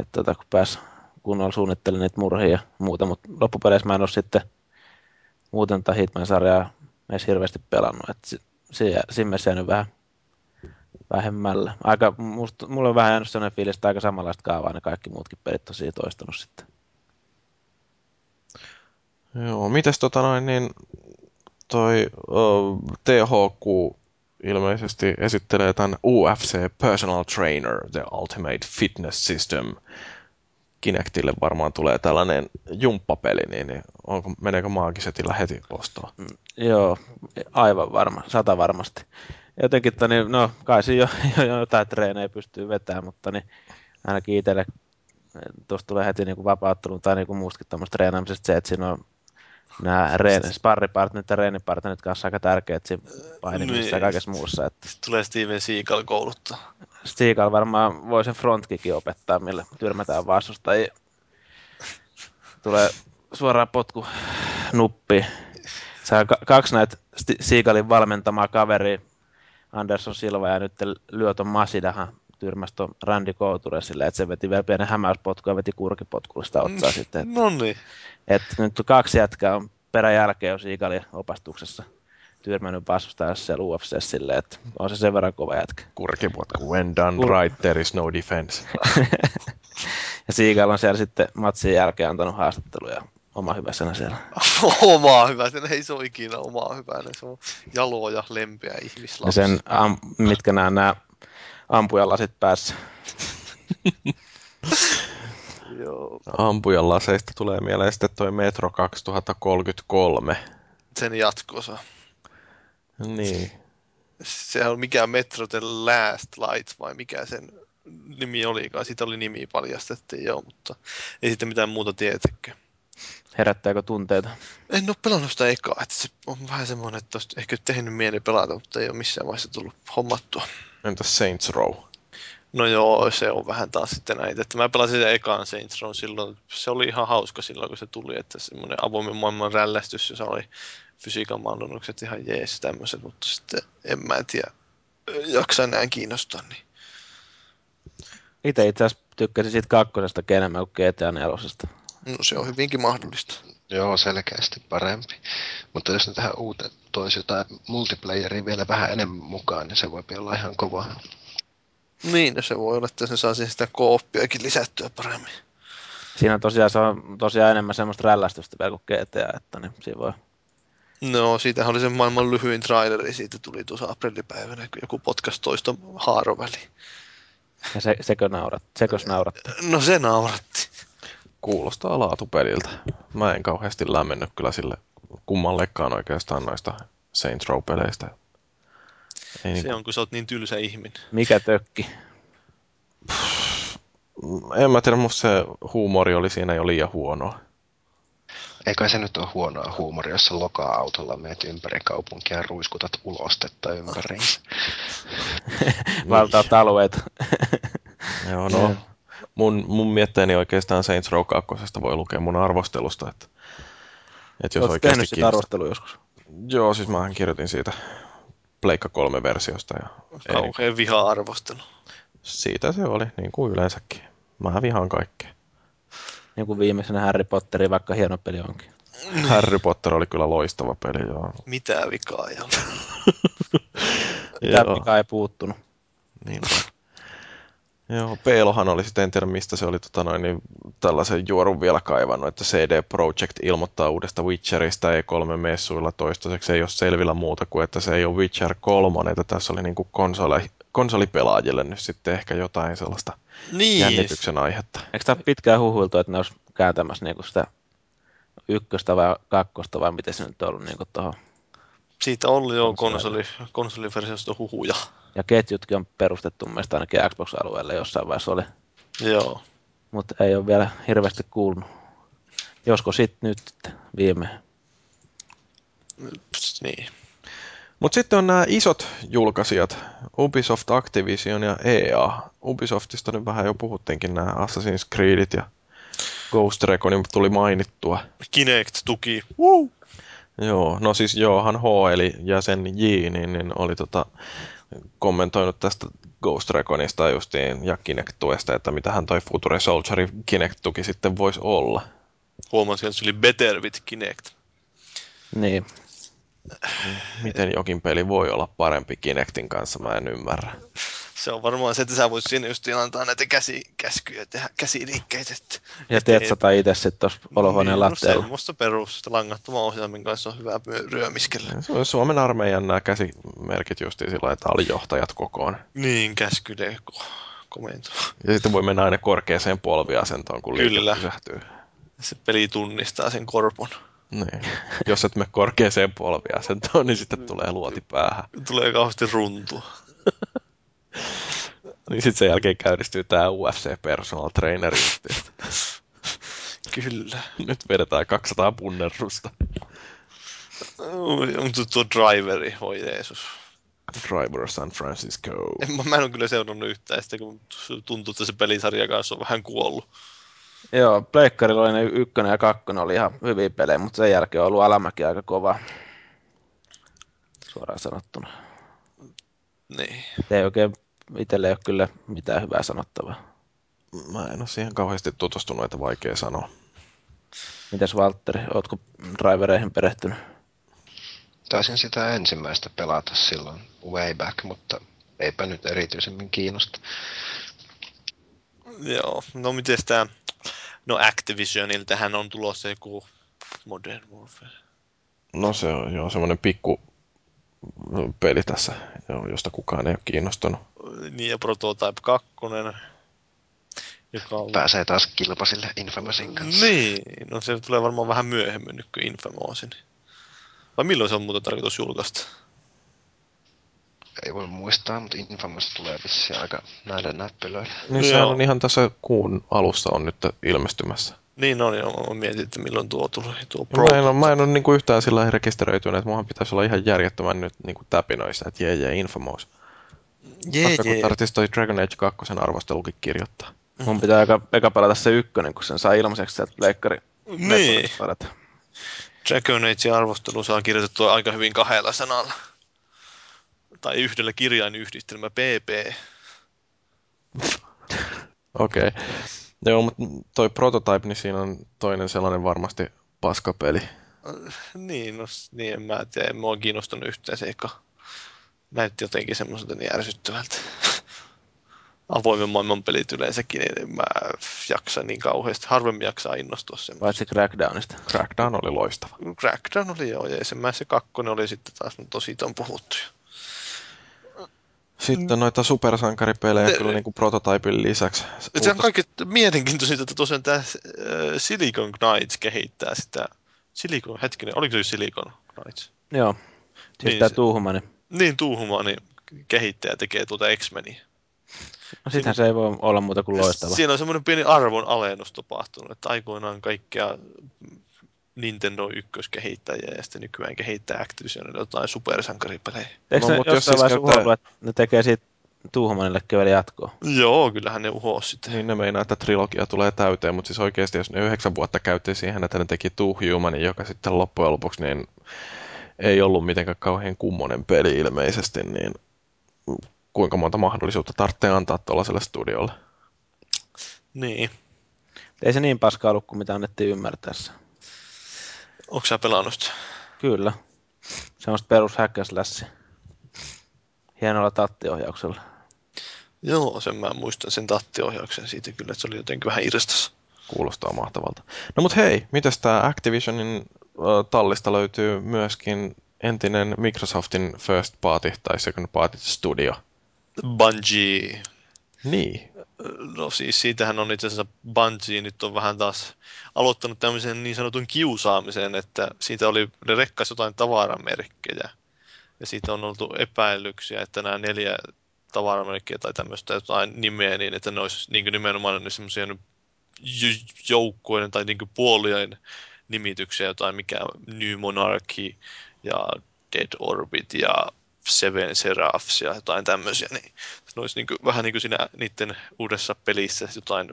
Että tota, kun pääsi kunnolla suunnittelemaan niitä murhia ja muuta, mutta loppupeleissä mä en ole sitten muuten tätä Hitman-sarjaa edes hirveästi pelannut. Että si- si- siinä mielessä jäänyt vähän vähemmällä. Aika, musta, mulla on vähän jäänyt sellainen fiilis, että aika samanlaista kaavaa ne kaikki muutkin pelit tosiaan toistanut sitten. Joo, mites tota noin, niin toi uh, THQ ilmeisesti esittelee tämän UFC Personal Trainer, The Ultimate Fitness System. Kinectille varmaan tulee tällainen jumppapeli, niin, niin onko, meneekö maagisetillä heti ostoon? Joo, aivan varma, sata varmasti. Jotenkin, että niin, no kai siinä jo, jo, jotain treenejä pystyy vetämään, mutta niin, ainakin itselle tuosta tulee heti niin kuin vapauttelun tai niin kuin muustakin tämmöistä treenaamisesta se, että siinä on nämä reen, sparripartnerit ja reenipartnerit kanssa aika tärkeät siinä painimisessa niin. ja kaikessa muussa. Että Tulee Steven Seagal kouluttaa. Seagal varmaan voi sen frontkikin opettaa, millä tyrmätään vastustajia. Tulee suoraan potku nuppi. On kaksi näitä Seagalin valmentamaa kaveria, Anderson Silva ja nyt lyö ton Masidahan tyrmäsi ton Randy Couture silleen, että se veti vielä pienen hämäyspotku ja veti kurkipotkulla sitä otsaa mm, sitten. No niin. Että nyt kaksi jätkää on peräjälkeen jo Siigalin opastuksessa tyrmännyt vastustajansa siellä UFC silleen, että on se sen verran kova jätkä. Kurkipotku, when done Kur... right, there is no defense. ja Siigal on siellä sitten matsin jälkeen antanut haastatteluja oma hyväsenä siellä. Oma hyväsenä, ei se ole ikinä oma hyvänä, se on jaloa ja lempeä ihmislapsi. Ja sen, am, mitkä nämä, nämä ampujalasit päässä. Joo. Ampujan laseista tulee mieleen sitten toi Metro 2033. Sen jatkosa. Niin. Sehän on mikä Metro The Last Light vai mikä sen nimi olikaan. Siitä oli nimi paljastettiin joo, mutta ei sitten mitään muuta tietenkään. Herättääkö tunteita? En ole pelannut sitä ekaa, että se on vähän semmoinen, että olisi ehkä tehnyt mieli pelata, mutta ei ole missään vaiheessa tullut hommattua. Entäs Saints Row? No joo, se on vähän taas sitten näitä. Että mä pelasin sen ekaan Saints Row silloin. Se oli ihan hauska silloin, kun se tuli, että semmoinen avoimen maailman rällästys, jossa oli fysiikan mahdollisuukset ihan jees tämmöiset, mutta sitten en mä tiedä, jaksa enää kiinnostaa. Niin. Itse itse asiassa tykkäsin siitä kakkosesta enemmän kuin GTA 4. No se on hyvinkin mahdollista. Joo, selkeästi parempi. Mutta jos ne tähän uuteen toisi jotain multiplayeria vielä vähän enemmän mukaan, niin se voi olla ihan kova. Niin, no se voi olla, että se saa sitä kooppiakin lisättyä paremmin. Siinä tosiaan se on tosiaan enemmän semmoista rällästystä vielä kuin GTA, että niin siinä voi... No, siitä oli se maailman lyhyin traileri, siitä tuli tuossa aprillipäivänä, kun joku podcast toista haaroväli. Ja se, sekö, naurat, sekö nauratti? No se nauratti. Kuulostaa laatupeliltä. Mä en kauheasti lämmennyt kyllä sille kummallekaan oikeastaan noista Saints Row-peleistä. Ei se niin... on, kun sä oot niin tylsä ihminen. Mikä tökki? En mä tiedä, musta se huumori oli siinä jo liian huonoa. Eikä se nyt ole huonoa huumoria, jos loka-autolla meet ympäri kaupunkia ja ruiskutat ulostetta ympäri. Valtaat alueet. Joo, no. Mun, mun mietteeni oikeastaan Saints Row 2 voi lukea mun arvostelusta, että, että jos Oletko tehnyt sitä arvostelua joskus? Joo, siis mähän kirjoitin siitä Pleikka 3 versiosta. Ja Kauhean viha-arvostelu. Siitä se oli, niin kuin yleensäkin. Mä vihaan kaikkea. Niin kuin viimeisenä Harry Potteri, vaikka hieno peli onkin. Harry Potter oli kyllä loistava peli, joo. Mitä vikaa ei ole? Mitä vikaa ei puuttunut. Niinpä. Joo, Peelohan oli sitten, en tiedä mistä se oli tota noin, niin tällaisen juorun vielä kaivannut, että CD Projekt ilmoittaa uudesta Witcherista E3-messuilla toistaiseksi. Ei ole selvillä muuta kuin, että se ei ole Witcher 3, että tässä oli niin kuin konsoli, konsolipelaajille nyt sitten ehkä jotain sellaista niin. jännityksen aihetta. Eikö tämä pitkään huhuiltu, että ne olisi kääntämässä niin kuin sitä ykköstä vai kakkosta vai miten se nyt on ollut niin tuohon siitä on jo konsoli, konsoliversiosta huhuja. Ja ketjutkin on perustettu mielestäni ainakin Xbox-alueelle jossain vaiheessa oli. Joo. Mutta ei ole vielä hirveästi kuulunut. Josko sitten nyt viime. Pst, niin. Mutta sitten on nämä isot julkaisijat, Ubisoft, Activision ja EA. Ubisoftista nyt vähän jo puhuttiinkin nämä Assassin's Creedit ja Ghost Recon tuli mainittua. Kinect tuki. Woo! Joo, no siis Johan H. eli jäsen J, niin, niin oli tota, kommentoinut tästä Ghost Reconista justiin ja Kinect-tuesta, että mitä hän toi Future Soldierin Kinect-tuki sitten voisi olla. Huomasin, että se oli Better with Kinect. Niin. Miten jokin peli voi olla parempi Kinectin kanssa, mä en ymmärrä se on varmaan se, että sä voisit sinne just antaa näitä käsi, käskyjä, tehdä käsiliikkeitä. Ja teet sata itse sitten tuossa olohuoneen niin, lattialla. No semmoista perus, langattoman ohjaimen kanssa on hyvä ryömiskellä. Se on Suomen armeijan nämä käsimerkit justiin sillä että johtajat kokoon. Niin, käskyde komento. Ja sitten voi mennä aina korkeaseen polviasentoon, kun Kyllä. pysähtyy. Se peli tunnistaa sen korpon. Niin. Jos et mene korkeaseen polviasentoon, niin sitten tulee luoti päähän. Tulee kauheasti runtua. Niin sitten sen jälkeen käynnistyy tämä UFC Personal Trainer. Kyllä. Nyt vedetään 200 punnerrusta. On tuo driveri, voi Jeesus. Driver San Francisco. En, mä, mä en ole kyllä seurannut yhtään sitä, kun tuntuu, että se pelisarja kanssa on vähän kuollut. Joo, Pleikkarilla oli ne ykkönen ja kakkonen oli ihan hyviä pelejä, mutta sen jälkeen on ollut alamäki aika kova. Suoraan sanottuna. Niin. Ei oikein itselle ole kyllä mitään hyvää sanottavaa. Mä en ole siihen kauheasti tutustunut, että vaikea sanoa. Mitäs Valtteri, ootko drivereihin perehtynyt? Taisin sitä ensimmäistä pelata silloin way back, mutta eipä nyt erityisemmin kiinnosta. Joo, no miten tämä... No Activisioniltähän on tulossa joku Modern Warfare. No se on jo semmoinen pikku peli tässä, josta kukaan ei ole kiinnostunut. Niin ja Prototype 2, joka on... Pääsee taas kilpasille Infamousin kanssa. Niin, no se tulee varmaan vähän myöhemmin nyt kuin Infamousin. Vai milloin se on muuten tarkoitus julkaista? Ei voi muistaa, mutta Infamous tulee vissiin aika näille näppylöille. Niin se on ihan tässä kuun alussa on nyt ilmestymässä. Niin on, joo. Mä mietin, että milloin tuo tulee. Tuo Pro. Mä en ole, mä en ole niin kuin yhtään sillä rekisteröitynyt, että muhan pitäisi olla ihan järjettömän nyt niin kuin täpinoissa, että jee jee Infamous. Jee Vasta jee. kun tarvitsisi toi Dragon Age 2 arvostelukin kirjoittaa. Mun pitää eka, eka pelata se ykkönen, kun sen saa ilmaiseksi sieltä leikkari. Niin. Dragon Age arvostelu saa kirjoitettua aika hyvin kahdella sanalla. Tai yhdellä kirjainyhdistelmä PP. Okei. Okay. Joo, mutta toi Prototype, niin siinä on toinen sellainen varmasti paskapeli. Niin, no, niin en mä tiedä. En mua kiinnostunut yhtään se eka. Näytti jotenkin semmoiselta niin ärsyttävältä. Avoimen maailman pelit yleensäkin, niin en mä jaksa niin kauheasti. Harvemmin jaksaa innostua sen. Paitsi Crackdownista. Crackdown oli loistava. Crackdown oli joo, ja se, se kakkonen oli sitten taas tosi on puhuttu. Sitten noita supersankaripelejä ne, kyllä niin kuin prototypin lisäksi. Se on kaikki mielenkiintoisinta, että tosiaan tämä äh, Silicon Knights kehittää sitä. Silicon, hetkinen, oliko se Silicon Knights? Joo, siis niin, tämä Tuuhumani. Niin, Tuuhumani kehittäjä tekee tuota X-Meniä. No sittenhän se ei voi olla muuta kuin loistava. Siinä on semmoinen pieni arvon alennus tapahtunut, että aikoinaan kaikkea Nintendo ykköskehittäjiä ja sitten nykyään kehittää Activisionille jotain supersankaripelejä. Eikö no, ne jossain siis vaiheessa käyttää... että ne tekee siitä Tuuhumanillekin vielä jatkoa? Joo, kyllähän ne uhoo sitten. Niin ne meinaa, että trilogia tulee täyteen, mutta siis oikeasti jos ne yhdeksän vuotta käytti siihen, että ne teki Two Humanin, joka sitten loppujen lopuksi niin ei ollut mitenkään kauhean kummonen peli ilmeisesti, niin kuinka monta mahdollisuutta tarvitsee antaa tuollaiselle studiolle? Niin. Ei se niin paskaa ollut kuin mitä annettiin ymmärtäessä. Onko sä pelannut sitä? Kyllä. Semmoista perus häkkäslässi. Hienolla tattiohjauksella. Joo, sen mä muistan sen tattiohjauksen siitä kyllä, että se oli jotenkin vähän irstas. Kuulostaa mahtavalta. No mut hei, mitäs tää Activisionin tallista löytyy myöskin entinen Microsoftin First Party tai Second Party Studio? Bungie. Niin. No siis siitähän on itse asiassa Bungie nyt on vähän taas aloittanut tämmöisen niin sanotun kiusaamisen, että siitä oli, rekkas jotain tavaramerkkejä. Ja siitä on ollut epäilyksiä, että nämä neljä tavaramerkkiä tai tämmöistä jotain nimeä, niin että ne olisi niin nimenomaan semmoisia joukkueiden tai niin puolien nimityksiä, jotain mikä New Monarchy ja Dead Orbit ja Seven Seraphs ja jotain tämmöisiä, niin se olisi niin kuin, vähän niin kuin siinä niiden uudessa pelissä jotain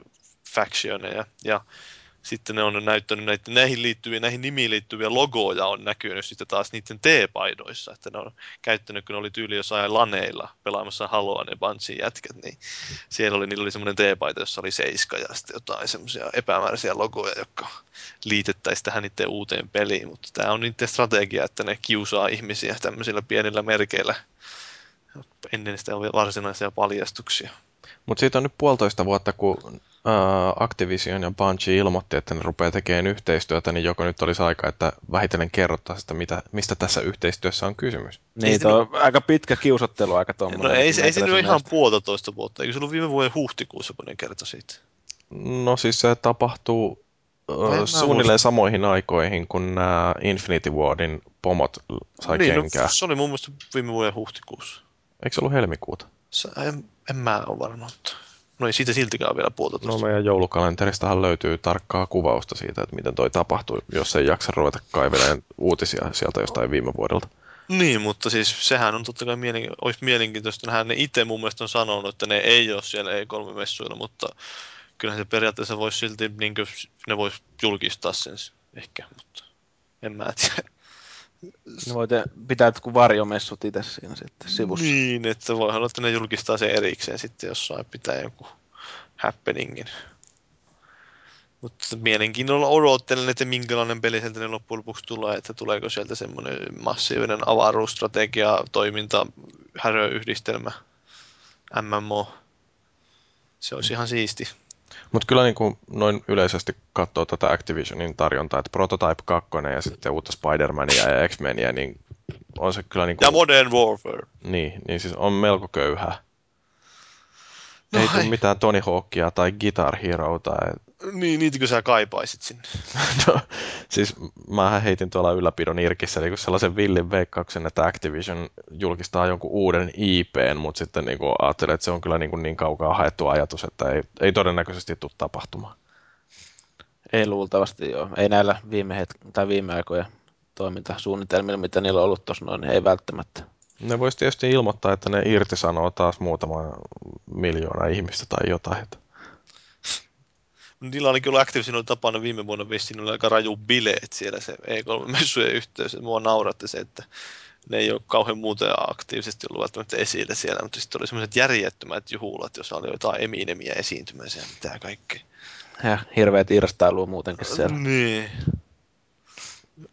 factioneja. Ja sitten ne on näyttänyt näitä, näihin, liittyviä, näihin nimiin liittyviä logoja on näkynyt sitten taas niiden T-paidoissa, että ne on käyttänyt, kun ne oli tyyli jossain laneilla pelaamassa Haloa ne Bungie jätkät, niin siellä oli, niillä oli semmoinen T-paita, jossa oli seiska ja sitten jotain semmoisia epämääräisiä logoja, jotka liitettäisiin tähän niiden uuteen peliin, mutta tämä on niiden strategia, että ne kiusaa ihmisiä tämmöisillä pienillä merkeillä ennen sitä varsinaisia paljastuksia. Mutta siitä on nyt puolitoista vuotta, kun Activision ja Bungie ilmoitti, että ne rupeaa tekemään yhteistyötä, niin joko nyt olisi aika, että vähitellen kerrottaisiin sitä, mitä, mistä tässä yhteistyössä on kysymys. Niin, tuo on aika pitkä kiusottelu aika tuommoinen. No ei, ei se nyt ihan puolitoista vuotta, eikö se ollut viime vuoden huhtikuussa, kun ne kertoi siitä? No siis se tapahtuu uh, suunnilleen samoihin aikoihin, kun nämä Infinity Wardin pomot sai niin, no, kenkää. No, se oli mun mielestä viime vuoden huhtikuussa. Eikö se ollut helmikuuta? En, en mä ole varma, mutta no ei siitä siltikään vielä puolta No meidän joulukalenteristahan löytyy tarkkaa kuvausta siitä, että miten toi tapahtui, jos ei jaksa ruveta kaivelemaan uutisia sieltä jostain viime vuodelta. Niin, mutta siis sehän on totta kai mielenki- olisi mielenkiintoista nähdä. Ne itse mun mielestä on sanonut, että ne ei ole siellä E3-messuilla, mutta kyllähän se periaatteessa voisi silti, niin kuin, ne voisi julkistaa sen ehkä, mutta en mä tiedä. Ne voitte pitää jotkut varjomessut itse siinä sitten sivussa. Niin, että voi olla, että ne julkistaa sen erikseen sitten jossain pitää joku happeningin. Mutta mielenkiinnolla odottelen, että minkälainen peli sieltä ne loppujen lopuksi tulee, että tuleeko sieltä semmoinen massiivinen avaruusstrategia, toiminta, häröyhdistelmä, MMO. Se olisi ihan siisti. Mutta kyllä niin kuin noin yleisesti katsoo tätä Activisionin tarjontaa, että Prototype 2 ja sitten uutta Spider-Mania ja X-Menia, niin on se kyllä niin kuin, Ja Modern Warfare. niin, niin siis on melko köyhää. No ei tule mitään Tony Hawkia tai Guitar Hero tai... Niin, niitäkö sä kaipaisit sinne? No, siis mähän heitin tuolla ylläpidon irkissä niin sellaisen villin veikkauksen, että Activision julkistaa jonkun uuden IPn, mutta sitten niin kuin ajattelin, että se on kyllä niin, kuin niin kaukaa haettu ajatus, että ei, ei todennäköisesti tule tapahtumaan. Ei luultavasti joo. Ei näillä viime, het- tai viime aikoja toimintasuunnitelmilla, mitä niillä on ollut tuossa noin, niin ei välttämättä. Ne voisi tietysti ilmoittaa, että ne irtisanoo taas muutama miljoona ihmistä tai jotain. Että Niillä oli kyllä Activision tapana viime vuonna vissiin oli aika raju bileet siellä se E3-messujen yhteys. Mua nauratti se, että ne ei ole kauhean muuten aktiivisesti ollut välttämättä esillä siellä, mutta sitten oli semmoiset järjettömät juhlat, jossa oli jotain Eminemiä esiintymässä ja mitä kaikkea. Ja hirveät irstailua muutenkin siellä. Niin.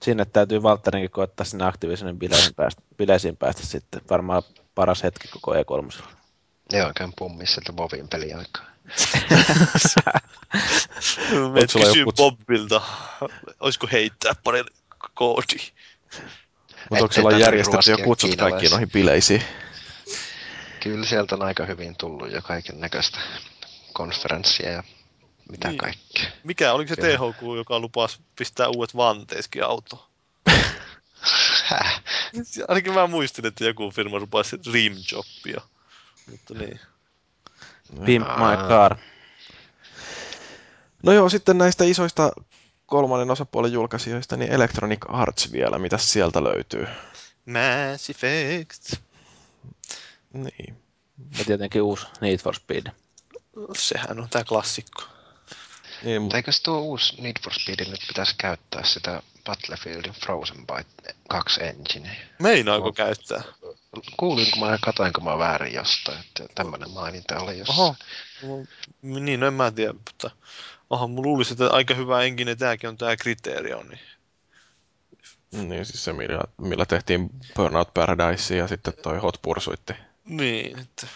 Sinne täytyy Valtterinkin koettaa sinne Activisionin bileisiin päästä, bileisiin päästä sitten. Varmaan paras hetki koko E E3. Ne oikein pummis sieltä Vovin peliaikaa. Et sulla kysy joku- Bobbilta, olisiko heittää pari koodi. Mutta onko siellä järjestetty jo kutsut kaikkiin noihin bileisiin? Kyllä sieltä on aika hyvin tullut jo kaiken näköistä konferenssia ja mitä Niin. kaikkea. Mikä, oliko se Kyllä. THQ, joka lupasi pistää uudet vanteeskin autoon? Häh? Ainakin mä muistin, että joku firma lupasi rimjobbia. Mutta niin. Pimp my car. No joo, sitten näistä isoista kolmannen osapuolen julkaisijoista, niin Electronic Arts vielä, mitä sieltä löytyy? Mass Effect. Niin. Ja tietenkin uusi Need for Speed. Sehän on tää klassikko. niin Mutta eikös tuo uusi Need for Speed nyt pitäisi käyttää sitä Battlefieldin Frozen Byte 2 enginea? Meinaako No. käyttää? Kuulinko mä ja katoinko mä väärin jostain, että tämmönen maininta oli jossain. Oho. No, Niin, no en mä tiedä, mutta oha, mun luulisi, että aika hyvä enkinen tääkin on tää Criterion. Niin. niin siis se, millä, millä tehtiin Burnout Paradise ja sitten toi Hot Pursuit. niin että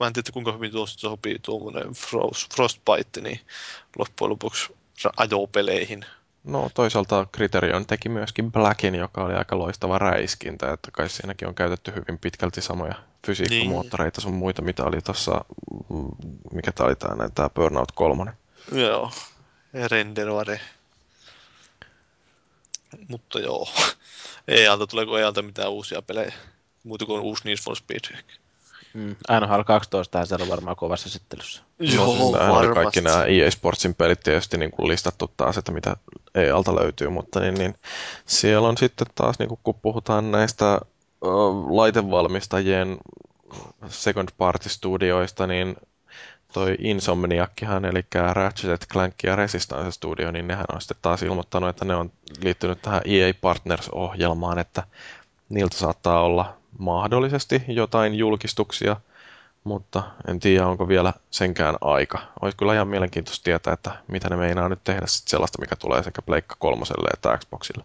mä en tiedä, kuinka hyvin tuosta sopii tuommoinen Frost, Frostbite, niin loppujen lopuksi ajopeleihin. No toisaalta Criterion teki myöskin Blackin, joka oli aika loistava räiskintä, että kai siinäkin on käytetty hyvin pitkälti samoja fysiikkamoottoreita sun muita, mitä oli tuossa, mm, mikä tää oli tää, näin, tää Burnout 3. Joo, ja renderoare. Mutta joo, ei alta, tuleeko ei alta mitään uusia pelejä? Muuta kuin uusi Need for Speed. Mm. NHL 12 siellä on varmaan kovassa esittelyssä. no, tämähän oli kaikki nämä EA Sportsin pelit tietysti niin kuin listattu taas, että mitä EA-alta löytyy, mutta niin, niin, siellä on sitten taas, niin kuin, kun puhutaan näistä ö, laitevalmistajien second party studioista, niin toi Insomniakkihan, eli Ratchet Clank ja Resistance Studio, niin nehän on sitten taas ilmoittanut, että ne on liittynyt tähän EA Partners-ohjelmaan, että niiltä saattaa olla mahdollisesti jotain julkistuksia, mutta en tiedä, onko vielä senkään aika. Olisi kyllä ihan mielenkiintoista tietää, että mitä ne meinaa nyt tehdä sit sellaista, mikä tulee sekä Pleikka kolmoselle että Xboxille.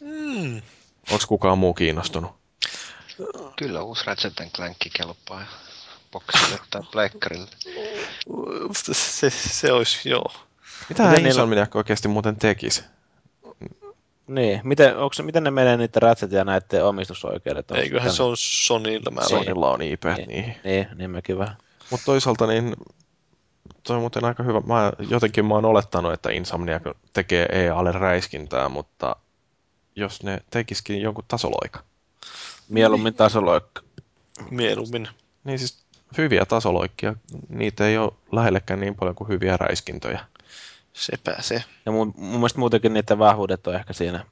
Mm. Onko kukaan muu kiinnostunut? Kyllä uusi Ratchet Clank kelpaa boksille tai pleikkarille. Se, se, se olisi, joo. Mitä Miten niillä- oikeasti muuten tekisi? Niin, miten, onko, miten ne menee niiden Ratchet ja näiden omistusoikeudet? Onko Eiköhän se on Sonylla mä. Sonylla on IP, Niin. niin. Niin, niin mekin vähän. Mutta toisaalta niin toi on muuten aika hyvä. Mä, jotenkin mä oon olettanut, että Insomniac tekee EAlle räiskintää, mutta jos ne tekisikin jonkun tasoloika. Mieluummin tasoloikka. Mieluummin. Niin siis hyviä tasoloikkia, niitä ei ole lähellekään niin paljon kuin hyviä räiskintöjä. Sepä se. Ja mun, mun mielestä muutenkin niiden vahvuudet on ehkä siinä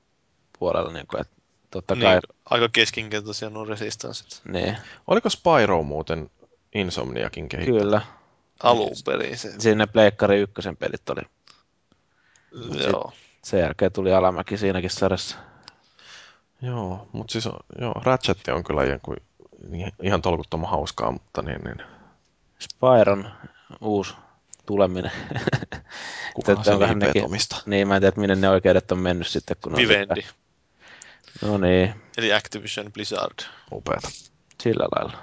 puolella, niin kuin, että totta Niin, kai... aika keskinkertaisia nuo resistanssit. Niin, Oliko Spyro muuten Insomniakin kehittänyt? kyllä. Alun perin se. Siinä Pleikkari ykkösen pelit oli. Joo. Sen jälkeen tuli Alamäki siinäkin sarjassa. Joo, mutta siis joo, Ratchet on kyllä ihan, kuin, ihan tolkuttoman hauskaa, mutta niin, niin Spyron uusi tuleminen. kukaan se on vähän nekin- omista. niin, mä en tiedä, että minne ne oikeudet on mennyt sitten. Kun on Vivendi. sitä- No niin, Eli Activision Blizzard. Upeata. sillä lailla.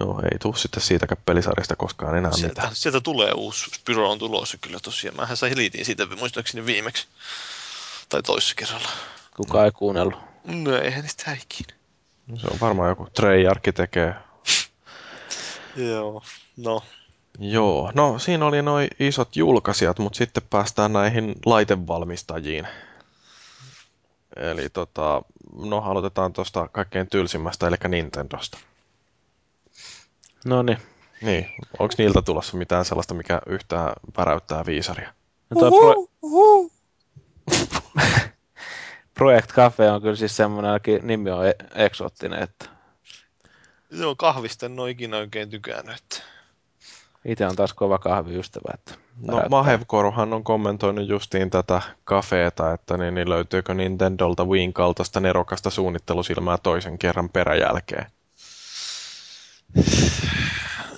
Joo, ei tuu sitten siitäkään pelisarjasta koskaan enää Sieltä, mitään. sieltä tulee uusi Spyro on tulossa kyllä tosiaan. Mähän sai liitin siitä muistaakseni viimeksi. Tai toissa kerralla. Kuka ei kuunnellut. No eihän niistä ikinä. Se on varmaan joku Treyarch tekee. Joo. No, Joo, no siinä oli noin isot julkaisijat, mutta sitten päästään näihin laitevalmistajiin. Eli tota, no aloitetaan tuosta kaikkein tylsimmästä, eli Nintendosta. No niin. Niin, onko niiltä tulossa mitään sellaista, mikä yhtään päräyttää viisaria? No toi pro... Project Cafe on kyllä siis semmoinen, nimi on e- eksoottinen, että joo, kahvista en ole ikinä oikein tykännyt. Itse on taas kova kahviystävä. Että No. Mahevkoruhan on kommentoinut justiin tätä kafeeta, että niin, niin löytyykö Nintendolta Wiin kaltaista nerokasta suunnittelusilmää toisen kerran peräjälkeen.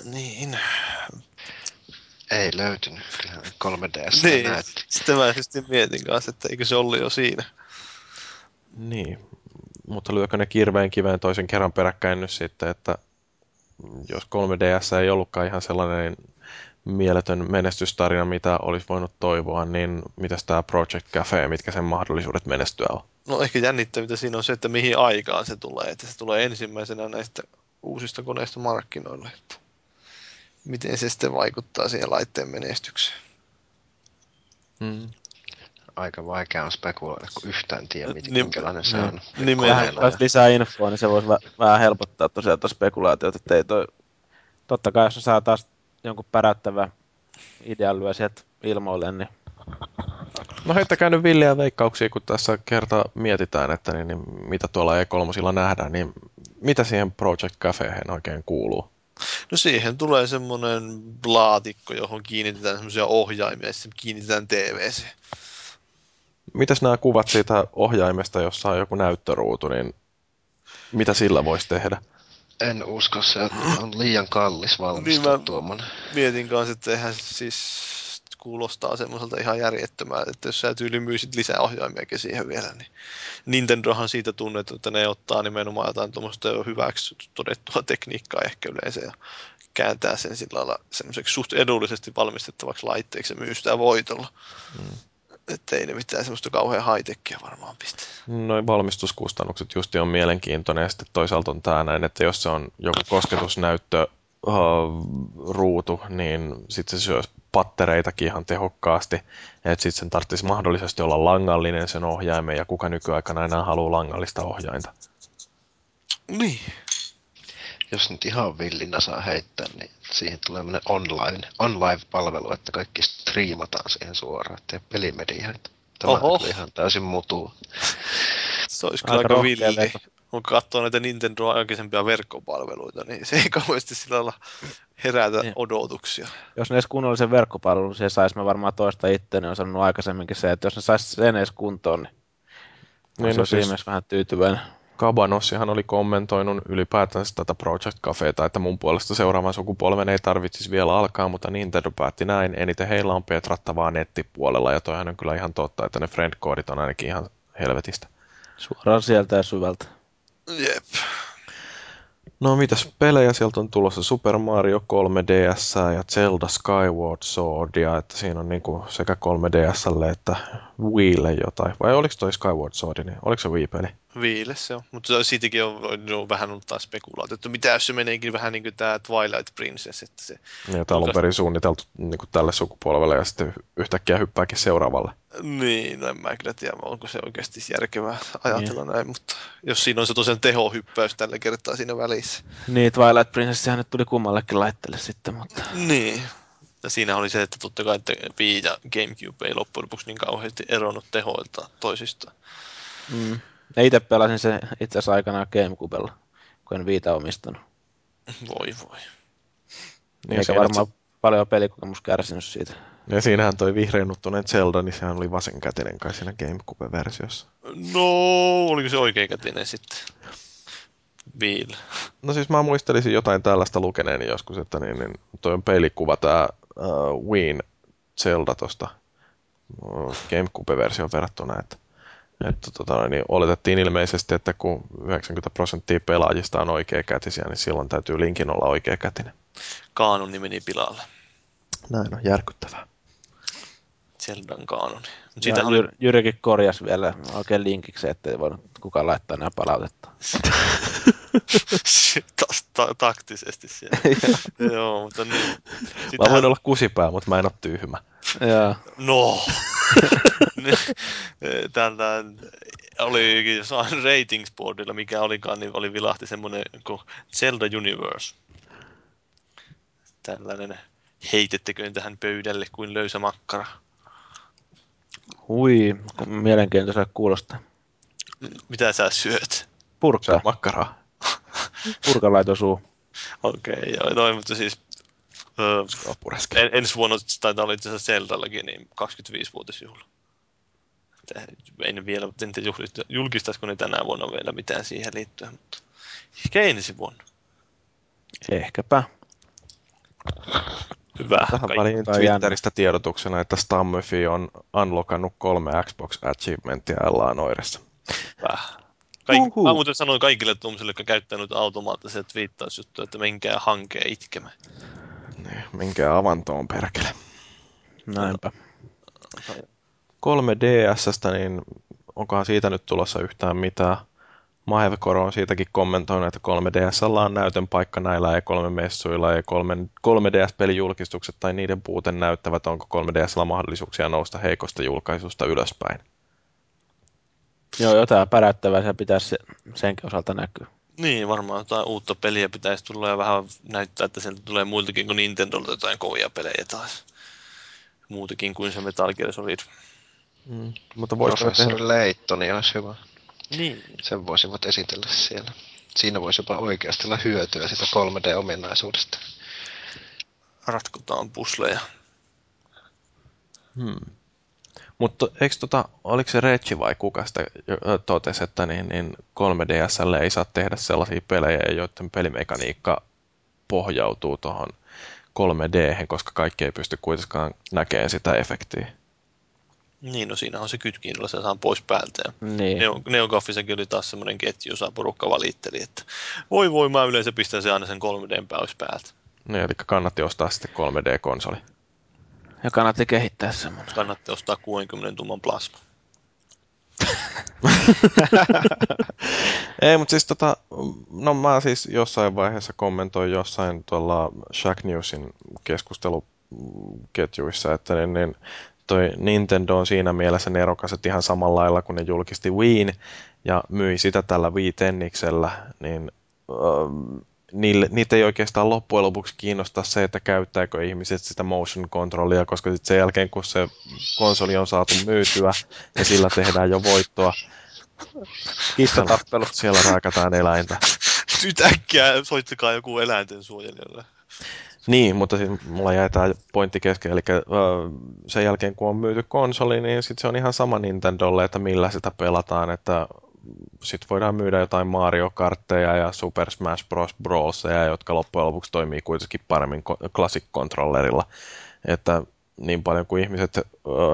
Niin. Ei löytynyt. Kyllähän 3DS niin. näytti. Sitten mä just mietin kanssa, että eikö se ollut jo siinä. Niin, mutta lyökö ne kirveen kiveen toisen kerran peräkkäin nyt sitten, että jos 3DS ei ollutkaan ihan sellainen mieletön menestystarina, mitä olisi voinut toivoa, niin mitäs tämä Project Cafe, mitkä sen mahdollisuudet menestyä on? No ehkä jännittävintä siinä on se, että mihin aikaan se tulee. Että se tulee ensimmäisenä näistä uusista koneista markkinoille. Että miten se sitten vaikuttaa siihen laitteen menestykseen. Mm. Aika vaikea on spekuloida, kun yhtään tiedä, mit- Niin- minkälainen se niin. on. Nimenomaan. vähän koneella. jos lisää infoa, niin se voisi vä- vähän helpottaa tosiaan tuota spekulaatiota, että ei toi... Totta kai jos ne saa taas jonkun päräyttävän idean lyö sieltä ilmoille, niin No heittäkää nyt villiä veikkauksia, kun tässä kerta mietitään, että niin, niin, mitä tuolla E3 nähdään, niin mitä siihen Project Cafeen oikein kuuluu? No siihen tulee semmoinen laatikko, johon kiinnitetään semmoisia ohjaimia ja sitten kiinnitetään TVC. Mitäs nämä kuvat siitä ohjaimesta, jossa on joku näyttöruutu, niin mitä sillä voisi tehdä? En usko, se on liian kallis valmistaa Niin tuommoinen. Mietin kanssa, että eihän se siis kuulostaa semmoiselta ihan järjettömältä, että jos sä tyyli myisit lisää ohjaimiakin siihen vielä, niin Nintendohan siitä tunnettu, että ne ottaa nimenomaan jotain tuommoista jo hyväksi todettua tekniikkaa ehkä yleensä ja kääntää sen sillä lailla semmoiseksi suht edullisesti valmistettavaksi laitteeksi ja myy sitä voitolla. Mm. Että ei ne mitään semmoista kauhean high varmaan pistä. Noin valmistuskustannukset justi on mielenkiintoinen ja sitten toisaalta on tämä näin, että jos se on joku kosketusnäyttö uh, ruutu, niin sitten se syö pattereitakin ihan tehokkaasti. Ja että sitten sen tarvitsisi mahdollisesti olla langallinen sen ohjaimen ja kuka nykyaikana enää haluaa langallista ohjainta. Niin. Jos nyt ihan villinä saa heittää, niin siihen tulee tämmöinen online, online-palvelu, että kaikki striimataan siihen suoraan, ettei pelimedioita. Tämä Oho. on ihan täysin mutu. Se olisi kyllä Aika villi. Kun katsoo näitä Nintendo aikaisempia verkkopalveluita, niin se ei kauheasti sillä lailla herätä Niin. odotuksia. jos ne edes kunnollisen verkkopalvelun siihen saisi, mä varmaan toista itseäni on sanonut aikaisemminkin se, että jos ne saisi sen edes kuntoon, niin, niin Niin, se no olisi siis- viimeis vähän tyytyväinen. Kabanossihan oli kommentoinut ylipäätänsä tätä Project Cafeeta, että mun puolesta seuraavan sukupolven ei tarvitsisi vielä alkaa, mutta Nintendo päätti näin. Eniten heillä on petrattavaa nettipuolella, ja toihan on kyllä ihan totta, että ne friend-koodit on ainakin ihan helvetistä. Suoraan sieltä ja syvältä. Jep. No mitäs pelejä sieltä on tulossa? Super Mario 3DS ja Zelda Skyward Swordia, että siinä on niinku sekä 3DSlle että Wiille jotain. Vai oliko toi Skyward Sword, niin oliko se Wii-peli? Viille se on, mutta siitäkin on, on vähän ollut taas spekulaatio, että mitä jos se meneekin vähän niin kuin tämä Twilight Princess, että se... Niin, että alun perin suunniteltu niin kuin tälle sukupolvelle ja sitten yhtäkkiä hyppääkin seuraavalle. Niin, no en mä kyllä tiedä, onko se oikeasti järkevää ajatella niin. näin, mutta jos siinä on se tosiaan tehohyppäys tällä kertaa siinä välissä. Niin, Twilight Princess nyt tuli kummallekin laitteelle sitten, mutta... Niin, ja siinä oli se, että totta kai että Wii ja Gamecube ei loppujen lopuksi niin kauheasti eronnut tehoilta toisistaan. Mm. Ja itse pelasin se itse asiassa aikanaan Gamecubella, kun en Viita omistanut. Voi voi. Niin Eikä varmaan se... paljon pelikokemus kärsinyt siitä. Ja siinähän toi vihreänuttuneen Zelda, niin sehän oli vasenkätinen kai siinä Gamecube-versiossa. No, oliko se oikeakätinen sitten? Bill. No siis mä muistelisin jotain tällaista lukeneeni joskus, että niin, niin toi on peilikuva tää uh, Wien Zelda tosta uh, Gamecube-version verrattuna, että että tota, niin oletettiin ilmeisesti, että kun 90 prosenttia pelaajista on oikeakätisiä, niin silloin täytyy linkin olla oikeakätinen. Kaanoni meni pilalle. Näin on järkyttävää. Zeldan kaanoni. Sitä oli... Jyr- Jyrikin korjasi vielä oikein linkiksi, ettei voinut kukaan laittaa enää palautetta. Ta- taktisesti siellä. Joo, mutta niin. Sitähän... Mä voin olla kusipää, mutta mä en ole tyhmä. Joo. No. Tältä oli jossain ratingsboardilla, mikä olikaan, niin oli vilahti semmoinen kuin Zelda Universe. Tällainen heitetteköön tähän pöydälle kuin löysä makkara. Hui, mielenkiintoista kuulostaa. Mitä sä syöt? Purkkaa. makkaraa. Purkalaitosuu. Okei, okay, joo, noin, mutta siis en, ensi vuonna taitaa olla itse asiassa Zeldallakin niin 25-vuotisjuhla. En vielä, en tiedä julkistaisiko ne tänä vuonna vielä mitään siihen liittyen, mutta ehkä ensi vuonna. Ehkäpä. Hyvä. Tähän väliin Twitteristä tiedotuksena, että Stammefi on unlockannut kolme Xbox Achievementia Ellaan oiressa. Vähän. Kaik- mä muuten sanoin kaikille tuomisille, jotka käyttänyt automaattiset viittausjuttuja, että menkää hankeen itkemään. Niin, minkä avantoon perkele. Näinpä. 3DSstä, niin onkohan siitä nyt tulossa yhtään mitään? Mahevkoro on siitäkin kommentoinut, että 3DSllä on näytön paikka näillä E3-messuilla ja 3DS-pelijulkistukset tai niiden puute näyttävät, onko 3DSllä mahdollisuuksia nousta heikosta julkaisusta ylöspäin. Joo, jotain päräyttävää se pitäisi senkin osalta näkyä. Niin, varmaan jotain uutta peliä pitäisi tulla ja vähän näyttää, että sieltä tulee muiltakin kuin Nintendolta jotain kovia pelejä taas. Muutakin kuin se Metal Gear Solid. Mm. Mutta voisiko tehdä... Leittoni olisi hyvä. Niin. Sen voisivat esitellä siellä. Siinä voisi jopa oikeasti olla hyötyä sitä 3D-ominaisuudesta. Ratkotaan pusleja. Hmm. Mutta eikö tota, oliko se Reggie vai kuka sitä totesi, että niin, niin 3DSL ei saa tehdä sellaisia pelejä, joiden pelimekaniikka pohjautuu tuohon 3D, koska kaikki ei pysty kuitenkaan näkemään sitä efektiä. Niin, no siinä on se kytkin, jolla se saa pois päältä. Niin. Neo, Neogaffissakin oli taas semmoinen ketju, jossa porukka valitteli, että voi voi, mä yleensä pistän se aina sen 3D pois päältä. Niin, eli kannatti ostaa sitten 3D-konsoli. Ja kannatti kehittää semmoinen. Kannatti ostaa 60 tumman plasma. Ei, mutta siis tota, no mä siis jossain vaiheessa kommentoin jossain tuolla Shack Newsin keskusteluketjuissa, että niin, niin toi Nintendo on siinä mielessä nerokas, että ihan samalla lailla kun ne julkisti Wiin ja myi sitä tällä Wii Tenniksellä, niin niille, niitä ei oikeastaan loppujen lopuksi kiinnosta se, että käyttääkö ihmiset sitä motion controllia, koska sitten sen jälkeen, kun se konsoli on saatu myytyä ja sillä tehdään jo voittoa, Kissatappelu. Siellä raakataan eläintä. Nyt äkkiä soittakaa joku eläinten suojelijalle. Niin, mutta siis mulla jäi tämä pointti kesken, eli sen jälkeen kun on myyty konsoli, niin sitten se on ihan sama Nintendolle, että millä sitä pelataan, että sitten voidaan myydä jotain Mario Kartteja ja Super Smash Bros. Brosseja, jotka loppujen lopuksi toimii kuitenkin paremmin Classic Controllerilla. Että niin paljon kuin ihmiset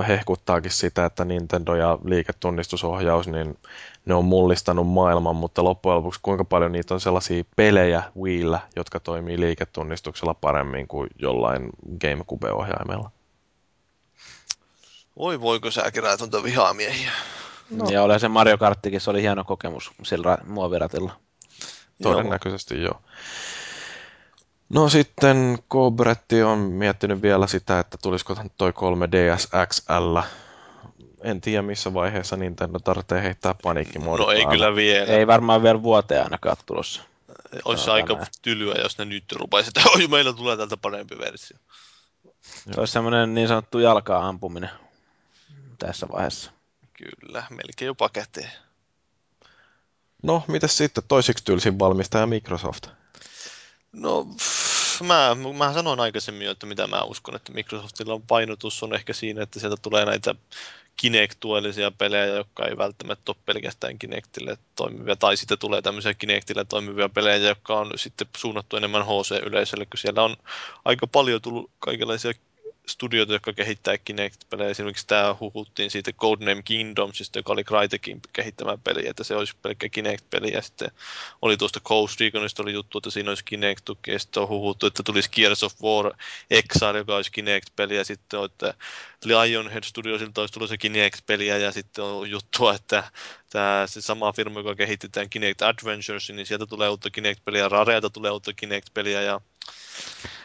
hehkuttaakin sitä, että Nintendo ja liiketunnistusohjaus, niin ne on mullistanut maailman, mutta loppujen lopuksi kuinka paljon niitä on sellaisia pelejä Wiillä, jotka toimii liiketunnistuksella paremmin kuin jollain GameCube-ohjaimella. Oi voiko sä kerää tuota vihaamiehiä? No. Ja oli se Mario Karttikin, se oli hieno kokemus sillä muoviratilla. Todennäköisesti joo. No sitten Cobretti on miettinyt vielä sitä, että tulisiko toi 3DS XL. En tiedä missä vaiheessa Nintendo tarvitsee heittää paniikkimoodit. No ei kyllä vielä. Ei varmaan vielä vuoteen ainakaan tulossa. Olisi no, aika näin. tylyä, jos ne nyt rupaisi, että oi, meillä tulee tältä parempi versio. Se olisi semmoinen niin sanottu jalkaa ampuminen tässä vaiheessa. Kyllä, melkein jopa käteen. No, mitä sitten toisiksi tylsin valmistaja Microsoft? No, pff, mä, mä sanoin aikaisemmin että mitä mä uskon, että Microsoftilla on painotus on ehkä siinä, että sieltä tulee näitä Kinect-tuellisia pelejä, jotka ei välttämättä ole pelkästään Kinectille toimivia, tai sitten tulee tämmöisiä Kinectille toimivia pelejä, jotka on sitten suunnattu enemmän HC-yleisölle, kun siellä on aika paljon tullut kaikenlaisia studioita, jotka kehittää Kinect-pelejä. Esimerkiksi tämä huhuttiin siitä Codename Kingdomsista, joka oli Crytekin kehittämä peli, että se olisi pelkkä Kinect-peli. Ja sitten oli tuosta Coast Reconista oli juttu, että siinä olisi Kinect-tuki. Ja sitten on huhuttu, että tulisi Gears of War Exile, joka olisi Kinect-peli. Ja sitten on, että Lionhead Studiosilta olisi tullut se Kinect-peliä. Ja sitten on juttua, että tämä se sama firma, joka kehitti tämän Kinect Adventures, niin sieltä tulee uutta Kinect-peliä. Rarealta tulee uutta Kinect-peliä. Ja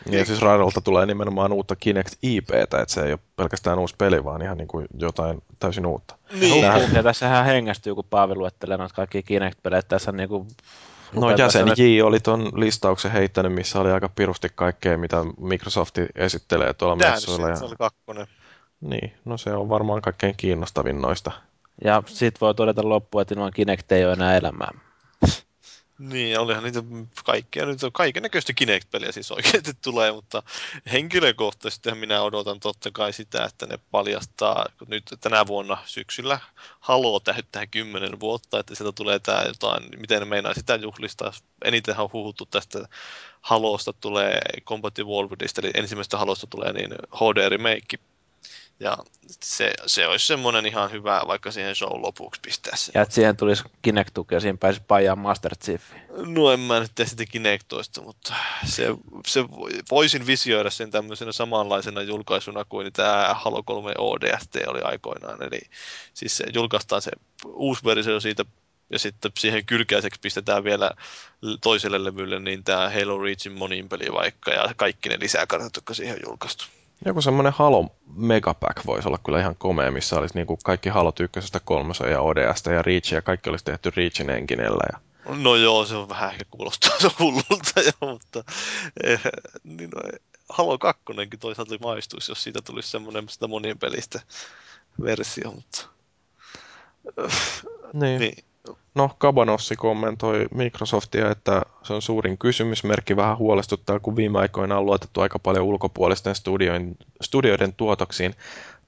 ja siis Rarelta tulee nimenomaan uutta Kinect IPtä, että se ei ole pelkästään uusi peli, vaan ihan niin kuin jotain täysin uutta. Niin. Tähän... Ja tässähän hengästyy, kun Paavi luettelee noita kaikki Kinect-pelejä. Tässä niin kuin No jäsen J oli ton listauksen heittänyt, missä oli aika pirusti kaikkea, mitä Microsoft esittelee tuolla messuilla. Ja... se oli kakkonen. Niin, no se on varmaan kaikkein kiinnostavin noista. Ja sit voi todeta loppuun, että ilman Kinect ei ole enää elämää. Niin, olihan niitä kaikkea, nyt on kaiken näköistä Kinect-peliä siis oikeasti tulee, mutta henkilökohtaisesti minä odotan totta kai sitä, että ne paljastaa, kun nyt tänä vuonna syksyllä Halo täyttää kymmenen vuotta, että sieltä tulee tämä jotain, miten ne meinaa sitä juhlistaa. Eniten on huhuttu tästä Halosta tulee Combat Evolvedista, eli ensimmäisestä Halosta tulee niin HD remake ja se, se olisi semmoinen ihan hyvä, vaikka siihen show lopuksi pistää sen. Ja että siihen tulisi Kinect-tuki ja siihen pääsi pajaan Master Chief. No en mä nyt tee sitä Kinectoista, mutta se, se voisin visioida sen tämmöisenä samanlaisena julkaisuna kuin tämä Halo 3 ODST oli aikoinaan. Eli siis se, julkaistaan se uusi versio siitä ja sitten siihen kylkäiseksi pistetään vielä toiselle levylle niin tämä Halo Reachin monin peli vaikka ja kaikki ne lisäkartat, jotka siihen on julkaistu. Joku semmoinen Halo Megapack voisi olla kyllä ihan komea, missä olisi niinku kaikki Halo ykkösestä, kolmosen ja ODStä ja Reach ja kaikki olisi tehty Reachin enkinellä. Ja... No joo, se on vähän ehkä kuulostaa se hullulta jo, mutta eh, niin no, Halo 2 toisaalta maistuisi, jos siitä tulisi semmoinen sitä monien pelistä versio, mutta... Niin. niin. No, Kabanossi kommentoi Microsoftia, että se on suurin kysymysmerkki. Vähän huolestuttaa, kun viime aikoina on luotettu aika paljon ulkopuolisten studioiden, studioiden tuotoksiin.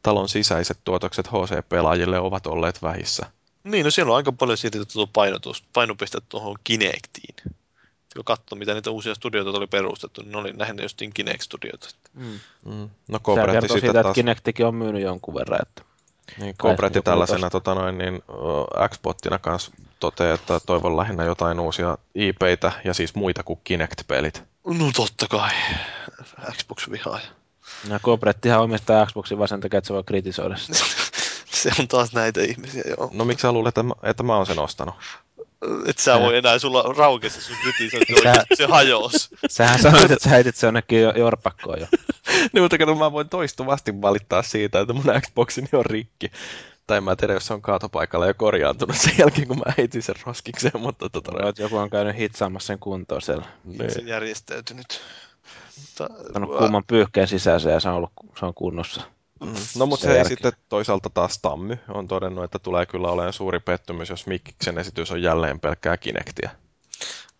Talon sisäiset tuotokset HC-pelaajille ovat olleet vähissä. Niin, no siellä on aika paljon siirretty tuo painotus, painopiste tuohon Kinectiin. Kun katsoo, mitä niitä uusia studioita oli perustettu, niin ne oli lähinnä justiin Kinect-studioita. Mm. Mm. No, Se kertoo siitä, taas... että Kinectikin on myynyt jonkun verran, että niin, Cobretti tällaisena tota noin, niin, uh, Xbottina kanssa toteaa, että toivon lähinnä jotain uusia IPitä ja siis muita kuin Kinect-pelit. No totta kai. Xbox vihaaja. No Cobrettihan omistaa Xboxin vaan sen takia, että se voi kritisoida sitä. se on taas näitä ihmisiä, joo. No miksi sä luulet, että mä, että mä oon sen ostanut? Et sä voi enää, sulla raukesi sun kritisointi, sä... se hajos. Sähän sanoit, että sä heitit se jonnekin jorpakkoon jo. niin, mutta kato, mä voin toistuvasti valittaa siitä, että mun Xboxini on rikki. Tai mä tiedä, jos se on kaatopaikalla jo korjaantunut sen jälkeen, kun mä heitin sen roskikseen, mutta tota... No, joku on käynyt hitsaamassa sen kuntoon siellä. Niin. Järjestäytynyt. Mutta... Ottanut kuuman pyyhkeen sisäisen ja se on, ollut, se on kunnossa. Mm. No mutta se ei sitten toisaalta taas Tammy on todennut, että tulee kyllä olemaan suuri pettymys, jos Mikkiksen esitys on jälleen pelkkää Kinectia.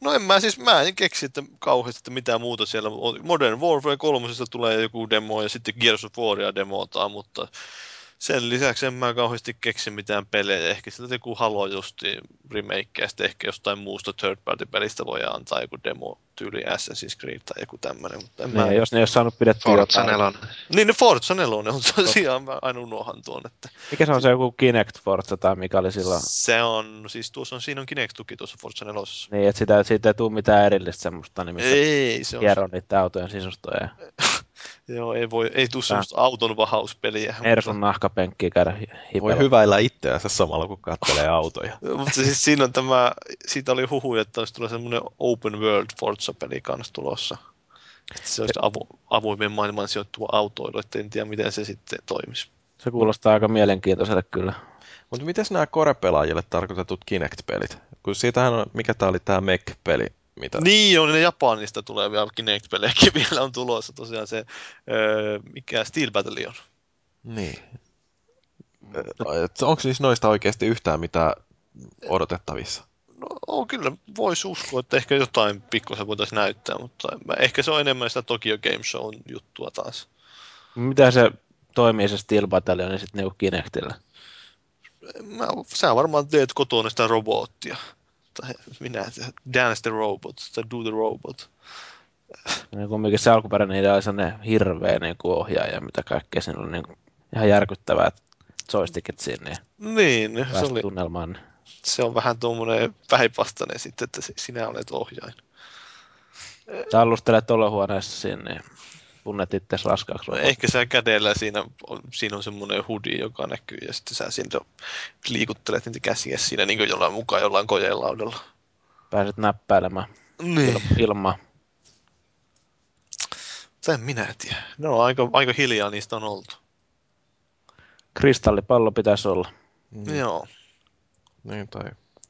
No en mä siis, mä en keksi että kauheasti, että mitä muuta siellä on. Modern Warfare 3 tulee joku demo ja sitten Gears of Waria demotaan, mutta sen lisäksi en mä kauheasti keksi mitään pelejä. Ehkä sieltä joku Halo justi remake ja sitten ehkä jostain muusta third party pelistä voi antaa joku demo tyyli Assassin's Creed tai joku tämmönen. Mutta en niin, mä... jos ne ei ole saanut pidettyä Forza 4. Niin, ne Forza 4 on tosiaan, mä aina unohan tuon. Että... Mikä se on se joku Kinect Forza tai mikä oli silloin? Se on, siis tuossa on, siinä on Kinect-tuki tuossa Forza 4. Niin, että sitä, siitä ei tule mitään erillistä semmoista, niin missä ei, se on... hieron niiden autojen sisustoja. Joo, ei, voi, ei tule semmoista auton vahauspeliä. Ersun nahkapenkkiä käydä Voi hipellä. hyväillä itseänsä samalla, kun katselee autoja. Mutta siis siinä on tämä, siitä oli huhu, että olisi tulossa semmoinen open world Forza-peli kanssa tulossa. Että se olisi avo, avoimen maailman sijoittuva autoilu, että en tiedä miten se sitten toimisi. Se kuulostaa aika mielenkiintoiselle kyllä. Mutta miten nämä Core-pelaajille tarkoitetut Kinect-pelit? Kun siitähän on, mikä tämä oli tämä Mech-peli, mitä... Niin on, ne Japanista tulee vielä Kinect-pelejäkin vielä on tulossa tosiaan se, öö, mikä Steel Battalion. Niin. Onko siis noista oikeasti yhtään mitään odotettavissa? No on, kyllä voisi uskoa, että ehkä jotain pikkusen voitaisiin näyttää, mutta ehkä se on enemmän sitä Tokyo Game Show juttua taas. Mitä se toimii se Steel Battalion sitten niinku Kinectillä? Mä, sä varmaan teet kotona sitä robottia. Tai minä, dance the robot, tai do the robot. Niin kumminkin se alkuperäinen idea oli sellainen hirveä niin kuin ohjaaja, mitä kaikkea siinä oli niin kuin, ihan järkyttävää joystickit siinä niin Niin, se, oli, tunnelmaan. se on vähän tuommoinen päinvastainen sitten, että sinä olet ohjaaja. Tallustelet olohuoneessa siinä, niin tunnet itse raskaaksi. No, ehkä sä kädellä siinä on, siinä on semmoinen hoodie, joka näkyy, ja sitten sä siinä liikuttelet niitä käsiä siinä niin kuin jollain mukaan jollain kojelaudalla. Pääset näppäilemään Niin. il- ilmaa. Sen minä tiedä. No aika, aika hiljaa niistä on oltu. Kristallipallo pitäisi olla. Mm. Joo. Niin, tai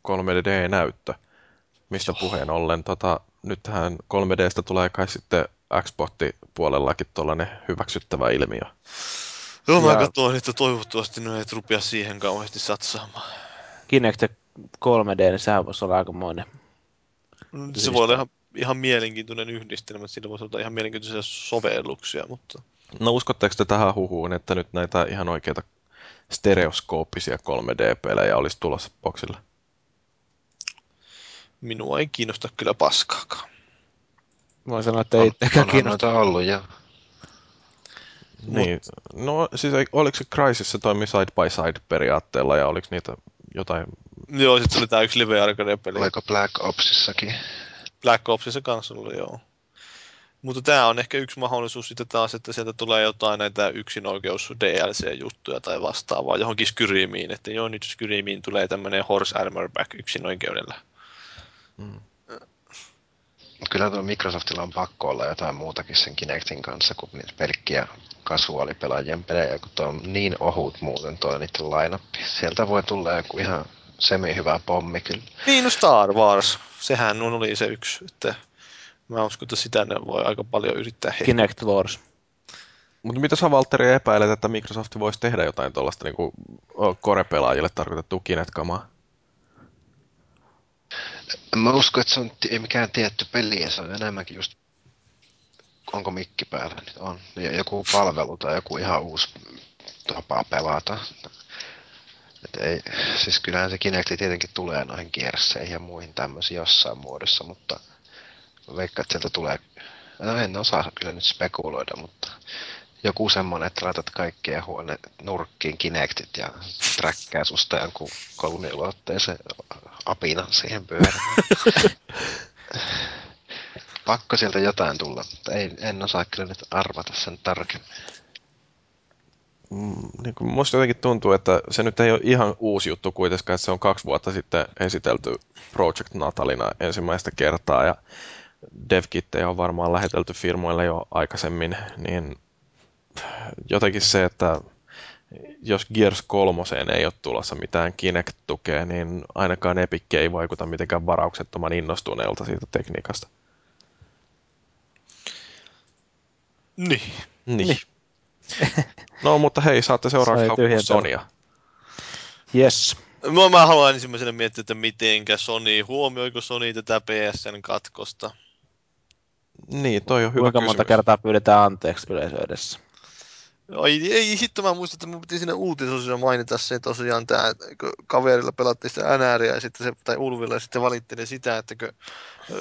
3D-näyttö, mistä puheen ollen. Tota, nythän 3Dstä tulee kai sitten Xbox-puolellakin tuollainen hyväksyttävä ilmiö. Joo, mä Ja- katsoin, että toivottavasti ne et rupea siihen kauheasti satsaamaan. Kinect 3D, niin sehän voisi olla aikamoinen. Se voi olla ihan, ihan mielenkiintoinen yhdistelmä, että sillä voisi olla ihan mielenkiintoisia sovelluksia, mutta No uskotteko te tähän huhuun, että nyt näitä ihan oikeita stereoskooppisia 3D-pelejä olisi tulossa boksille? minua ei kiinnosta kyllä paskaakaan. Voin sanoa, että ei Onhan kiinnosta. noita ollut jo. Niin, no siis ei- oliko se Crysis, se toimi side by side periaatteella ja oliko niitä jotain... Joo, sitten oli tää yksi Live Arcade-peli. Oliko Black Opsissakin? Black Opsissa kanssa oli, joo. Mutta tämä on ehkä yksi mahdollisuus sitten taas, että sieltä tulee jotain näitä yksinoikeus DLC-juttuja tai vastaavaa johonkin Skyrimiin, että joo, nyt Skyrimiin tulee tämmöinen Horse Armorback yksinoikeudella. Mut Kyllä tuo Microsoftilla on pakko olla jotain muutakin sen Kinectin kanssa kuin niitä pelkkiä kasuaalipelaajien pelejä, kun tuo on niin ohut muuten tuo niiden lainappi. Sieltä voi tulla joku ihan semi-hyvä pommi kyllä. Niin, no Star Wars, sehän on oli se yksi, että mä uskon, että sitä ne voi aika paljon yrittää he. Kinect Wars. Mutta mitä sä Valtteri epäilet, että Microsoft voisi tehdä jotain tuollaista niin Core-pelaajille tarkoitettua Kinect-kamaa? Mä uskon, että se on ei mikään tietty peli, se on enemmänkin just onko mikki päällä nyt on. Ja joku palvelu tai joku ihan uusi tapa pelata. Et ei, siis kyllähän se Kinecti tietenkin tulee noihin kiersseihin ja muihin tämmöisiin jossain muodossa, mutta veikkaan, että sieltä tulee, no en osaa kyllä nyt spekuloida, mutta joku semmonen, että laitat kaikkien huone nurkkiin Kinectit ja träkkää susta jonkun kolmiulotteisen apinan siihen pyörimään. Pakko sieltä jotain tulla, mutta ei, en osaa kyllä nyt arvata sen tarkemmin. Mm, niin kuin musta jotenkin tuntuu, että se nyt ei ole ihan uusi juttu kuitenkaan, että se on kaksi vuotta sitten esitelty Project Natalina ensimmäistä kertaa ja devkittejä on varmaan lähetelty firmoille jo aikaisemmin, niin jotenkin se, että jos Gears 3 ei ole tulossa mitään Kinect-tukea, niin ainakaan Epic ei vaikuta mitenkään varauksettoman innostuneelta siitä tekniikasta. Niin. Niin. Niin. no mutta hei, saatte seuraavaksi. Sonia. Yes. Mä, mä haluan ensimmäisenä miettiä, että mitenkä Sony, huomioiko Sony tätä PSN katkosta? Niin, toi on hyvä Kuinka kysymys. monta kertaa pyydetään anteeksi yleisö edessä? Ai, ei, hitto mä muistan, että mun piti siinä uutisossa mainita se tosiaan tää, kun kaverilla pelattiin sitä NRiä ja sitten se, tai Ulvilla ja sitten valitteli sitä, että kun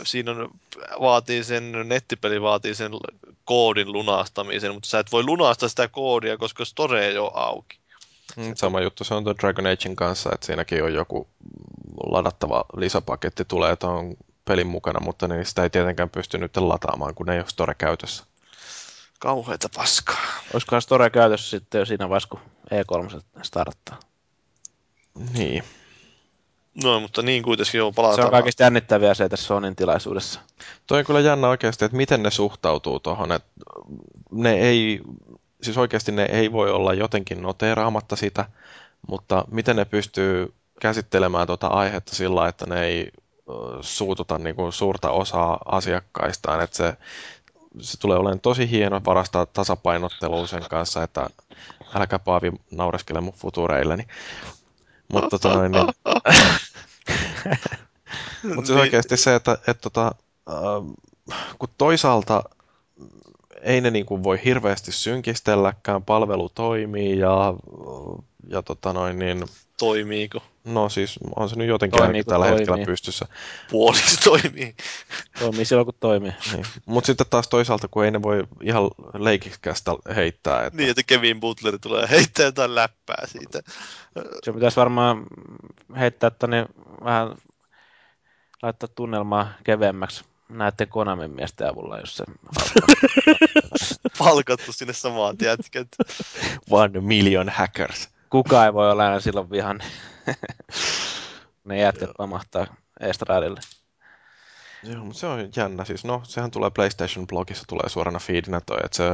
siinä on, vaatii sen, nettipeli vaatii sen koodin lunastamisen, mutta sä et voi lunastaa sitä koodia, koska store ei ole auki. Mm, Sama juttu se on tuon Dragon Agein kanssa, että siinäkin on joku ladattava lisäpaketti tulee tuon pelin mukana, mutta niin sitä ei tietenkään pysty nyt lataamaan, kun ei ole store käytössä. Kauheita paskaa. Olisikohan Store käytössä sitten jo siinä vaiheessa, kun E3 starttaa? Niin. No, mutta niin kuitenkin joo, palataan. Se on kaikista jännittäviä se tässä Sonin tilaisuudessa. Toi on kyllä jännä oikeasti, että miten ne suhtautuu tuohon, että ne ei, siis oikeasti ne ei voi olla jotenkin noteeraamatta sitä, mutta miten ne pystyy käsittelemään tuota aihetta sillä, että ne ei suututa niin kuin suurta osaa asiakkaistaan, että se, se tulee olemaan tosi hieno parasta tasapainottelua sen kanssa, että älkää Paavi naureskele mun futureilleni. Mutta tota niin... Mutta siis oikeasti se, että, että tota, äh, kun toisaalta ei ne niin kuin voi hirveästi synkistelläkään, palvelu toimii ja, ja tota noin, niin, Toimiiko? No siis on se nyt jotenkin Toimii, tällä toimii. hetkellä pystyssä. Puoliksi toimii. Toimii silloin, kun toimii. Niin. Mutta sitten taas toisaalta, kun ei ne voi ihan leikikkästä heittää. Että... Niin, että Kevin Butler tulee heittää jotain läppää siitä. Se pitäisi varmaan heittää tänne vähän laittaa tunnelmaa keveämmäksi näiden Konamin miesten avulla, jos se Palkattu sinne samaan, tiedätkö? että One million hackers. Kukaan ei voi olla aina silloin vihan. ne jätkät pamahtaa estradille. Joo, mutta se on jännä. Siis, no, sehän tulee PlayStation-blogissa, tulee suorana feedinä toi, että se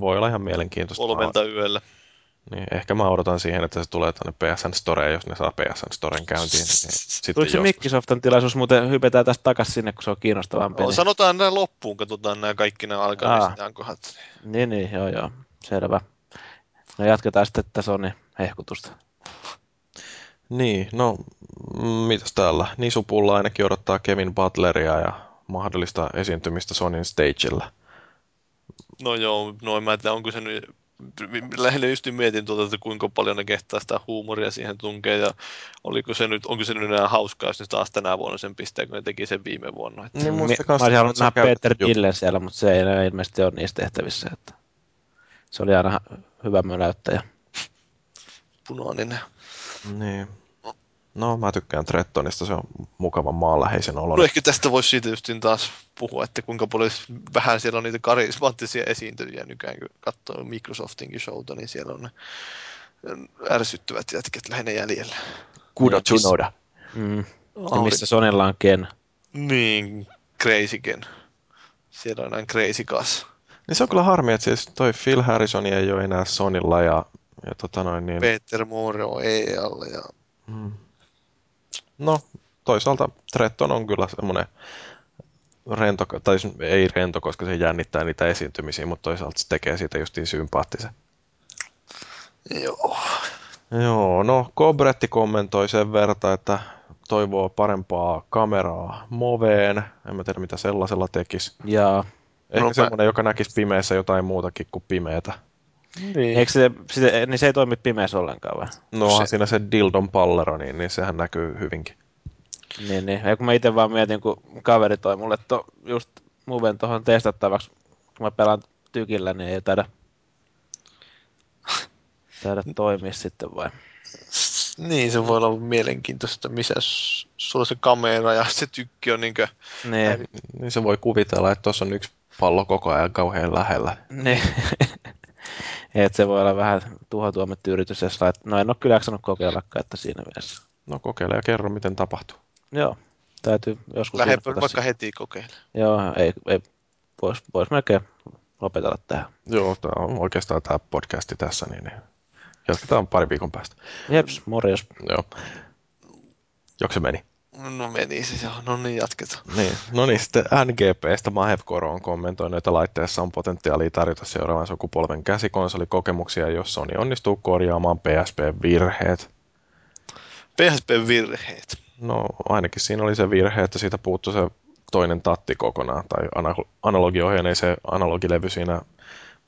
voi olla ihan mielenkiintoista. Kolmelta yöllä. Niin, ehkä mä odotan siihen, että se tulee tuonne PSN Storeen, jos ne saa PSN Storen käyntiin. Niin sitten Tuliko se. Microsoftin tilaisuus muuten hypätään tästä takaisin sinne, kun se on kiinnostavampi? No, niin- sanotaan näin loppuun, katsotaan nämä kaikki nämä alkavat Aa. kohdat. Niin, niin, joo, joo. Selvä. No jatketaan sitten Sony hehkutusta. Niin, no, mitäs täällä? Nisupulla ainakin odottaa Kevin Butleria ja mahdollista esiintymistä Sonin stagella. No joo, no en mä tiedä, onko se nyt... Lähinnä just mietin tuota, että kuinka paljon ne kehtaa sitä huumoria siihen tunkeen ja oliko se nyt, onko se nyt enää hauskaa, jos ne taas tänä vuonna sen pistää, kun ne teki sen viime vuonna. Että Niin, mä olisin halunnut nähdä Peter. Dillen siellä, mutta se ei enää ilmeisesti ole niissä tehtävissä. Että se oli aina hyvä möläyttäjä. Punainen. Niin. No, mä tykkään Trettonista, se on mukavan maanläheisen No oloinen. ehkä tästä voisi siitä justiin taas puhua, että kuinka paljon vähän siellä on niitä karismaattisia esiintyjiä nykyään, kun katsoo Microsoftinkin showta, niin siellä on ne ärsyttävät jätkät lähinnä jäljellä. Kudo Tsunoda. Mm. Ja missä Sonilla on Ken. Niin, Crazy Ken. Siellä on näin Crazy Kas. Niin se on kyllä harmi, että siis toi Phil Harrison ei ole enää Sonilla ja, ja tota noin niin... Peter Moore on EAlle ja Mm. No, toisaalta Tretton on kyllä semmoinen rento, tai siis ei rento, koska se jännittää niitä esiintymisiä, mutta toisaalta se tekee siitä justiin sympaattisen. joo. Joo, no Kobretti kommentoi sen verran, että toivoo parempaa kameraa Moveen. En mä tiedä, mitä sellaisella tekisi. Ja Ehkä No no, mä- semmoinen, joka näkisi pimeässä jotain muutakin kuin pimeätä. Niin. eikö se, se, niin se ei toimi pimeässä ollenkaan vai? No Se- siinä se Dildon pallero, niin, niin sehän näkyy hyvinkin. Niin, niin. Ja kun mä itse vaan mietin, kun kaveri toi mulle to, just Moven tuohon testattavaksi, kun mä pelaan tykillä, niin ei taida, taida toimia sitten vai? Niin, se voi olla mielenkiintoista, missä sulla se kamera ja se tykki on niinkö... Niin, Niin se voi kuvitella, että tuossa on yksi pallo koko ajan kauhean lähellä. niin. Et se voi olla vähän tuhatuomettu yritys, jos lait... No en ole kyllä jaksanut kokeillakaan, että siinä mielessä. No kokeile ja kerro, miten tapahtuu. Joo, täytyy joskus Lähde vaikka si- heti kokeile. Joo, ei, ei voisi vois melkein lopetella tähän. Joo, tämä on oikeastaan tämä podcasti tässä, niin, niin jatketaan pari viikon päästä. Jeps, morjens. Joo. Joko se meni? No meni se, joo. No niin, jatketaan. Niin. No niin, sitten NGPstä Mahev Koro on kommentoinut, että laitteessa on potentiaalia tarjota seuraavan sukupolven käsikonsolikokemuksia, jos Sony onnistuu korjaamaan PSP-virheet. PSP-virheet. No ainakin siinä oli se virhe, että siitä puuttui se toinen tatti kokonaan, tai ana- analogiohjeen ei se analogilevy siinä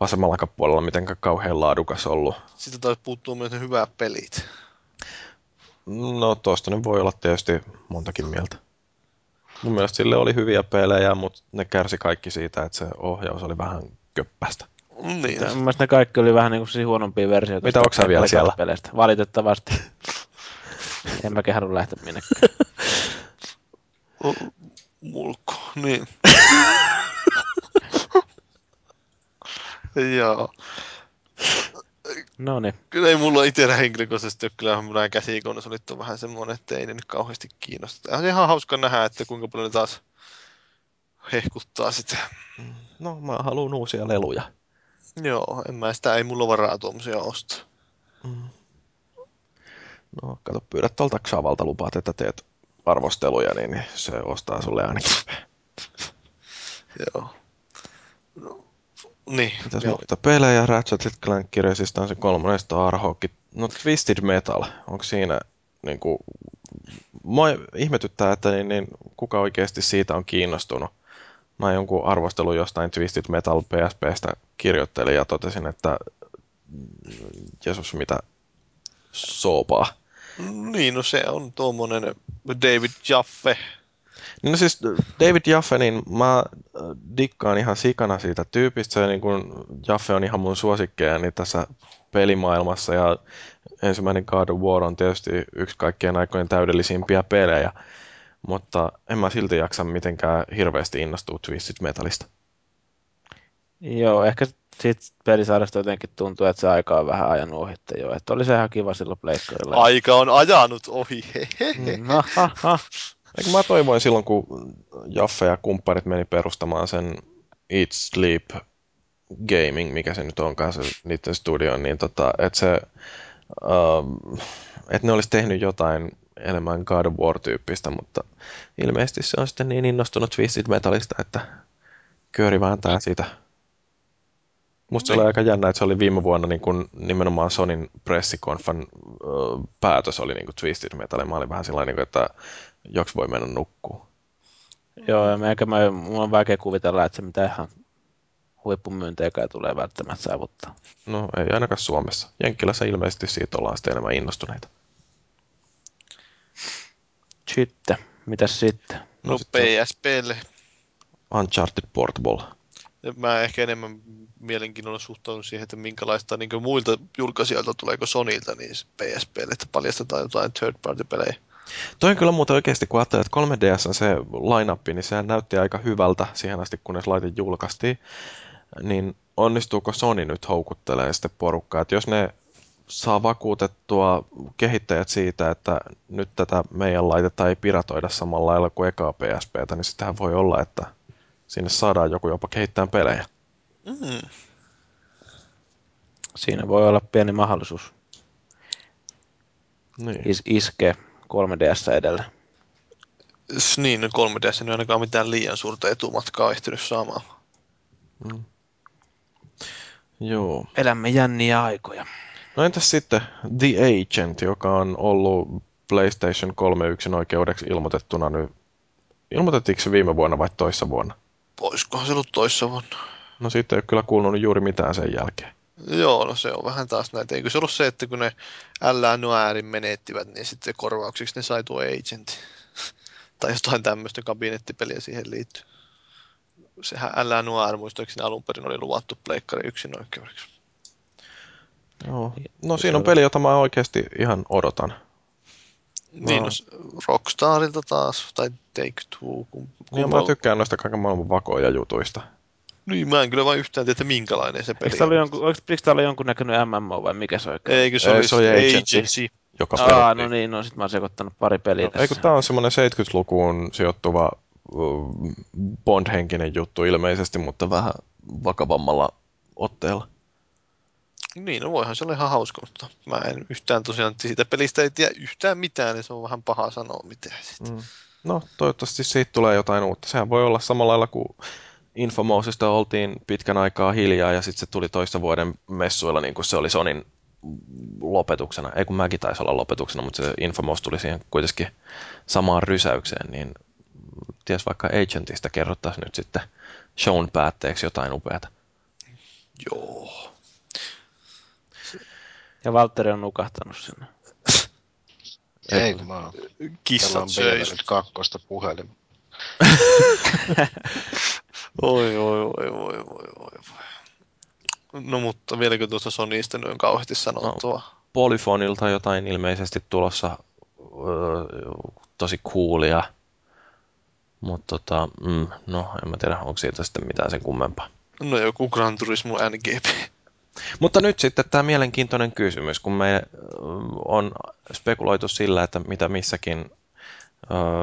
vasemmalla puolella mitenkään kauhean laadukas ollut. Sitten taas puuttuu myös ne hyvät pelit. No tosta nyt voi olla tietysti montakin mieltä. Mun mielestä sille oli hyviä pelejä, mutta ne kärsi kaikki siitä, että se ohjaus oli vähän köppästä. Niin, Mun mielestä ne kaikki oli vähän niin kuin huonompia versioita. Mitä, onko vielä siellä? Peleistä. Valitettavasti. en mäkään halua lähteä minnekään. mulkku. Niin. Joo. No niin. Kyllä ei mulla itsellä henkilökohtaisesti ole kyllä nämä käsikonsolit on vähän semmoinen, että ei ne nyt kauheasti kiinnosta. On ihan hauska nähdä, että kuinka paljon ne taas hehkuttaa sitä. No, mä haluan uusia leluja. Joo, en mä sitä, ei mulla varaa tuommoisia ostaa. No, kato, pyydät tuolta Xavalta lupaat, että teet arvosteluja, niin se ostaa sulle ainakin. Joo. No, niin, Mitäs joo. muita pelejä? Ratchet Clank Resistance 3 Starhawk. No Twisted Metal, onko siinä niinku... Mua ihmetyttää, että niin, niin, kuka oikeasti siitä on kiinnostunut. Mä jonkun arvostelun jostain Twisted Metal PSPstä kirjoittelin ja totesin, että Jeesus, mitä soopaa. Niin, no se on tuommoinen David Jaffe. No siis David Jaffe, niin mä äh, dikkaan ihan sikana siitä tyypistä. Se, niin kun Jaffe on ihan mun suosikkeja niin tässä pelimaailmassa ja ensimmäinen God of War on tietysti yksi kaikkien aikojen täydellisimpiä pelejä. Mutta en mä silti jaksa mitenkään hirveästi innostua Twisted Metalista. Joo, ehkä siitä pelisarjasta jotenkin tuntuu, että se aika on vähän ajanut ohi. Että joo, että oli se ihan kiva silloin pleikkarilla. Aika on ajanut ohi. Hehehe. Mm, ha, ha, ha. Eikö mä toivoin silloin, kun Jaffe ja kumpparit meni perustamaan sen Eat Sleep Gaming, mikä se nyt onkaan se niiden studio, niin tota, että se, um, että ne olisi tehnyt jotain enemmän God of War-tyyppistä, mutta ilmeisesti se on sitten niin innostunut Twisted Metalista, että kööri vääntää sitä. Musta se oli aika jännä, että se oli viime vuonna niin kun nimenomaan Sonin pressikonfan ö, päätös oli niin kuin Twisted Metal. Mä olin vähän sellainen, niin kuin, että joks voi mennä nukkuu. Joo, ja meikä mä, mulla on vaikea kuvitella, että se mitä ihan huippumyynteikään tulee välttämättä saavuttaa. No ei ainakaan Suomessa. Jenkkilässä ilmeisesti siitä ollaan sitten enemmän innostuneita. Sitten, mitäs sitten? No sitten PSPlle. Uncharted Portable. Mä ehkä enemmän mielenkiinnolla suhtaudun siihen, että minkälaista niin muilta julkaisijoilta tuleeko Sonilta niin PSPlle, että paljastetaan jotain third party pelejä. Toi on kyllä muuten oikeasti, kun ajattelee, että 3DS on se line niin sehän näytti aika hyvältä siihen asti, kunnes laite julkaistiin. Niin onnistuuko Sony nyt houkuttelee sitten porukkaa? Että jos ne saa vakuutettua kehittäjät siitä, että nyt tätä meidän laitetta ei piratoida samalla lailla kuin ekaa PSPtä, niin sitähän voi olla, että sinne saadaan joku jopa kehittää pelejä. Mm. Siinä voi olla pieni mahdollisuus Niin. is- iskeä 3DS edellä. S- Niin, no 3DS ei ainakaan mitään liian suurta etumatkaa ehtinyt saamaan. Mm. Joo. Elämme jänniä aikoja. No entäs sitten The Agent, joka on ollut PlayStation 3 yksin oikeudeksi ilmoitettuna nyt. Ilmoitettiinko se viime vuonna vai toissa vuonna? Olisikohan se ollut toissa vuonna? No siitä ei ole kyllä kuulunut juuri mitään sen jälkeen. Joo, no se on vähän taas näitä. Eikö se ollut se, että kun ne L.A. Noirin menettivät, niin sitten korvauksiksi ne sai tuo Agent. tai jotain tämmöistä kabinettipeliä siihen liittyy. Sehän L.A. Noir muistaakseni alun perin oli luvattu pleikkari yksin oikeudeksi. Joo. No siinä on peli, jota mä oikeasti ihan odotan. Niin, no, s- Rockstarilta taas, tai Take Two. Kun, Niin mä tykkään noista kaiken maailman vakoja jutuista. Niin, mä en kyllä vain yhtään tiedä, että minkälainen se peli Eikö on. oli jonkun, oliko, eikö tää olla jonkunnäköinen MMO vai mikä se oikein? Eikö se Ei, se oli Agency. Agency. Joka Aa, no niin, no sit mä oon sekoittanut pari peliä No, tässä. Ei kun tää on semmonen 70-lukuun sijoittuva Bond-henkinen juttu ilmeisesti, mutta vähän vakavammalla otteella. Niin, no voihan se olla ihan hauska, mutta mä en yhtään tosiaan siitä pelistä ei tiedä yhtään mitään, niin se on vähän paha sanoa mitään sitten. Mm. No, toivottavasti siitä tulee jotain uutta. Sehän voi olla samalla lailla kuin Infomousista oltiin pitkän aikaa hiljaa ja sitten se tuli toista vuoden messuilla niin kuin se oli Sonin lopetuksena. Ei kun mäkin taisi olla lopetuksena, mutta se Infomous tuli siihen kuitenkin samaan rysäykseen, niin ties vaikka Agentista kerrottaisiin nyt sitten shown päätteeksi jotain upeata. Joo. Ja Valtteri on nukahtanut sinne. Ei, kun mä oon Kissat pelaan söi. nyt kakkosta puhelin. Oi, oi, oi, oi, oi, oi. No mutta vieläkö tuosta Sonysta on kauheasti sanottua? No. Polyfonilta jotain ilmeisesti tulossa öö, tosi coolia. Mutta tota, mm, no en mä tiedä, onko siitä sitten mitään sen kummempaa. No joku Gran Turismo NGP. Mutta nyt sitten tämä mielenkiintoinen kysymys, kun me on spekuloitu sillä, että mitä missäkin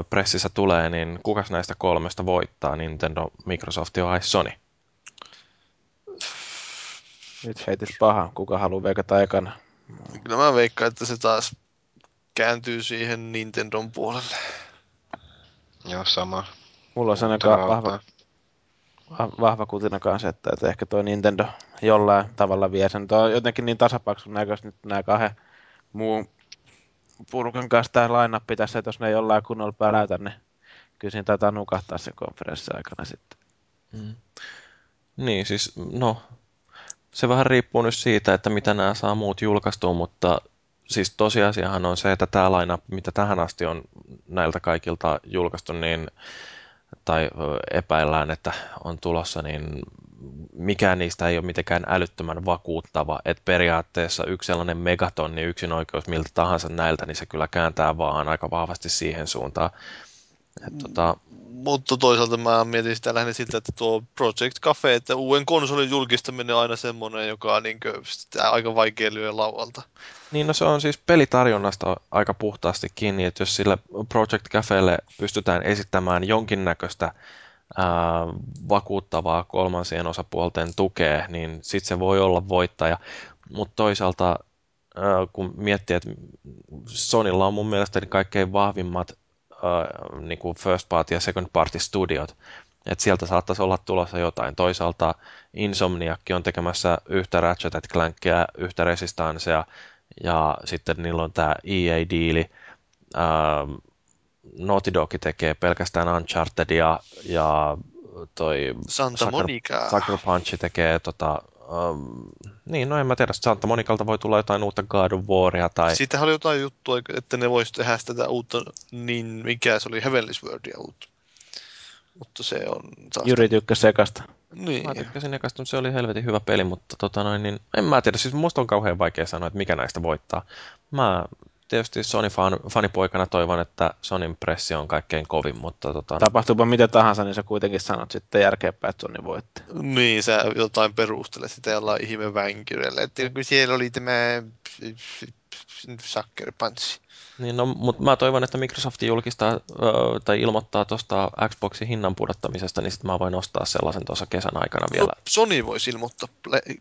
pressissä tulee, niin kukas näistä kolmesta voittaa, Nintendo, Microsoft vai Sony? Nyt heitit paha. Kuka haluaa veikata ekana? Kyllä mä veikkaan, että se taas kääntyy siihen Nintendon puolelle. Joo, sama. Mulla on sellainen ka- vahva, vahva kutina kanssa, että, että ehkä tuo Nintendo jollain tavalla vie sen. Tuo on jotenkin niin tasapaksun näköistä nyt nämä kahden muun purukan kanssa tämä line tässä, että jos ne jollain kunnolla päläytä, niin kyllä siinä taitaa nukahtaa sen konferenssin aikana sitten. Mm. Niin, siis no, se vähän riippuu nyt siitä, että mitä nämä saa muut julkaistua, mutta siis tosiasiahan on se, että tämä laina, mitä tähän asti on näiltä kaikilta julkaistu, niin tai epäillään, että on tulossa, niin mikään niistä ei ole mitenkään älyttömän vakuuttava. Että periaatteessa yksi sellainen megatonni yksin oikeus miltä tahansa näiltä, niin se kyllä kääntää vaan aika vahvasti siihen suuntaan. Et, tota... Mutta toisaalta mä mietin sitä lähinnä sitä, että tuo Project Cafe, että uuden konsolin julkistaminen on aina semmoinen, joka on niin aika vaikea lyödä laualta. Niin, no se on siis pelitarjonnasta aika puhtaasti kiinni, että jos sille Project Cafeelle pystytään esittämään jonkinnäköistä ää, vakuuttavaa kolmansien osapuolten tukea, niin sitten se voi olla voittaja. Mutta toisaalta, ää, kun miettii, että Sonilla on mun mielestä kaikkein vahvimmat ää, niin kuin first party ja second party studiot, että sieltä saattaisi olla tulossa jotain. Toisaalta Insomniakki on tekemässä yhtä Ratchet Clankia, yhtä Resistancea, ja sitten niillä on tämä EA-diili. Ähm, Naughty Dog tekee pelkästään Unchartedia ja toi Santa Sucker, Monica. Sucker Punch tekee tota, um, niin, no en mä tiedä, Santa Monicalta voi tulla jotain uutta God of Waria tai... Siitä oli jotain juttua, että ne vois tehdä tätä uutta, niin mikä se oli, Heavenly Swordia uutta. Mutta se on taas... Jyri tykkäsi sekasta. Niin. Mä tykkäsin ekasta, mutta se oli helvetin hyvä peli, mutta tota noin, niin en mä tiedä, siis musta on kauhean vaikea sanoa, että mikä näistä voittaa. Mä tietysti Sony-fan, fanipoikana toivon, että Sonin pressi on kaikkein kovin, mutta... Tota... Tapahtuupa mitä tahansa, niin sä kuitenkin sanot sitten järkeenpäin, että Sony voitti. Niin, sä jotain perustelet sitä jollain ihme vänkyrellä, että kun siellä oli tämä Sucker Punch. Niin, no, mutta mä toivon, että Microsoft julkistaa ö, tai ilmoittaa tuosta Xboxin hinnan pudottamisesta, niin sitten mä voin ostaa sellaisen tuossa kesän aikana vielä. No, Sony voisi ilmoittaa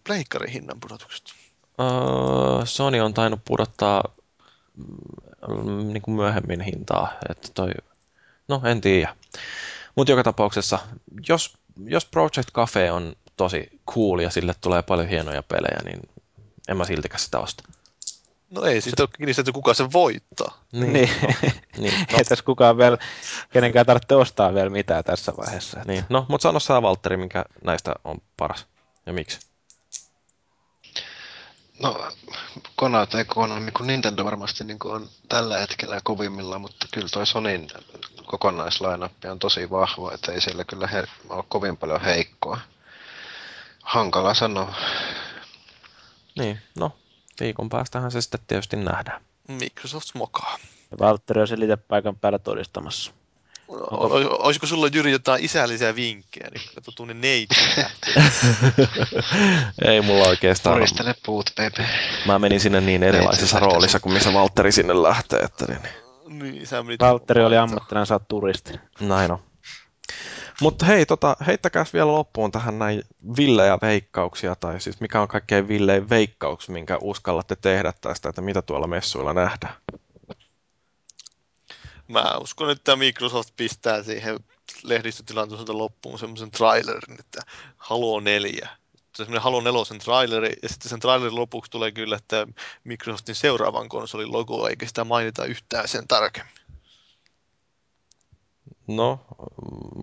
pleikkarin hinnan pudotuksesta. Öö, Sony on tainnut pudottaa niin kuin myöhemmin hintaa, että toi, no en tiedä. Mutta joka tapauksessa, jos, jos Project Cafe on tosi cool ja sille tulee paljon hienoja pelejä, niin en mä siltikään sitä osta. No ei siitä ole kiinni että kuka se voittaa. Niin. niin. No, niin. No. Ei tässä kukaan vielä, kenenkään tarvitse ostaa vielä mitään tässä vaiheessa. Että... Niin. No, mutta sano sä Valtteri, mikä näistä on paras ja miksi? No, Konat ei Konami kuin Nintendo varmasti niin kuin on tällä hetkellä kovimmilla, mutta kyllä toi Sonin kokonaislainappi on tosi vahva, että ei siellä kyllä he, ole kovin paljon heikkoa. Hankala sanoa. Niin, no Viikon päästähän se sitten tietysti nähdään. Microsoft mokaa. Ja Valtteri on sen paikan päällä todistamassa. Olisiko sulla Jyri jotain isällisiä vinkkejä, niin kato tunne neiti. Ei mulla oikeastaan. Poristele puut, Pepe. Mä menin sinne niin erilaisessa roolissa kuin missä Valtteri sinne lähtee. Että niin. Niin, sä Valtteri oli ammattilainen, sä oot turisti. Näin on. Mutta hei, tota, heittäkääs vielä loppuun tähän näin villejä veikkauksia, tai siis mikä on kaikkein villein veikkaus, minkä uskallatte tehdä tästä, että mitä tuolla messuilla nähdään? Mä uskon, että Microsoft pistää siihen lehdistötilanteelta loppuun semmoisen trailerin, että Halo 4. Semmoinen Halo 4 traileri, ja sitten sen trailerin lopuksi tulee kyllä, että Microsoftin seuraavan konsolin logo, eikä sitä mainita yhtään sen tarkemmin. No,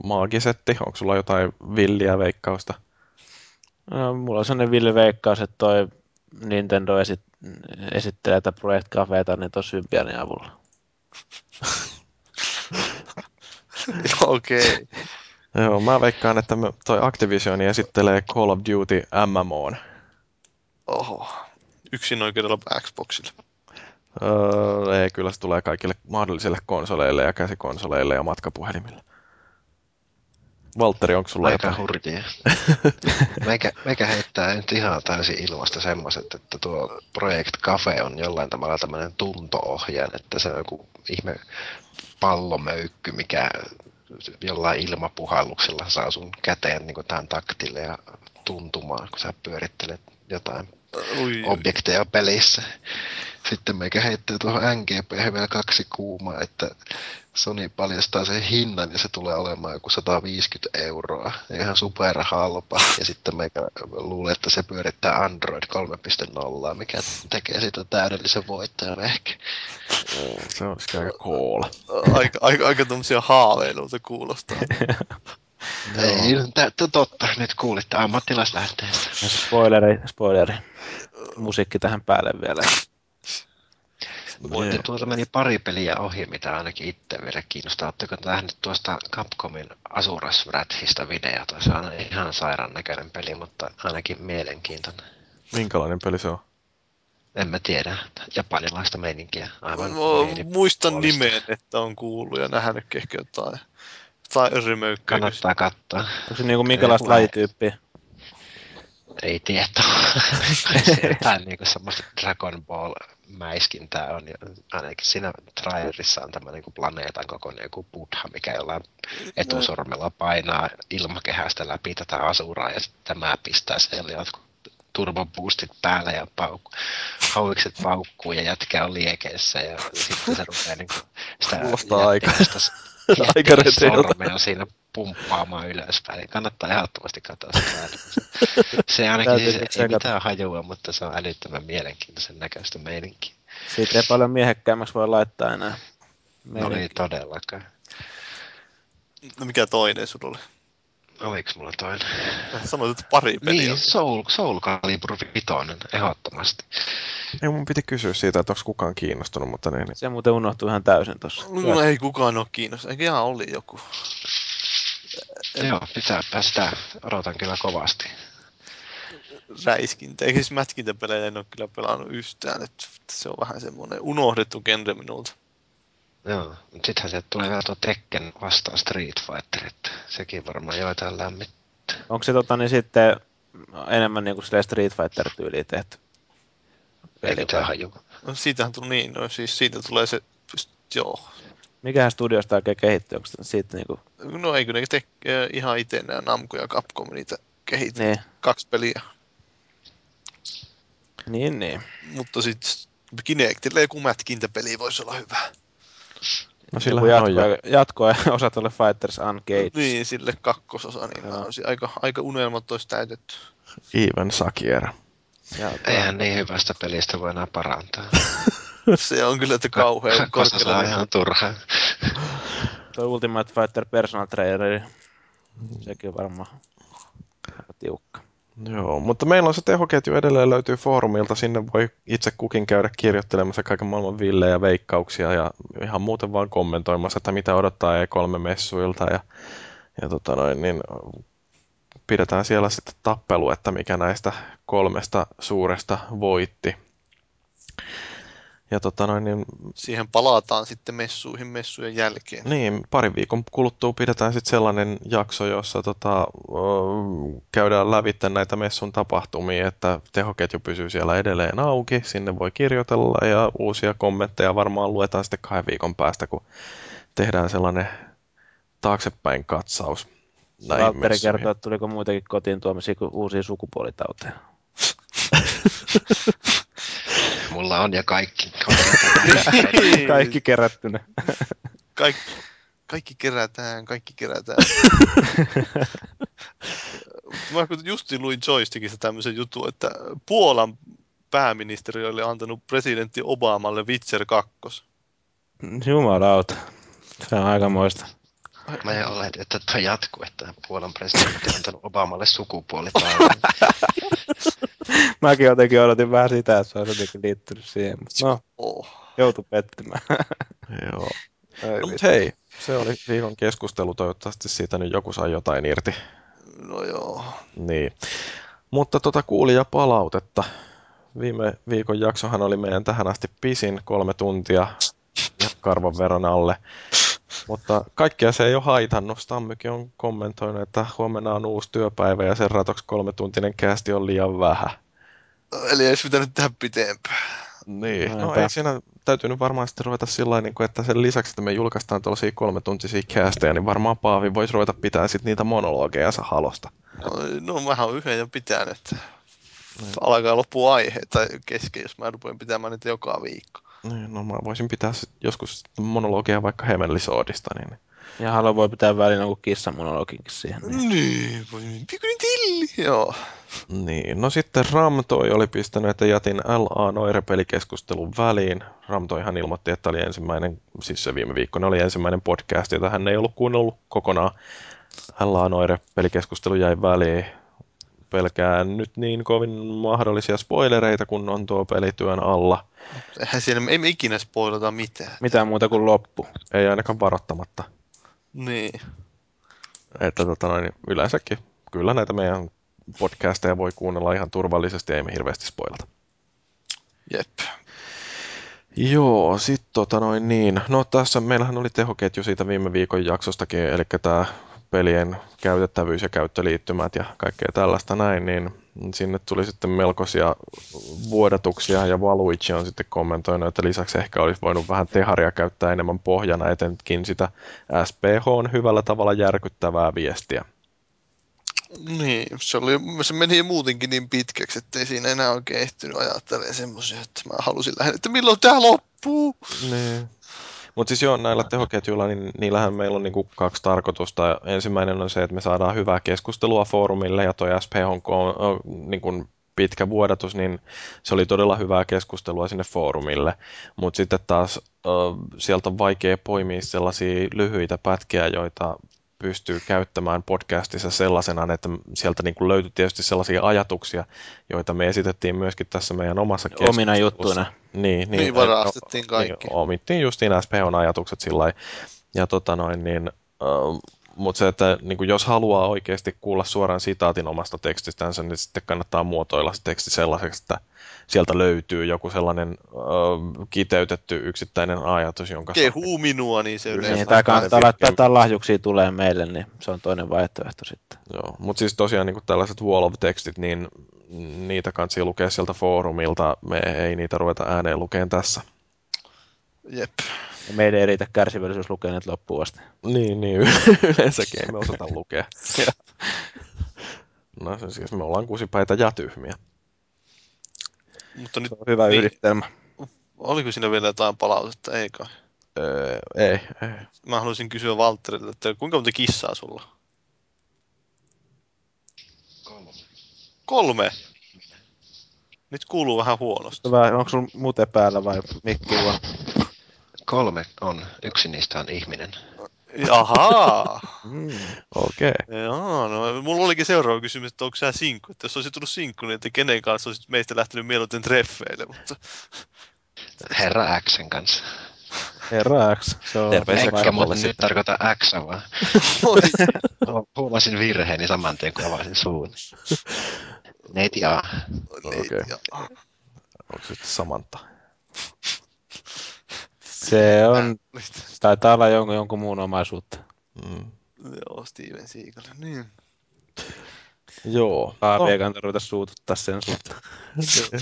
maagisetti, onko sulla jotain villiä veikkausta? No, mulla on sellainen villi veikkaus, että toi Nintendo esit- esittelee tätä Project Cafeta niin Symbianin avulla. Okei. okay. Joo, mä veikkaan, että toi Activision esittelee Call of Duty MMOn. Oho, yksin oikeudella Xboxille. Öö, ei, kyllä se tulee kaikille mahdollisille konsoleille ja käsikonsoleille ja matkapuhelimille. Valtteri, onko sulla Aika jotain? hurjia. Meikä, meikä heittää nyt ihan täysin ilmasta semmoiset, että tuo Project Cafe on jollain tavalla tämmöinen tunto-ohjaan, että se on joku ihme pallomöykky, mikä jollain ilmapuhalluksella saa sun käteen niin tähän taktille ja tuntumaan, kun sä pyörittelet jotain Ui, objekteja pelissä. Sitten meikä heittää tuohon NGP vielä kaksi kuumaa, että Sony paljastaa sen hinnan ja se tulee olemaan joku 150 euroa. Ihan superhalpa. Ja sitten meikä luulee, että se pyörittää Android 3.0, mikä tekee sitä täydellisen voittajan ehkä. Se olisi aika cool. aika, aika, aika tommosia haaveiluita kuulostaa. Ei, totta. Nyt kuulitte ammattilaislähteestä. Spoileri, spoileri. Musiikki tähän päälle vielä. Voitte tuolta meni pari peliä ohi, mitä ainakin itse vielä kiinnostaa. Oletteko nähnyt tuosta Capcomin Asuras Wrathista videota? Se on ihan sairaan näköinen peli, mutta ainakin mielenkiintoinen. Minkälainen peli se on? En mä tiedä. Japanilaista meininkiä. Aivan Mä muistan nimeen, että on kuullut ja nähnyt ehkä jotain. Tai. Kannattaa katsoa. Onko se niinku minkälaista lajityyppiä? Ei tietoa. Jotain niinku semmoista Dragon Ball mäiskintää on. Ja ainakin siinä trailerissa on tämmöinen niin planeetan kokoinen joku buddha, mikä jollain etusormella painaa ilmakehästä läpi tätä asuraa ja sitten tämä pistää siellä jotkut turboboostit päällä ja paukku, hauikset paukkuu ja jätkä on liekeissä ja sitten se rupeaa niin sitä Kuulostaa aika- aika sormea siinä pumppaamaan ylöspäin. Kannattaa ehdottomasti katsoa sitä. Se ainakin siis, ei tsekata. mitään hajua, mutta se on älyttömän mielenkiintoisen näköistä meininkiä. Siitä ei paljon miehekkäämmäksi voi laittaa enää. No Meidän- ei todellakaan. No mikä toinen sulla oli? Oliko mulla toinen? Sanoit, että pari peliä. Niin, Soul, Soul Calibur 5, ehdottomasti. Ei mun piti kysyä siitä, että onko kukaan kiinnostunut, mutta niin, niin. Se muuten unohtui ihan täysin tuossa. No ei kukaan ole kiinnostunut. Eikä ihan oli joku. Joo, pitääpä sitä. Odotan kyllä kovasti. räiskintä. Eikä siis mätkintäpelejä en ole kyllä pelannut yhtään. Että se on vähän semmoinen unohdettu genre minulta. Joo, mutta sittenhän sieltä tulee vielä tuo Tekken vastaan Street Fighter, että sekin varmaan joitain lämmittää. Onko se tota, niin sitten enemmän niin kuin Street Fighter-tyyliin tehty? Ei Peli mitään hajua. No siitähän tuli niin, no siis siitä tulee se, just, joo. Mikähän studiosta oikein kehittyy? Onko se siitä niinku... No eikö ne te, ihan itse nämä Namco ja Capcom niitä kehitti. Niin, Kaksi peliä. niin, niin. Mutta sitten Kinectille joku mätkintäpeli voisi olla hyvä. No sillä on jo. jatkoa, jatkoa osa tuolle Fighters Uncaged. Niin, sille kakkososa, niin Joo. on si- aika, aika unelmat olisi täytetty. Even Sakier. Ja, Eihän niin hyvästä pelistä voi enää parantaa. Se on kyllä, että kauhean Kakkososa on korkealla. ihan turhaa. Tuo Ultimate Fighter Personal Traileri, sekin on varmaan tiukka. Joo, mutta meillä on se tehoketju edelleen löytyy foorumilta. Sinne voi itse kukin käydä kirjoittelemassa kaiken maailman villejä, veikkauksia ja ihan muuten vaan kommentoimassa, että mitä odottaa E3-messuilta. Ja, ja tota noin, niin pidetään siellä sitten tappelu, että mikä näistä kolmesta suuresta voitti. Ja tota noin, niin Siihen palataan sitten messuihin messujen jälkeen. niin, parin viikon kuluttua pidetään sitten sellainen jakso, jossa tota, käydään lävitse näitä messun tapahtumia, että tehoketju pysyy siellä edelleen auki, sinne voi kirjoitella ja uusia kommentteja varmaan luetaan sitten kahden viikon päästä, kun tehdään sellainen taaksepäin katsaus Valtteri kertoo, että tuliko muitakin kotiin tuomisia kuin uusia sukupuolitauteja. Mulla on ja kaikki. kaikki Kaikki kerättynä. Kaikki, kaikki kerätään, kaikki kerätään. Mä kun justiin luin Joystickista tämmöisen jutun, että Puolan pääministeri oli antanut presidentti Obamalle Witcher 2. Jumalauta. Se on aikamoista. Mä en ole, että tuo jatkuu, että Puolan presidentti on antanut Obamalle sukupuoli. Mäkin jotenkin odotin vähän sitä, että se olisi jotenkin liittynyt siihen. Mutta no, Oh. joutui pettymään. Joo. Ei No, hei, se oli viikon keskustelu. Toivottavasti siitä nyt joku sai jotain irti. No joo. Niin. Mutta tota kuulija palautetta. Viime viikon jaksohan oli meidän tähän asti pisin kolme tuntia ja karvan verran alle. Mutta kaikkea se ei ole haitannut. Stammykin on kommentoinut, että huomenna on uusi työpäivä ja sen ratoksi kolmetuntinen kästi on liian vähän. Eli ei pitänyt tehdä pitempään. Niin, no Näinpä. ei siinä täytyy nyt varmaan sitten ruveta sillä niin kuin, että sen lisäksi, että me julkaistaan tuollaisia kolmetuntisia kästejä, niin varmaan Paavi voisi ruveta pitää sitten niitä monologejansa halosta. No, no mä oon yhden jo pitänyt, että alkaa loppua aiheita kesken, jos mä rupean pitämään niitä joka viikko. Niin, no mä voisin pitää sit joskus monologia vaikka Heavenly Swordista, niin Ja Halo voi pitää väliin jonkun kissan monologinkin siihen. Niin. Niin, pikkuinen tilli. Joo. Niin, no sitten Ramtoi oli pistänyt, että jätin LA Noire-pelikeskustelun väliin. Ramtoihan ilmoitti, että oli ensimmäinen, siis se viime viikko, oli ensimmäinen podcast, jota hän ei ollut kuunnellut kokonaan. LA Noire-pelikeskustelu jäi väliin. Pelkään nyt niin kovin mahdollisia spoilereita, kun on tuo pelityön alla. Eihän siinä, ei me ikinä spoilata mitään. Mitään muuta kuin loppu. Ei ainakaan varoittamatta. Niin. Että tota noin, yleensäkin kyllä näitä meidän podcasteja voi kuunnella ihan turvallisesti, ei me hirveästi spoilata. Jep. Joo, sit tota noin niin. No tässä meillähän oli tehoketju siitä viime viikon jaksostakin, eli tämä pelien käytettävyys ja käyttöliittymät ja kaikkea tällaista näin, niin sinne tuli sitten melkoisia vuodatuksia ja Valuichi on sitten kommentoinut, että lisäksi ehkä olisi voinut vähän teharia käyttää enemmän pohjana, etenkin sitä SPH on hyvällä tavalla järkyttävää viestiä. Niin, se, oli, se meni jo muutenkin niin pitkäksi, että ei siinä enää oikein ehtinyt ajattelemaan semmoisia, että mä halusin lähinnä, että milloin tää loppuu. Niin. Mutta siis joo, näillä tehoketjuilla, niin niillähän meillä on niinku kaksi tarkoitusta. Ensimmäinen on se, että me saadaan hyvää keskustelua foorumille, ja toi SP on niinku pitkä vuodatus, niin se oli todella hyvää keskustelua sinne foorumille. Mutta sitten taas sieltä on vaikea poimia sellaisia lyhyitä pätkiä, joita pystyy käyttämään podcastissa sellaisena, että sieltä niin kuin löytyi tietysti sellaisia ajatuksia, joita me esitettiin myöskin tässä meidän omassa keskustelussa. Omina juttuina. Niin, Niin, varastettiin kaikki. Niin, omittiin justiin SPHn ajatukset sillä lailla. Ja tota noin, niin, mutta se, että niin kuin jos haluaa oikeasti kuulla suoraan sitaatin omasta tekstistänsä, niin sitten kannattaa muotoilla se teksti sellaiseksi, että sieltä löytyy joku sellainen äh, kiteytetty yksittäinen ajatus, jonka Kehuu minua, niin se yleensä. Niin, tai kannattaa laittaa jotain lahjuksia tulee meille, niin se on toinen vaihtoehto sitten. Joo, mutta siis tosiaan niin tällaiset wall of tekstit, niin niitä kannattaa lukea sieltä foorumilta. Me ei niitä ruveta ääneen lukeen tässä. Jep. Ja meidän ei riitä kärsivällisyys lukea niitä loppuun asti. Niin, niin yleensäkin me osata lukea. No se siis me ollaan kusipäitä ja tyhmiä. Mutta nyt, Se on hyvä Niin. yhdistelmä. oliko siinä vielä jotain palautetta? Ei kai. Öö, ei, ei. Mä haluaisin kysyä Valtterilta, että kuinka monta kissaa sulla? on? Kolme. Nyt kuuluu vähän huonosti. Onko sulla mute päällä vai mikki on? Kolme on. Yksi niistä on ihminen. Ahaa. Mm. Okei. Joo, no mulla olikin seuraava kysymys, että onko sä sinkku? Että jos olisit tullut sinkku, niin että kenen kanssa olisit meistä lähtenyt mieluiten treffeille, mutta Herra Xen kanssa. Herra X. Se on Eikä mutta nyt sitten. tarkoita X, vaan huomasin virheeni saman tien, kun avasin suun. Neiti A. Okei. ja- Onko se sitten Samantha? Se on, taitaa olla jonkun, jonkun muun omaisuutta. Mm. Joo, Steven Seagal. Niin. Joo. Paavi No, ei kannata ruveta suututtaa sen suhteen.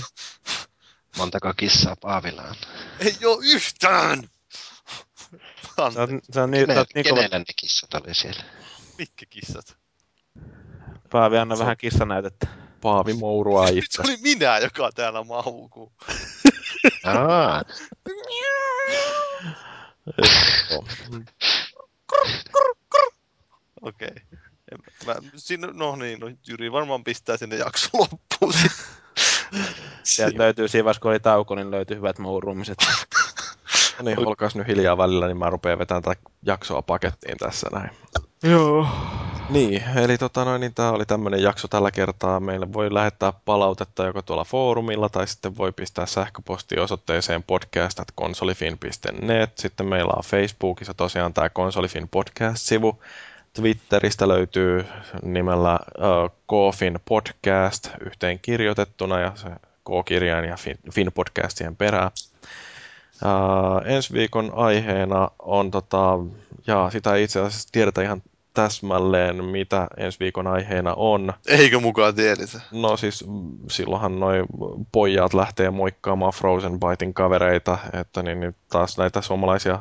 Montako kissaa Paavilla on? Ei oo yhtään! Se on, se on niin, sä niin kenellä ne kissat oli siellä? mitkä kissat? Paavi, anna Se vähän kissanäytettä. Paavi mouruaa Nyt itse. oli minä, joka täällä mahuu. Joo. Okei. Mä, siinä, no niin, no Jyri varmaan pistää sinne jakso loppuun. Sieltä löytyy siinä vaiheessa, kun oli tauko, niin löytyy hyvät mourumiset. No niin, olkaas nyt hiljaa välillä, niin mä rupean vetämään tätä jaksoa pakettiin tässä näin. Joo. Niin, eli tota noin, niin tämä oli tämmöinen jakso tällä kertaa. Meille voi lähettää palautetta joko tuolla foorumilla tai sitten voi pistää sähköpostiosoitteeseen podcast.konsolifin.net. Sitten meillä on Facebookissa tosiaan tämä Konsolifin podcast-sivu. Twitteristä löytyy nimellä uh, podcast yhteen kirjoitettuna ja se K-kirjain ja fin, fin podcastien perään. Uh, ensi viikon aiheena on, tota, ja sitä itse asiassa tiedetä ihan täsmälleen, mitä ensi viikon aiheena on. Eikö mukaan tiedetä? No siis silloinhan noi pojat lähtee moikkaamaan Frozen Bitein kavereita, että niin, niin taas näitä suomalaisia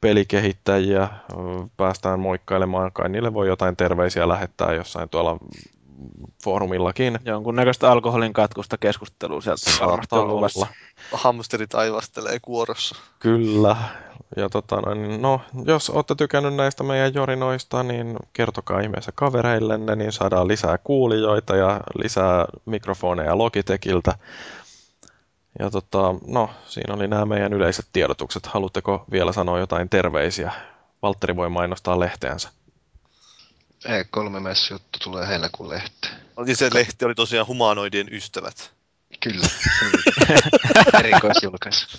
pelikehittäjiä päästään moikkailemaan. Kai niille voi jotain terveisiä lähettää jossain tuolla foorumillakin. Jonkunnäköistä alkoholin katkusta keskustelua sieltä varmasti. Hamsterit aivastelee kuorossa. Kyllä. Ja tota, no, jos olette tykännyt näistä meidän jorinoista, niin kertokaa ihmeessä kavereillenne, niin saadaan lisää kuulijoita ja lisää mikrofoneja Logitechiltä. Ja tota, no, siinä oli nämä meidän yleiset tiedotukset. Haluatteko vielä sanoa jotain terveisiä? Valtteri voi mainostaa lehteänsä. E3-messujuttu tulee heinäkuun lehteen. Oli se lehti oli tosiaan humanoidien ystävät. Kyllä. Erikoisjulkaisu.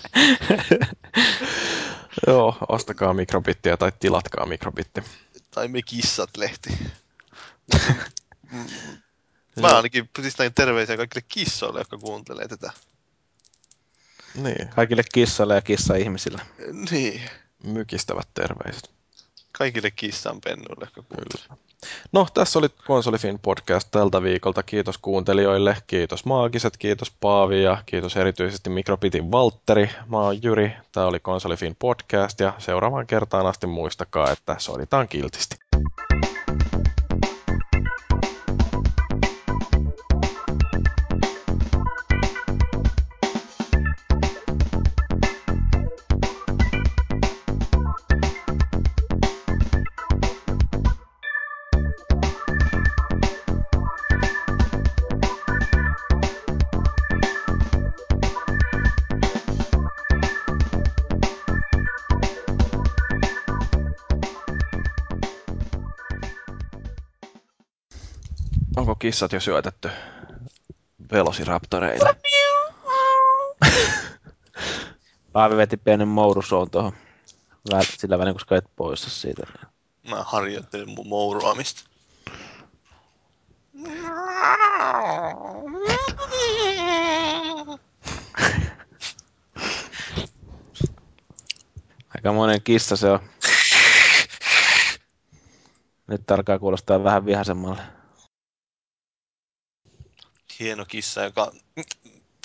Joo, ostakaa mikrobittiä tai tilatkaa mikrobitti. Tai me kissat lehti. Mä ainakin pistän terveisiä kaikille kissoille, jotka kuuntelee tätä. Niin. Kaikille kissoille ja kissa-ihmisille. Niin. Mykistävät terveiset. Kaikille kissan pennuille, jotka kuuntelee. No, tässä oli Konsolifin podcast tältä viikolta. Kiitos kuuntelijoille, kiitos Maagiset, kiitos Paavi ja kiitos erityisesti Mikrobitin Valtteri. Mä oon Jyri, tämä oli Konsolifin podcast ja seuraavaan kertaan asti muistakaa, että soitetaan kiltisti. Kissat jo syötetty velociraptoreille? Paavi veti pienen mourusoon tuohon. Sillä välin, koska et poissa siitä. Mä harjoittelin mun mouruamista. Aika monen kissa se on. Nyt alkaa kuulostaa vähän vihasemmalle. Hieno kissa, joka...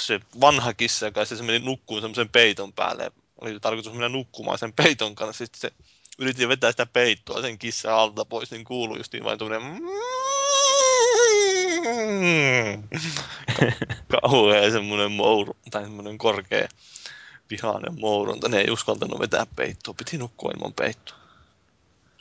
Se vanha kissa, joka se meni nukkuun semmoisen peiton päälle. Oli tarkoitus mennä nukkumaan sen peiton kanssa. Sitten se yritti vetää sitä peittoa sen kissan alta pois, niin kuului just niin vain tuommoinen... Kauhea semmoinen mouru, tai semmoinen korkea vihainen mourunta. Ne ei uskaltanut vetää peittoa, piti nukkua ilman peittoa.